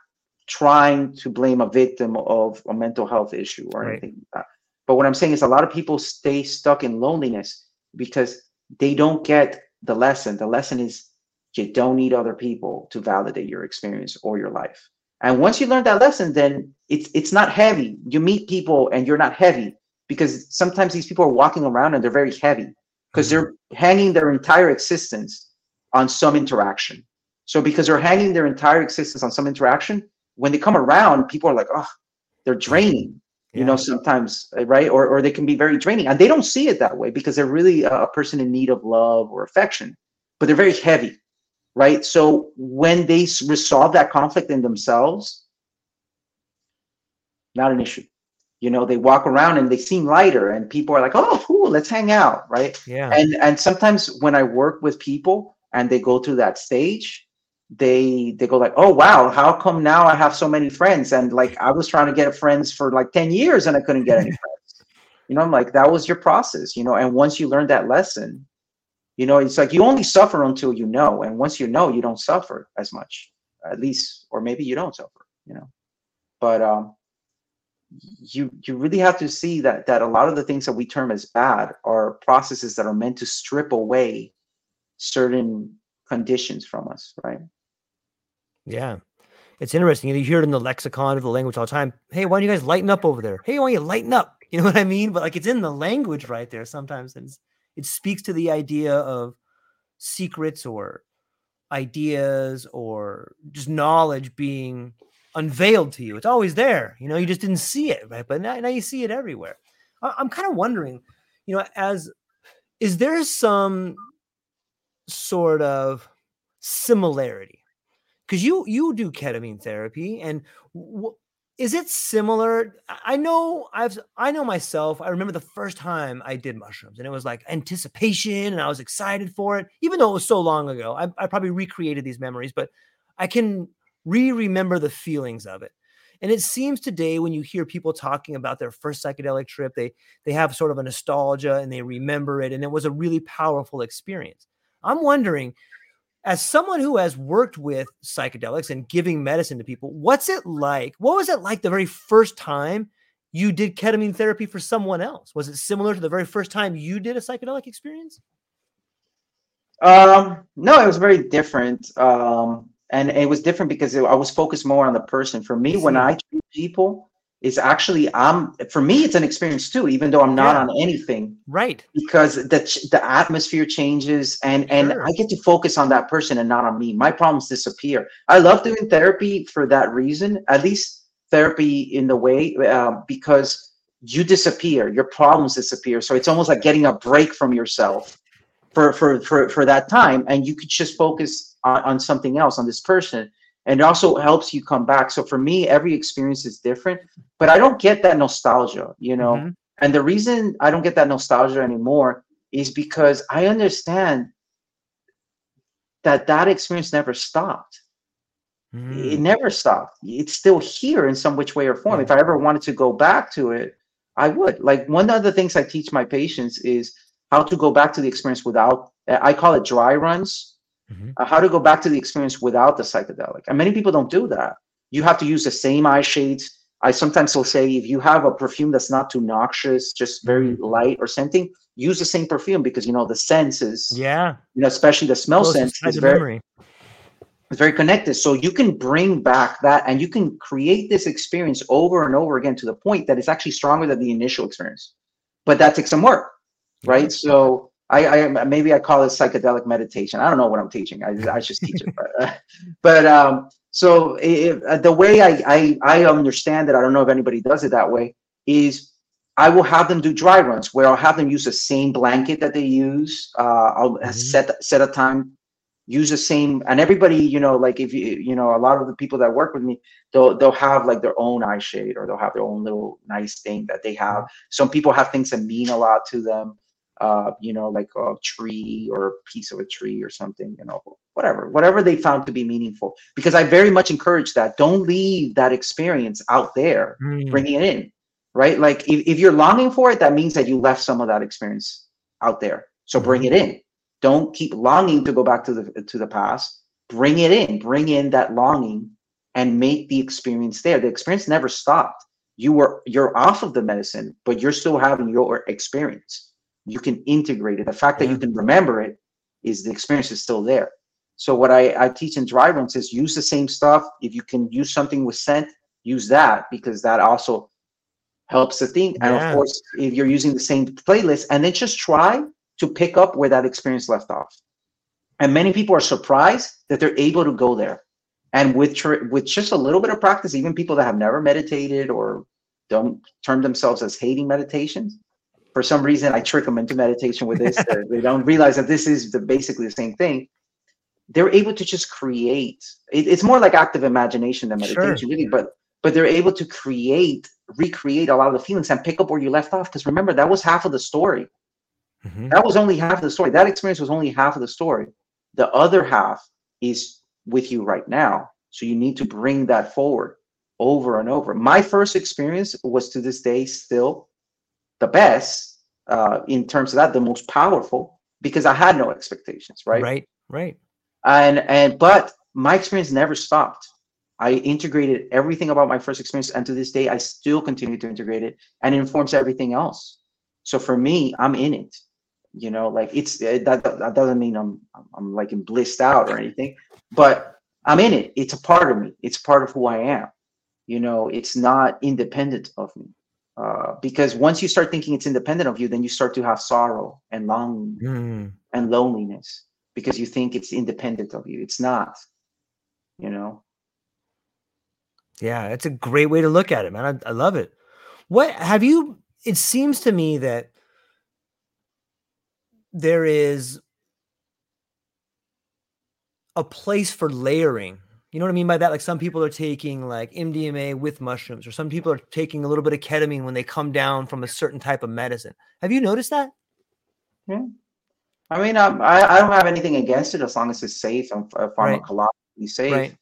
trying to blame a victim of a mental health issue or Right. anything like that. But what I'm saying is a lot of people stay stuck in loneliness because they don't get the lesson. The lesson is you don't need other people to validate your experience or your life. And once you learn that lesson, then it's it's not heavy. You meet people and you're not heavy because sometimes these people are walking around and they're very heavy because they're hanging their entire existence on some interaction. So because they're hanging their entire existence on some interaction, when they come around, people are like, oh, they're draining. You know, sometimes, right? Or or they can be very draining, and they don't see it that way because they're really a a person in need of love or affection, but they're very heavy, right? So when they resolve that conflict in themselves, not an issue. You know, they walk around and they seem lighter, and people are like, "Oh, cool, let's hang out," right? Yeah. and and sometimes when i work with people and they go through that stage they they go like oh wow how come now i have so many friends? And like i was trying to get friends for like 10 years and i couldn't get any friends. You know i'm like that was your process you know and once you learn that lesson you know it's like you only suffer until you know and once you know you don't suffer as much at least or maybe you don't suffer you know. But um you you really have to see that that a lot of the things that we term as bad are processes that are meant to strip away certain conditions from us right Yeah. It's interesting. You hear it in the lexicon of the language all the time. Hey, why don't you guys lighten up over there? Hey, why don't you lighten up? You know what I mean? But like it's in the language right there sometimes. And it speaks to the idea of secrets or ideas or just knowledge being unveiled to you. It's always there. You know, you just didn't see it, right? But now, now you see it everywhere. I- I'm kind of wondering, you know, as is there some sort of similarity because you you do ketamine therapy and w- is it similar I- know i've i know myself i remember the first time i did mushrooms and it was like anticipation and i was excited for it even though it was so long ago i, I probably recreated these memories but i can re-remember the feelings of it. And it seems today when you hear people talking about their first psychedelic trip they they have sort of a nostalgia and they remember it and it was a really powerful experience. I'm wondering as someone who has worked with psychedelics and giving medicine to people, what's it like? What was it like the very first time you did ketamine therapy for someone else? Was it similar to the very first time you did a psychedelic experience? um no it was very different um and it was different because it, i was focused more on the person for me when i treat people it's actually i'm for me it's an experience too even though i'm not Yeah. on anything Right. because the the atmosphere changes and and Sure. I get to focus on that person and not on me. My problems disappear. I love doing therapy for that reason. At least therapy in the way uh, because you disappear, your problems disappear. So it's almost like getting a break from yourself for for for for that time, and you could just focus on, on something else on this person. And it also helps you come back. So for me, every experience is different, but I don't get that nostalgia. You know. Mhm. And the reason I don't get that nostalgia anymore is because I understand that that experience never stopped. It Mm. never stopped. It's still here in some which way or form. Yeah. If I ever wanted to go back to it, I would. Like one of the things I teach my patients is how to go back to the experience without. I call it dry runs. Mhm. uh, how to go back to the experience without the psychedelic. And many people don't do that. You have to use the same eye shades. I sometimes will say if you have a perfume that's not too noxious, just very Mhm. light or scenting, use the same perfume because you know the senses, Yeah. you know, especially the smell Closest sense is very memory. is very connected. So you can bring back that and you can create this experience over and over again to the point that it's actually stronger than the initial experience. But that takes some work, right? So I, I maybe I call it psychedelic meditation. I don't know what I'm teaching. I, I just teach it. But, uh, but um, so if, uh, the way I, I I understand it, I don't know if anybody does it that way. Is I will have them do dry runs where I'll have them use the same blanket that they use. Uh, I'll Mhm. set set a time, use the same, and everybody, you know, like if you you know, a lot of the people that work with me, they'll they'll have like their own eye shade or they'll have their own little nice thing that they have. Some people have things that mean a lot to them. Uh, you know, like a tree or a piece of a tree or something, you know, whatever, whatever they found to be meaningful. Because I very much encourage that. Don't leave that experience out there, Mm. bring it in, right? Like if, if you're longing for it, that means that you left some of that experience out there. So bring it in. Don't keep longing to go back to the to the past. Bring it in. Bring in that longing and make the experience there. The experience never stopped. You were you're off of the medicine, but you're still having your experience you can integrate it. The fact that you can remember it is the experience is still there. So what I, I teach in dry runs is use the same stuff. If you can use something with scent, use that because that also helps the thing. And of course, if you're using the same playlist, and then just try to pick up where that experience left off. And many people are surprised that they're able to go there. And with tr- with just a little bit of practice, even people that have never meditated or don't term themselves as hating meditations, for some reason I trick them into meditation with this. uh, they don't realize that this is the, basically the same thing. They're able to just create. It, it's more like active imagination than Sure. meditation, really. But but they're able to create, recreate a lot of the feelings and pick up where you left off. Because remember, that was half of the story. Mhm. That was only half of the story. That experience was only half of the story. The other half is with you right now. So you need to bring that forward over and over. My first experience was to this day still the best uh, in terms of that, the most powerful because I had no expectations, right? Right. Right. And and but my experience never stopped. I integrated everything about my first experience, and to this day, I still continue to integrate it, and it informs everything else. So for me, I'm in it. You know, like it's it, that that doesn't mean I'm I'm, I'm like in blissed out or anything, but I'm in it. It's a part of me. It's part of who I am. You know, it's not independent of me. Uh, because once you start thinking it's independent of you, then you start to have sorrow and longing Mm. and loneliness because you think it's independent of you. It's not. You know. Yeah, it's a great way to look at it, man. I, I love it. What have you? It seems to me that there is a place for layering. You know what I mean by that? Like some people are taking like MDMA with mushrooms, or some people are taking a little bit of ketamine when they come down from a certain type of medicine. Have you noticed that? Yeah. I mean, um, I, I don't have anything against it as long as it's safe and uh, pharmacologically safe. Right.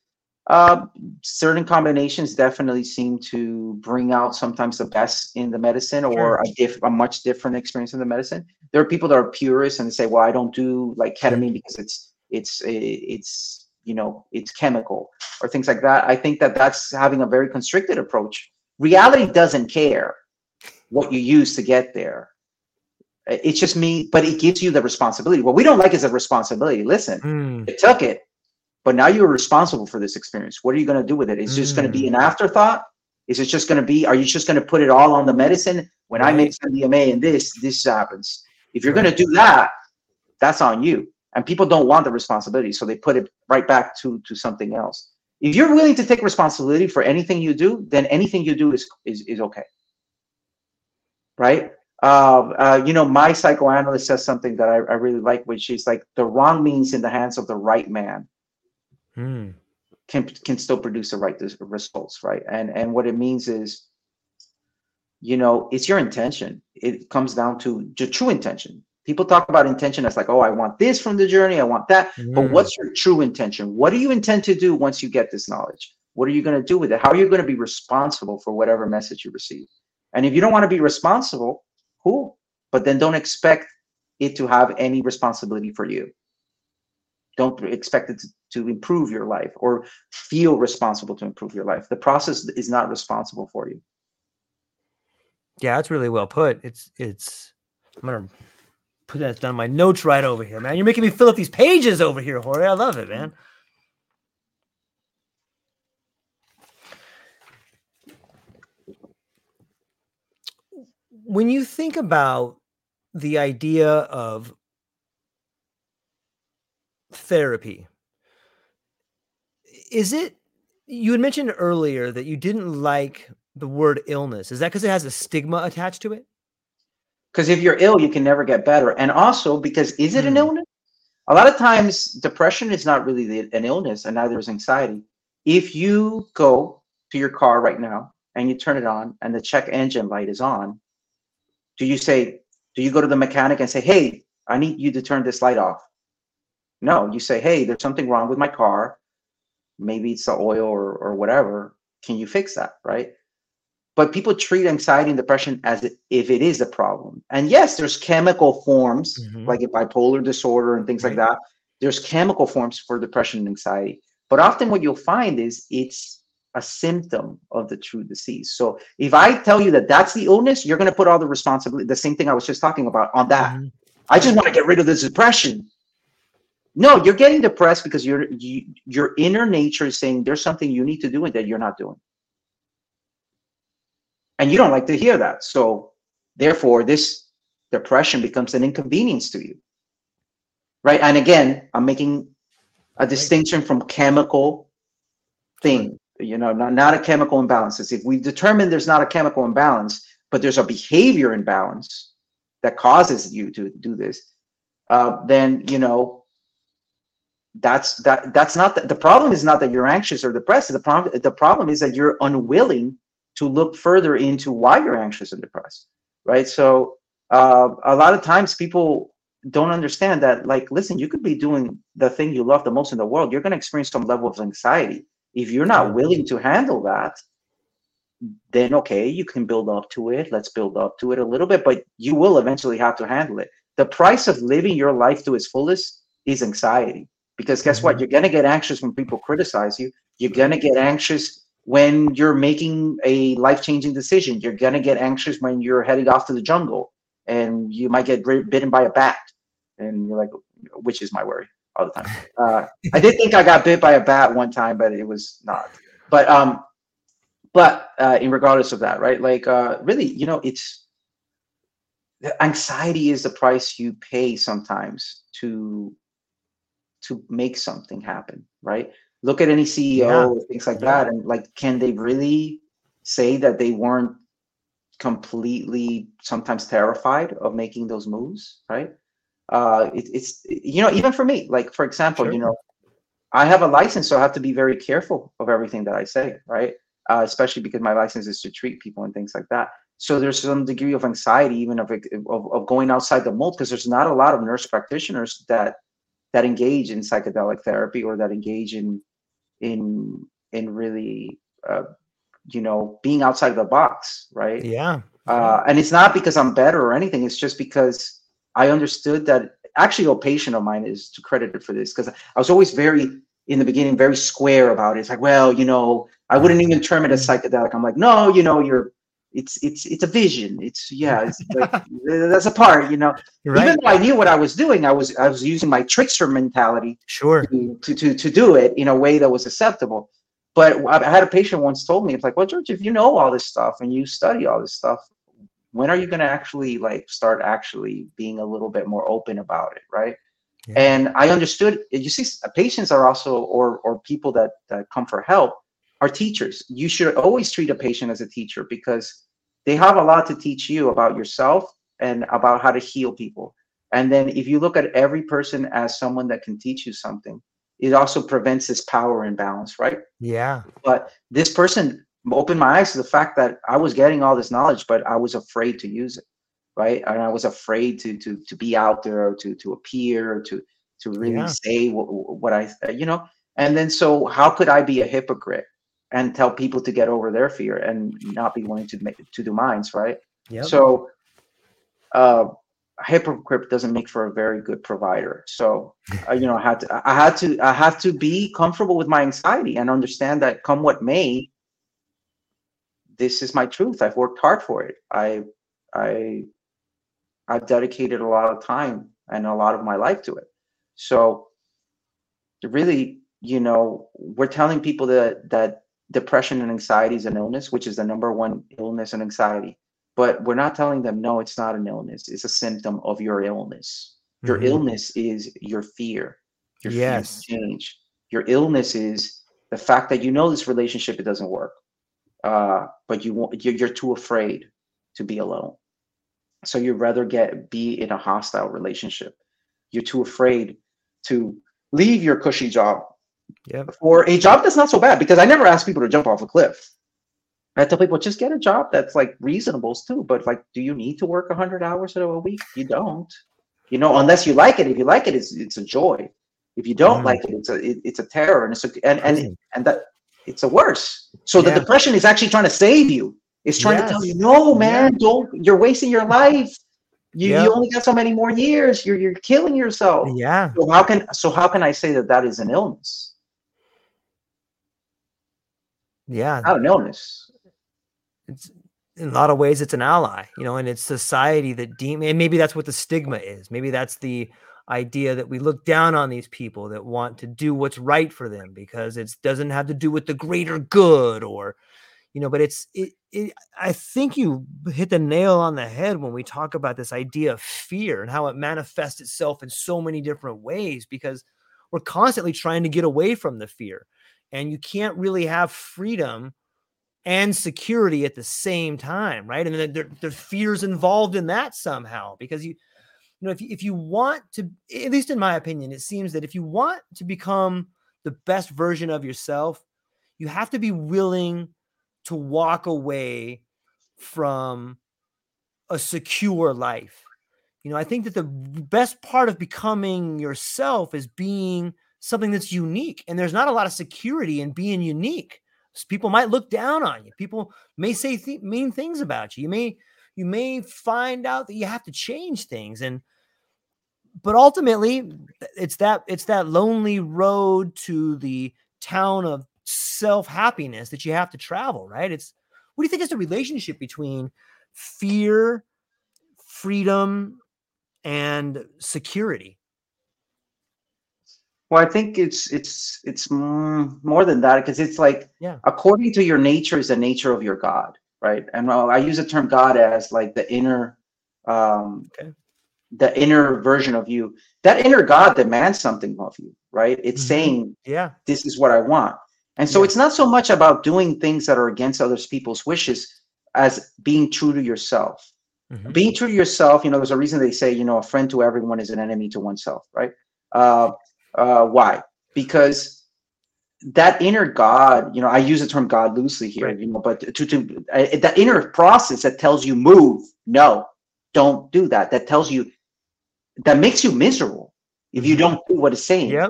Uh, certain combinations definitely seem to bring out sometimes the best in the medicine or a, diff- a much different experience in the medicine. There are people that are purists and say, "Well, I don't do like ketamine because it's it's it's you know it's chemical or things like that." I think that that's having a very constricted approach. Reality doesn't care what you use to get there. It's just me, but it gives you the responsibility. What we don't like is a responsibility. Listen, Mm, you took it, but now you're responsible for this experience. What are you going to do with it? Is it just going to be an afterthought? Is it just going to be? Are you just going to put it all on the medicine? When I Right. mix MDMA and this, this happens. If you're Right. going to do that, that's on you. And people don't want the responsibility, so they put it right back to to something else. If you're willing to take responsibility for anything you do, then anything you do is is is okay. Right? Uh, uh, you know, my psychoanalyst says something that I, I really like, which is like the wrong means in the hands of the right man mm, can can still produce the right results, right? And and what it means is, you know, it's your intention. It comes down to your true intention. People talk about intention as like, oh, I want this from the journey, I want that. But mm. what's your true intention? What do you intend to do once you get this knowledge? What are you going to do with it? How are you going to be responsible for whatever message you receive? And if you don't want to be responsible, cool. But then don't expect it to have any responsibility for you. Don't expect it to, to improve your life or feel responsible to improve your life. The process is not responsible for you. Yeah, that's really well put. It's it's. I'm gonna put that down my notes right over here, man. You're making me fill up these pages over here, Jorge. I love it, man. When you think about the idea of therapy, is it you had mentioned earlier that you didn't like the word illness. Is that because it has a stigma attached to it? Because if you're ill, you can never get better. And also because is it an Hmm. illness? A lot of times depression is not really the, an illness and neither is anxiety. If you go to your car right now and you turn it on and the check engine light is on, do you say, Do you go to the mechanic and say, "Hey, I need you to turn this light off"? No, you say, "Hey, there's something wrong with my car. Maybe it's the oil or or whatever. Can you fix that?" Right? But people treat anxiety and depression as if it is a problem. And yes, there's chemical forms Mhm. like a bipolar disorder and things like that. There's chemical forms for depression and anxiety. But often what you'll find is it's a symptom of the true disease. So if I tell you that that's the illness, you're going to put all the responsibility, the same thing I was just talking about, on that. Mhm. I just want to get rid of this depression. No, you're getting depressed because your you, your inner nature is saying there's something you need to do and that you're not doing. And you don't like to hear that. So therefore this depression becomes an inconvenience to you. Right? And again, I'm making a distinction from chemical thing, you know, not, not a chemical imbalances. If we determine there's not a chemical imbalance, but there's a behavior imbalance that causes you to do this, uh, then you know that's that that's not the, the problem is not that you're anxious or depressed. The problem the problem is that you're unwilling to look further into why you're anxious and depressed, right? So uh, a lot of times people don't understand that like listen you could be doing the thing you love the most in the world. You're going to experience some level of anxiety. If you're not willing to handle that then okay you can build up to it. Let's build up to it a little bit but you will eventually have to handle it. The price of living your life to its fullest is anxiety because guess what? Mhm. you're going to get anxious when people criticize you. You're going to get anxious when you're making a life-changing decision you're going to get anxious when you're heading off to the jungle and you might get bitten by a bat. And you're like which is my worry all the time. Uh, i did think i got bit by a bat one time but it was not. But um but uh in regardless of that right? Like uh really you know it's the anxiety is the price you pay sometimes to to make something happen right look at any ceo Yeah. or things like Yeah. that and like can they really say that they weren't completely sometimes terrified of making those moves right uh it, it's you know even for me like for example you know i have a license so i have to be very careful of everything that i say right uh, especially because my license is to treat people and things like that so there's some degree of anxiety even of of, of going outside the mold because there's not a lot of nurse practitioners that that engage in psychedelic therapy or that engage in in in really uh, you know being outside the box right Yeah. uh, and it's not because I'm better or anything. It's just because I understood that actually a patient of mine is to credited for this because I was always very in the beginning very square about it. It's like, well, you know, I wouldn't even term it as psychedelic. I'm like, no, you know, you're it's it's it's a vision. It's yeah, it's like that's a part, you know. Right. Even though I knew what I was doing, I was I was using my trickster mentality Sure. to, to to to do it in a way that was acceptable. But I I had a patient once told me, it's like, well, George, if you know all this stuff and you study all this stuff, when are you going to actually like start actually being a little bit more open about it, right? Yeah. And I understood. You see, patients are also, or or people that that come for help, are teachers. You should always treat a patient as a teacher because they have a lot to teach you about yourself and about how to heal people. And then if you look at every person as someone that can teach you something, it also prevents this power imbalance, right? Yeah. But this person opened my eyes to the fact that I was getting all this knowledge, but I was afraid to use it, right? And I was afraid to to to be out there, or to to appear, or to to really Yeah. say what, what I, you know. And then so how could I be a hypocrite and tell people to get over their fear and not be willing to make to do mines, right? Yep. So, uh, a hypocrite doesn't make for a very good provider. So, uh, you know, I had to, I had to, I have to be comfortable with my anxiety and understand that come what may, this is my truth. I've worked hard for it. I, I, I've dedicated a lot of time and a lot of my life to it. So, really, you know, we're telling people that that depression and anxiety is an illness, which is the number one illness and anxiety. But we're not telling them no it's not an illness. It's a symptom of your illness. Your Mhm. illness is your fear. Your fear Yes. change. Your illness is the fact that you know this relationship it doesn't work. Uh, but you want you're, you're too afraid to be alone. So you'd rather get be in a hostile relationship. You're too afraid to leave your cushy job Yep. for a job that's not so bad because i never ask people to jump off a cliff I tell people just get a job that's like reasonable too. But like, do you need to work hundred hours a week? You don't. You know, unless you like it. If you like it, it's it's a joy. If you don't mm. like it, it's a it, it's a terror, and it's a and and and that it's a worse. So yeah. the depression is actually trying to save you. It's trying yes. to tell you, no, man, yeah. don't. You're wasting your life. You, yep. you only got so many more years. You're you're killing yourself. Yeah. So how can so how can I say that that is an illness? Yeah. Not an illness. It's in a lot of ways it's an ally, you know, and it's society that deem and maybe that's what the stigma is. Maybe that's the idea that we look down on these people that want to do what's right for them because it doesn't have to do with the greater good or you know but it's it, it i think you hit the nail on the head when we talk about this idea of fear and how it manifests itself in so many different ways because we're constantly trying to get away from the fear and you can't really have freedom and security at the same time right? And then there, there's fears involved in that somehow because you you know if if you want to at least in my opinion it seems that if you want to become the best version of yourself you have to be willing to walk away from a secure life. You know i think that the best part of becoming yourself is being something that's unique and there's not a lot of security in being unique. People might look down on you. People may say th- mean things about you. You may you may find out that you have to change things and but ultimately it's that it's that lonely road to the town of self happiness that you have to travel right? It's what do you think is the relationship between fear freedom and security well i think it's it's it's more than that because it's like yeah. according to your nature is the nature of your god right? And i use the term god as like the inner um okay. the inner version of you. That inner god demands something of you right? It's mm-hmm. saying yeah. This is what i want. And so yeah. it's not so much about doing things that are against others people's wishes as being true to yourself. Mm-hmm. being true to yourself you know there's a reason they say you know a friend to everyone is an enemy to oneself right? Uh, uh, why because that inner god you know i use the term god loosely here right. you know but to, to uh, that inner process that tells you move no don't do that that tells you that makes you miserable if you mm-hmm. don't do what it's saying. Yeah.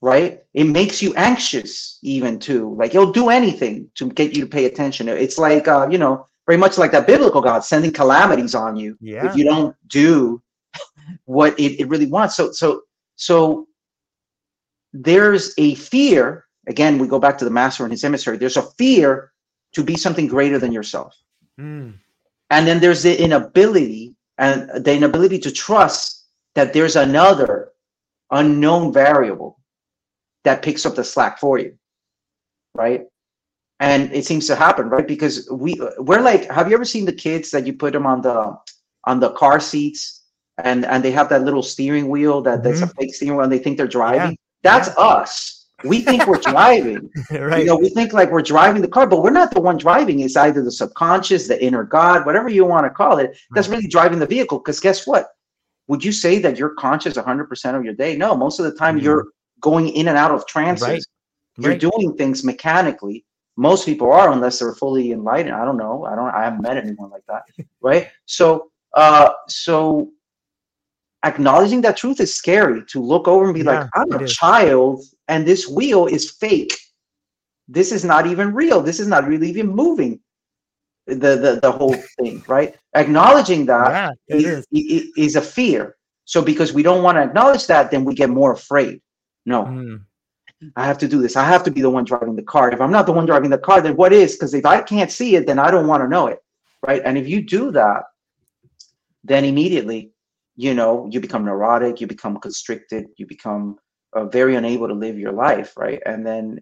Right? It makes you anxious even too. Like it'll do anything to get you to pay attention. It's like uh, you know, very much like that biblical God sending calamities on you yeah. if you don't do what it, it really wants. So so so there's a fear. Again, we go back to the master and his emissary. There's a fear to be something greater than yourself. Mm. And then there's the inability and the inability to trust that there's another unknown variable that picks up the slack for you right and it seems to happen right because we we're like have you ever seen the kids that you put them on the on the car seats and and they have that little steering wheel that mm-hmm. that's a fake steering wheel and they think they're driving. That's us. We think we're driving. Right you know we think like we're driving the car but we're not the one driving. It's either the subconscious the inner god whatever you want to call it that's really driving the vehicle. Because guess what? Would you say that you're conscious 100% of your day? No most of the time mm-hmm. you're going in and out of trances. Right. you're right. doing things mechanically. Most people are unless they're fully enlightened. I don't know. I don't i haven't met anyone like that. Right? So uh so acknowledging that truth is scary to look over and be yeah, like i'm a is. child and this wheel is fake. This is not even real. This is not really even moving. The the, the whole thing right? Acknowledging that yeah, is. Is, is. a fear. So because we don't want to acknowledge that then we get more afraid. No. Mm. i have to do this. I have to be the one driving the car. If i'm not the one driving the car then what is? Because if i can't see it then i don't want to know it right? And if you do that then immediately you know you become neurotic you become constricted you become uh, very unable to live your life right and then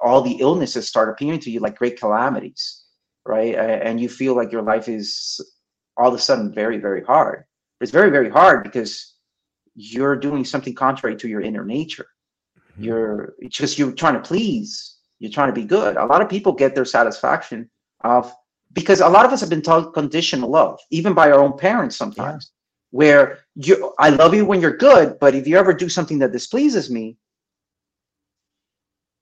all the illnesses start appearing to you like great calamities right? And you feel like your life is all of a sudden very, very hard. It's very, very hard because you're doing something contrary to your inner nature. Mm-hmm. You're just you're trying to please. You're trying to be good. A lot of people get their satisfaction of because a lot of us have been taught conditional love, even by our own parents sometimes. Where you I love you when you're good, but if you ever do something that displeases me,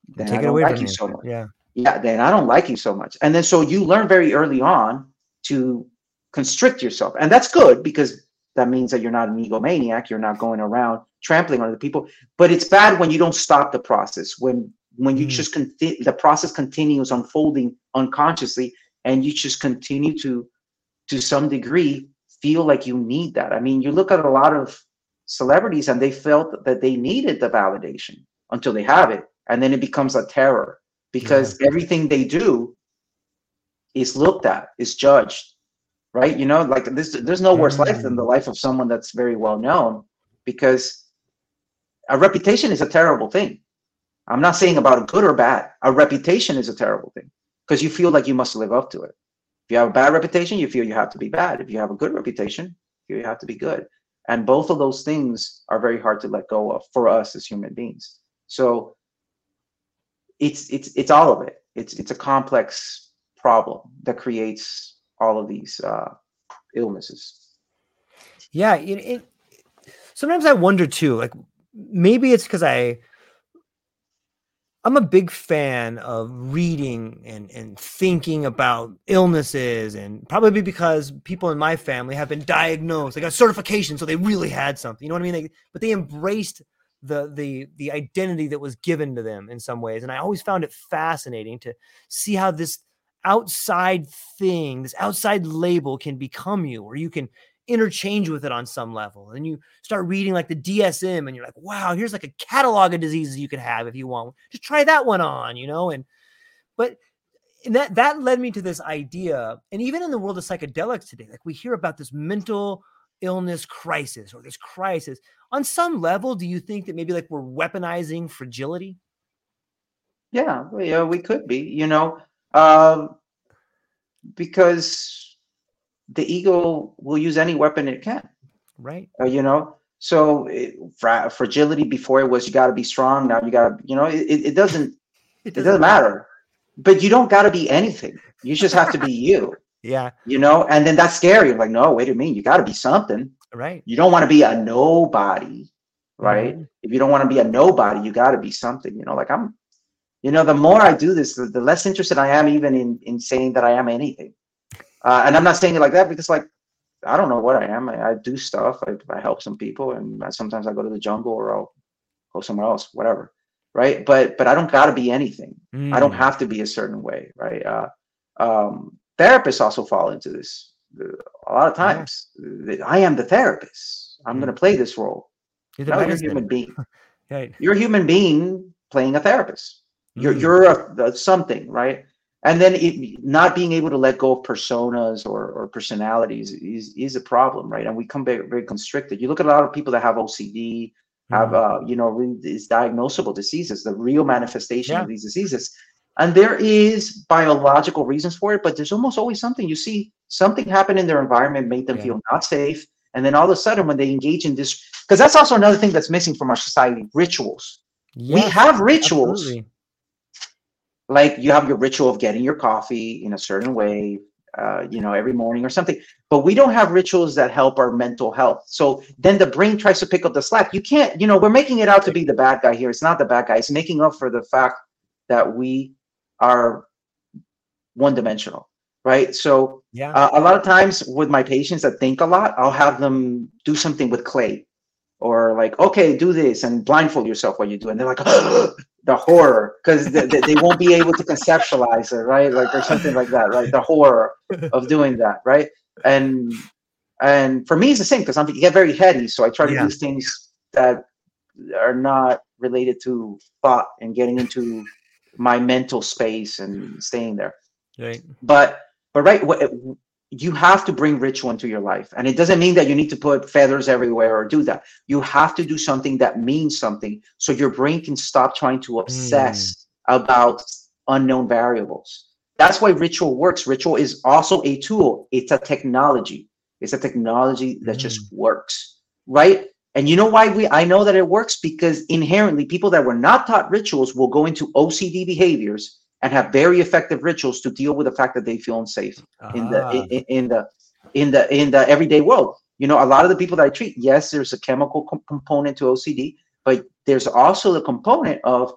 then Take I don't like you so much. Yeah yeah, then I don't like you so much. And then so you learn very early on to constrict yourself. And that's good because that means that you're not an egomaniac. You're not going around trampling on other people. But it's bad when you don't stop the process. When when you mm. just conti- the process continues unfolding unconsciously, and you just continue to, to some degree, feel like you need that. I mean, you look at a lot of celebrities, and they felt that they needed the validation until they have it, and then it becomes a terror because yeah. everything they do is looked at, is judged, right? You know, like this, there's no worse life than the mm. life of someone that's very well known because a reputation is a terrible thing. I'm not saying about good or bad. A reputation is a terrible thing because you feel like you must live up to it. If you have a bad reputation, you feel you have to be bad. If you have a good reputation, you have to be good. And both of those things are very hard to let go of for us as human beings. So it's it's it's all of it. It's it's a complex problem that creates all of these uh, illnesses. Yeah, it, it, sometimes I wonder too. Like maybe it's because I I'm a big fan of reading and, and thinking about illnesses, and probably because people in my family have been diagnosed. They got certification, so they really had something. You know what I mean? They, but they embraced the the the identity that was given to them in some ways, and I always found it fascinating to see how this outside thing, this outside label, can become you, or you can interchange with it on some level. And you start reading like the DSM and you're like, wow, here's like a catalog of diseases you could have if you want. Just try that one on, you know? And but and that that led me to this idea. And even in the world of psychedelics today, like we hear about this mental illness crisis or this crisis. On some level, do you think that maybe like we're weaponizing fragility? Yeah, yeah, we could be, you know. Um because the ego will use any weapon it can. Right. Uh, you know, so it, fra- fragility before it was you got to be strong. Now you got to, you know, it, it doesn't, it doesn't, it doesn't matter. But you don't got to be anything. You just have to be you. Yeah. You know, and then that's scary. Like, no, wait a minute, you got to be something. Right. You don't want to be a nobody. Right. Mm-hmm. If you don't want to be a nobody, you got to be something. You know, like I'm, you know, the more I do this, the, the less interested I am even in in saying that I am anything. Uh, and I'm not saying it like that because like I don't know what I am. I, I do stuff. I, I, help some people, and sometimes I go to the jungle or I'll go somewhere else, whatever. Right. But but I don't got to be anything. Mm. I don't mm. have to be a certain way. Right. Uh, um, therapists also fall into this a lot of times. Yeah. I am the therapist. I'm mm. going to play this role. You're, no, you're a human being. right. You're a human being playing a therapist. Mm. You're you're a, a something, right? And then it, not being able to let go of personas or, or personalities is, is a problem right? And we come very, very constricted. You look at a lot of people that have ocd have mm-hmm. uh, you know these diagnosable diseases the real manifestation yeah. of these diseases. And there is biological reasons for it but there's almost always something. You see something happen in their environment made them yeah. feel not safe and then all of a sudden when they engage in this because that's also another thing that's missing from our society rituals. Yes, we have rituals. absolutely like you have your ritual of getting your coffee in a certain way uh, you know every morning or something but we don't have rituals that help our mental health. So then the brain tries to pick up the slack. You can't you know we're making it out to be the bad guy here. It's not the bad guy. It's making up for the fact that we are one dimensional right? So yeah. uh, a lot of times with my patients that think a lot i'll have them do something with clay or like okay do this and blindfold yourself while you do it. And they're like the horror because they, they, won't be able to conceptualize it right? Like or something like that right? The horror of doing that right? And and for me it's the same because i'm get very heady so i try to yeah. do things that are not related to thought and getting into my mental space and staying there. Right. But but right you have to bring ritual into your life. And it doesn't mean that you need to put feathers everywhere or do that. You have to do something that means something so your brain can stop trying to obsess mm. about unknown variables. That's why ritual works. Ritual is also a tool, it's a technology. It's a technology that mm. just works, right? And you know why we I know that it works because inherently people that were not taught rituals will go into OCD behaviors and have very effective rituals to deal with the fact that they feel unsafe in the in, ah. in, the in the in the everyday world. You know, a lot of the people that I treat, yes, there's a chemical component to OCD, but there's also the component of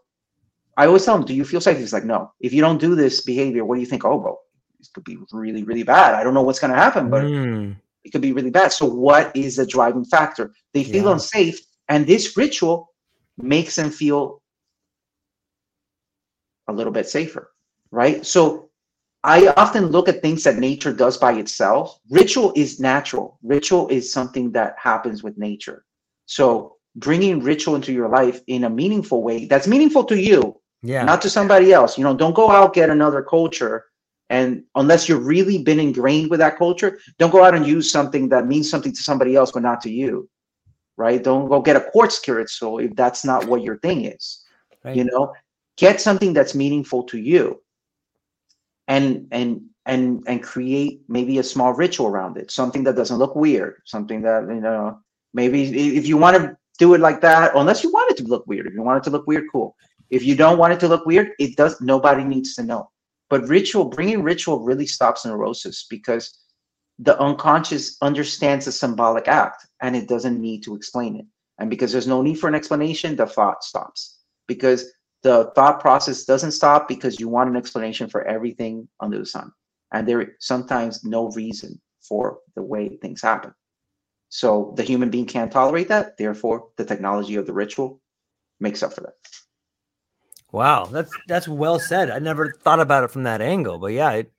I always tell them, "Do you feel safe?" He's like, "No." If you don't do this behavior, what do you think? Oh, well, this could be really, really bad. I don't know what's going to happen, but Mm, it could be really bad. So, what is the driving factor? They feel Yeah. unsafe, and this ritual makes them feel a little bit safer, right? So, I often look at things that nature does by itself. Ritual is natural, ritual is something that happens with nature. So, bringing ritual into your life in a meaningful way that's meaningful to you yeah. not to somebody else. You know, don't go out get another culture, and unless you've really been ingrained with that culture, don't go out and use something that means something to somebody else but not to you. Right? Don't go get a quartz crystal if that's not what your thing is. right. You know, get something that's meaningful to you, and and and and create maybe a small ritual around it. Something that doesn't look weird. Something that you know maybe if you want to do it like that, unless you want it to look weird. If you want it to look weird, cool. If you don't want it to look weird, it does. Nobody needs to know. But ritual, bringing ritual really stops neurosis because the unconscious understands the symbolic act and it doesn't need to explain it. And because there's no need for an explanation, the thought stops. Because the thought process doesn't stop because you want an explanation for everything under the sun. And there is sometimes no reason for the way things happen. So the human being can't tolerate that. Therefore, the technology of the ritual makes up for that. Wow, that's that's well said. I never thought about it from that angle, but yeah, it,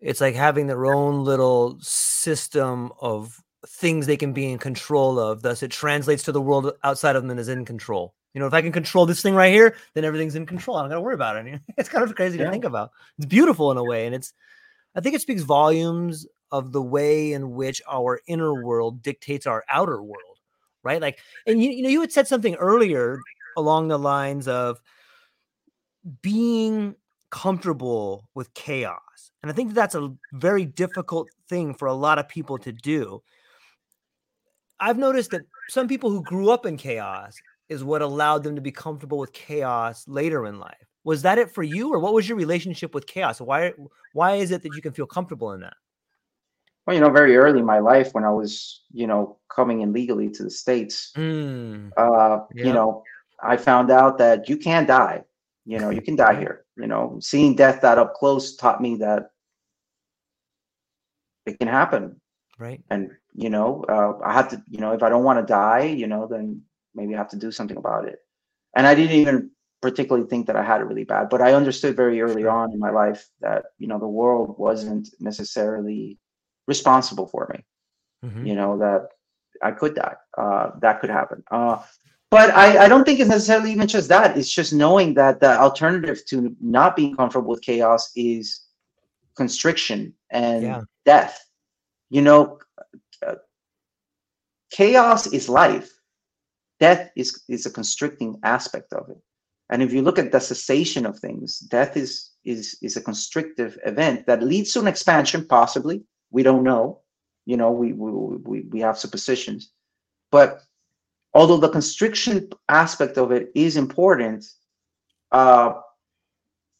it's like having their own little system of things they can be in control of. Thus, it translates to the world outside of them and is in control. You know, if I can control this thing right here, then everything's in control. I don't got to worry about it. It's kind of crazy Yeah. to think about. It's beautiful in a way, and it's. I think it speaks volumes of the way in which our inner world dictates our outer world, right? Like, and you, you know, you had said something earlier along the lines of being comfortable with chaos. And I think that's a very difficult thing for a lot of people to do. I've noticed that some people who grew up in chaos is what allowed them to be comfortable with chaos later in life. Was that it for you or what was your relationship with chaos? Why why is it that you can feel comfortable in that? Well, you know, very early in my life when I was, you know, coming in legally to the States, Mm, uh, Yeah. you know, I found out that you can die. You know, you can die here. You know, seeing death that up close taught me that it can happen. right? And, you know, uh, I have to, you know, if I don't want to die, you know, then maybe I have to do something about it. And I didn't even particularly think that I had it really bad, but I understood very early on in my life that, you know, the world wasn't necessarily responsible for me Mhm. you know that i could die uh that could happen uh but I, I don't think it's necessarily even just that it's just knowing that the alternative to not being comfortable with chaos is constriction and Yeah. death you know uh, chaos is life death is is a constricting aspect of it. And if you look at the cessation of things death is is is a constrictive event that leads to an expansion possibly. We don't know. You know we we we, we have suppositions but although the constriction aspect of it is important uh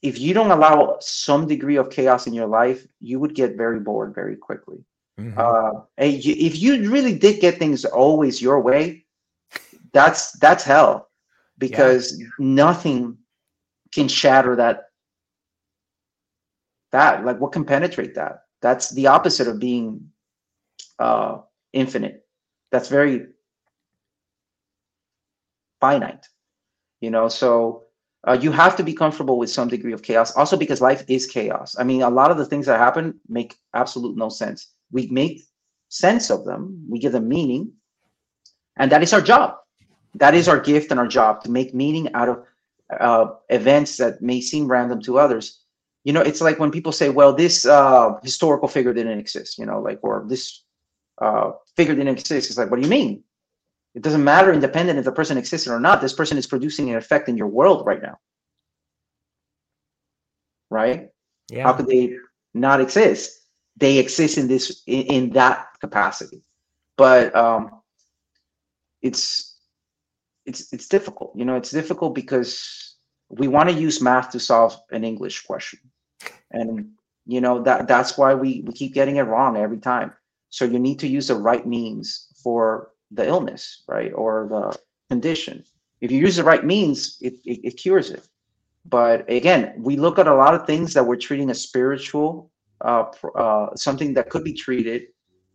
if you don't allow some degree of chaos in your life you would get very bored very quickly. Mhm. uh if you really did get things always your way that's that's hell. Because nothing can shatter that that like what can penetrate that? That's the opposite of being uh infinite. That's very finite you know? So uh, you have to be comfortable with some degree of chaos. Also because life is chaos. I mean a lot of the things that happen make absolute no sense. We make sense of them. We give them meaning. And that is our job that is our gift and our job to make meaning out of uh, events that may seem random to others. You know it's like when people say well this uh, historical figure didn't exist you know like or this uh, figure didn't exist. It's like what do you mean? It doesn't matter independent if the person existed or not. This person is producing an effect in your world right now. Right? Yeah. how could they not exist? They exist in this in, in that capacity. But um it's it's it's difficult you know it's difficult because we want to use math to solve an english question. And you know that that's why we we keep getting it wrong every time. So you need to use the right means for the illness right or the condition. If you use the right means it it, it cures it. But again, we look at a lot of things that we're treating as spiritual, uh, uh, something that could be treated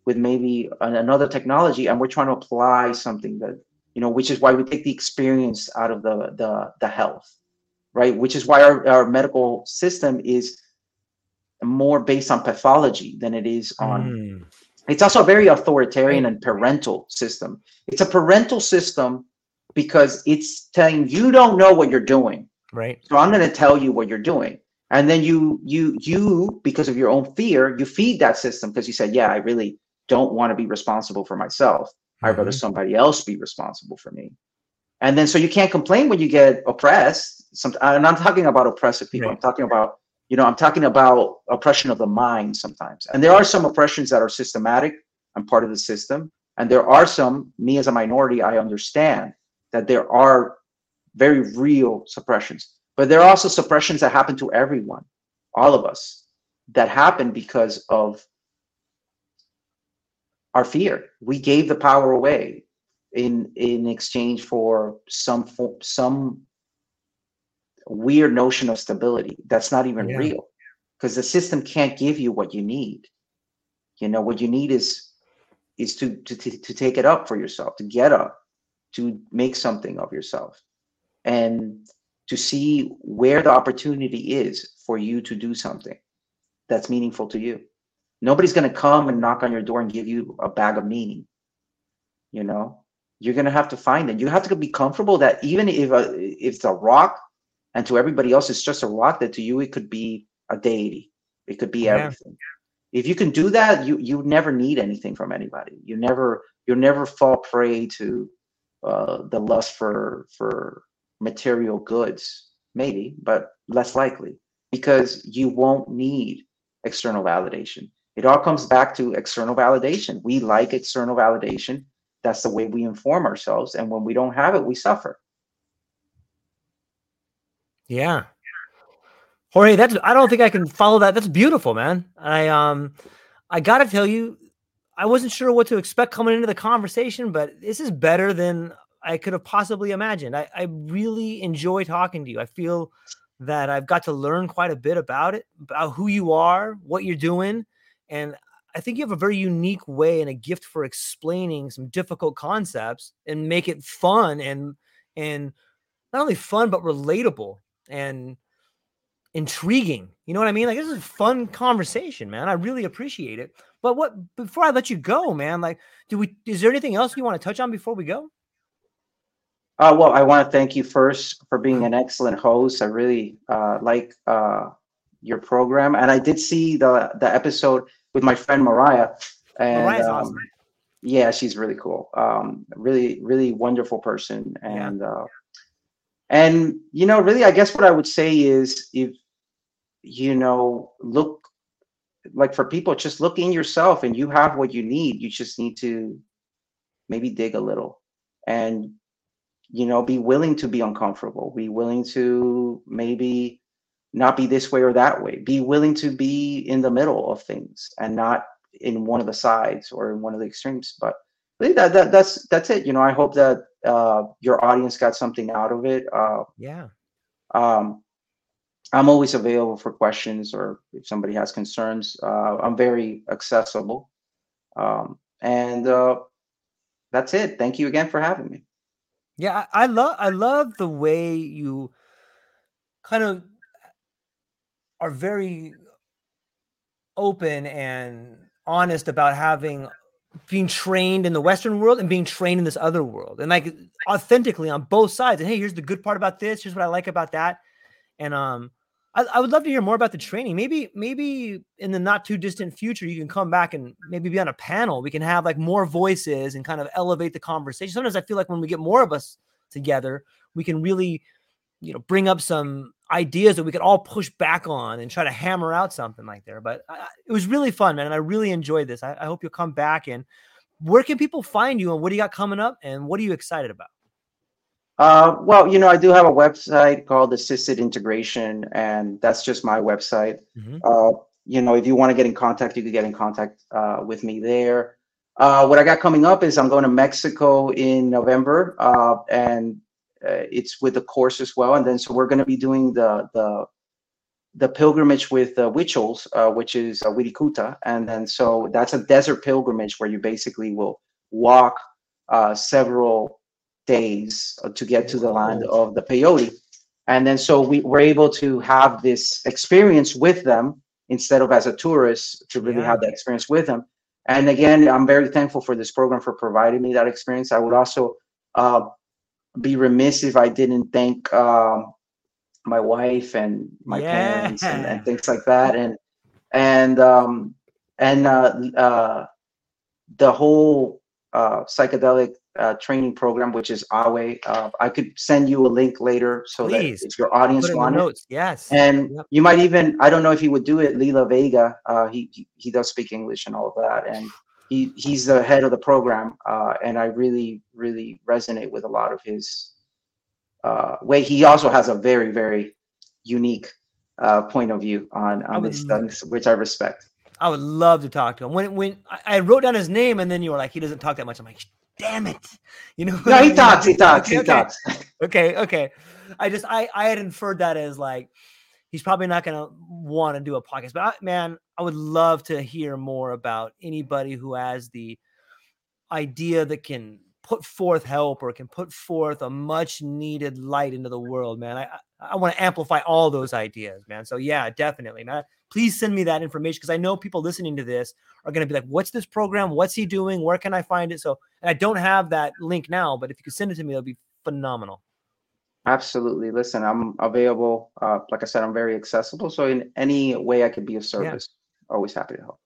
with maybe another technology, and we're trying to apply something that you know, which is why we take the experience out of the the the health, right? Which is why our, our medical system is more based on pathology than it is on mm. it's also a very authoritarian and parental system it's a parental system because it's telling you don't know what you're doing right so i'm going to tell you what you're doing and then you you you because of your own fear you feed that system because you said yeah i really don't want to be responsible for myself. I'd rather mm-hmm. somebody else be responsible for me. And then so you can't complain when you get oppressed. Some and i'm talking about oppressive people. Right. i'm talking about you know i'm talking about oppression of the mind sometimes. And there are some oppressions that are systematic and part of the system. And there are some me as a minority i understand that there are very real suppressions. But there are also suppressions that happen to everyone all of us that happen because of our fear. We gave the power away in in exchange for some some weird notion of stability that's not even yeah. real. Because the system can't give you what you need. You know what you need is is to, to to take it up for yourself to get up to make something of yourself and to see where the opportunity is for you to do something that's meaningful to you nobody's going to come and knock on your door and give you a bag of meaning you know? You're going to have to find it. You have to be comfortable that even if a, if it's a rock and to everybody else it's just a rock that to you it could be a deity. It could be yeah. everything. If you can do that you you never need anything from anybody. You never you'll never fall prey to uh, the lust for for material goods maybe but less likely because you won't need external validation it all comes back to external validation we like external validation that's the way we inform ourselves and when we don't have it we suffer yeah. Jorge, that's I don't think I can follow that. That's beautiful, man. I um I gotta tell you, I wasn't sure what to expect coming into the conversation, but this is better than I could have possibly imagined. I, I really enjoy talking to you. I feel that I've got to learn quite a bit about it, about who you are, what you're doing. And I think you have a very unique way and a gift for explaining some difficult concepts and make it fun and and not only fun but relatable and intriguing. You know what I mean? Like this is a fun conversation, man. I really appreciate it. But what before I let you go, man, like do we is there anything else you want to touch on before we go? Uh, well, I want to thank you first for being an excellent host. I really uh, like uh, your program, and I did see the the episode with my friend Mariah. And Mariah's um, awesome. yeah, she's really cool. Um, really, really wonderful person, and yeah. Uh, and, you know, really, I guess what I would say is if, you know, look like for people, just look in yourself and you have what you need. You just need to maybe dig a little and, you know, be willing to be uncomfortable, be willing to maybe not be this way or that way, be willing to be in the middle of things and not in one of the sides or in one of the extremes. But that, that that's that's it. You know, I hope that uh, your audience got something out of it. Uh, yeah. Um, I'm always available for questions or if somebody has concerns. Uh, I'm very accessible. Um, and uh, that's it. Thank you again for having me. Yeah, I, I love I love the way you kind of are very open and honest about having being trained in the Western world and being trained in this other world, and like authentically on both sides. And hey, here's the good part about this. Here's what I like about that. And um, I, I, would love to hear more about the training. Maybe, maybe in the not too distant future, you can come back and maybe be on a panel. We can have like more voices and kind of elevate the conversation. Sometimes I feel like when we get more of us together, we can really, you know, bring up some ideas that we could all push back on and try to hammer out something like there. But I, it was really fun, man, and I really enjoyed this. I, I, hope you'll come back. And where can people find you, and what do you got coming up, and what are you excited about? Uh, well, you know, I do have a website called Assisted Integration, and that's just my website. Mm-hmm. Uh, you know, if you want to get in contact, you can get in contact uh, with me there. Uh, what I got coming up is I'm going to Mexico in November, uh, and it's with the course as well. And then so we're going to be doing the the the pilgrimage with the Huichols, uh, which is uh, Wirikuta, and then so that's a desert pilgrimage where you basically will walk uh, several days uh, to get to the land of the peyote, and then so we were able to have this experience with them instead of as a tourist to really yeah. have that experience with them. And again, I'm very thankful for this program for providing me that experience. I would also uh, be remiss if I didn't thank um, my wife and my yeah. parents and, and, things like that and and um and uh uh the whole uh psychedelic uh, training program which is awe uh, i could send you a link later so Please. that if your audience wants yes and yep. you might even i don't know if he would do it lila vega uh he he does speak english and all of that and he he's the head of the program uh and i really really resonate with a lot of his uh, way. He also has a very, very unique uh, point of view on on these things, which I respect. I would love to talk to him. When when I wrote down his name, and then you were like, he doesn't talk that much. I'm like, damn it, you know? No, he talks. He talks. He okay. talks. okay, okay. I just I I had inferred that as like he's probably not going to want to do a podcast. But I, man, I would love to hear more about anybody who has the idea that can put forth help or can put forth a much needed light into the world, man. I I want to amplify all those ideas, man. So yeah, definitely, man. Please send me that information because I know people listening to this are going to be like, "What's this program? What's he doing? Where can I find it?" So, and I don't have that link now, but if you could send it to me, that'll be phenomenal. Absolutely. Listen, I'm available. Uh, like I said, I'm very accessible. So in any way I could be of service, yeah. always happy to help.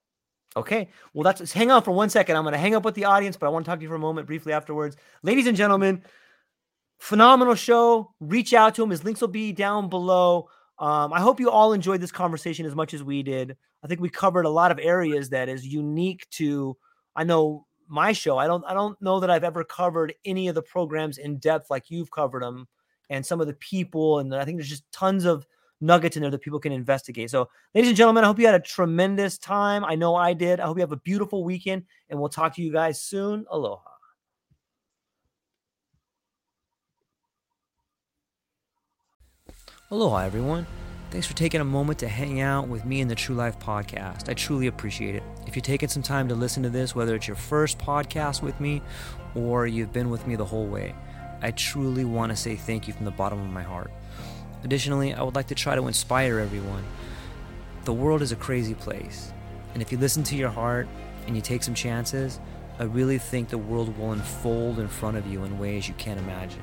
Okay. Well, that's hang on for one second. I'm going to hang up with the audience, but I want to talk to you for a moment briefly afterwards. Ladies and gentlemen, phenomenal show. Reach out to him. His links will be down below. Um, I hope you all enjoyed this conversation as much as we did. I think we covered a lot of areas that is unique to. I know my show. I don't. I don't know that I've ever covered any of the programs in depth like you've covered them, and some of the people. And I think there's just tons of nuggets in there that people can investigate. So, ladies and gentlemen, I hope you had a tremendous time. I know I did. I hope you have a beautiful weekend, and we'll talk to you guys soon. Aloha. Aloha, everyone. Thanks for taking a moment to hang out with me in the True Life podcast. I truly appreciate it. If you're taking some time to listen to this, whether it's your first podcast with me or you've been with me the whole way, I truly want to say thank you from the bottom of my heart. Additionally, I would like to try to inspire everyone. The world is a crazy place, and if you listen to your heart and you take some chances, I really think the world will unfold in front of you in ways you can't imagine.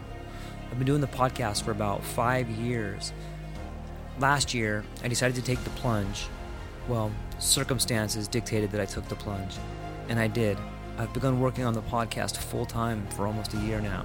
I've been doing the podcast for about five years. Last year, I decided to take the plunge. Well, circumstances dictated that I took the plunge, and I did. I've begun working on the podcast full time for almost a year now,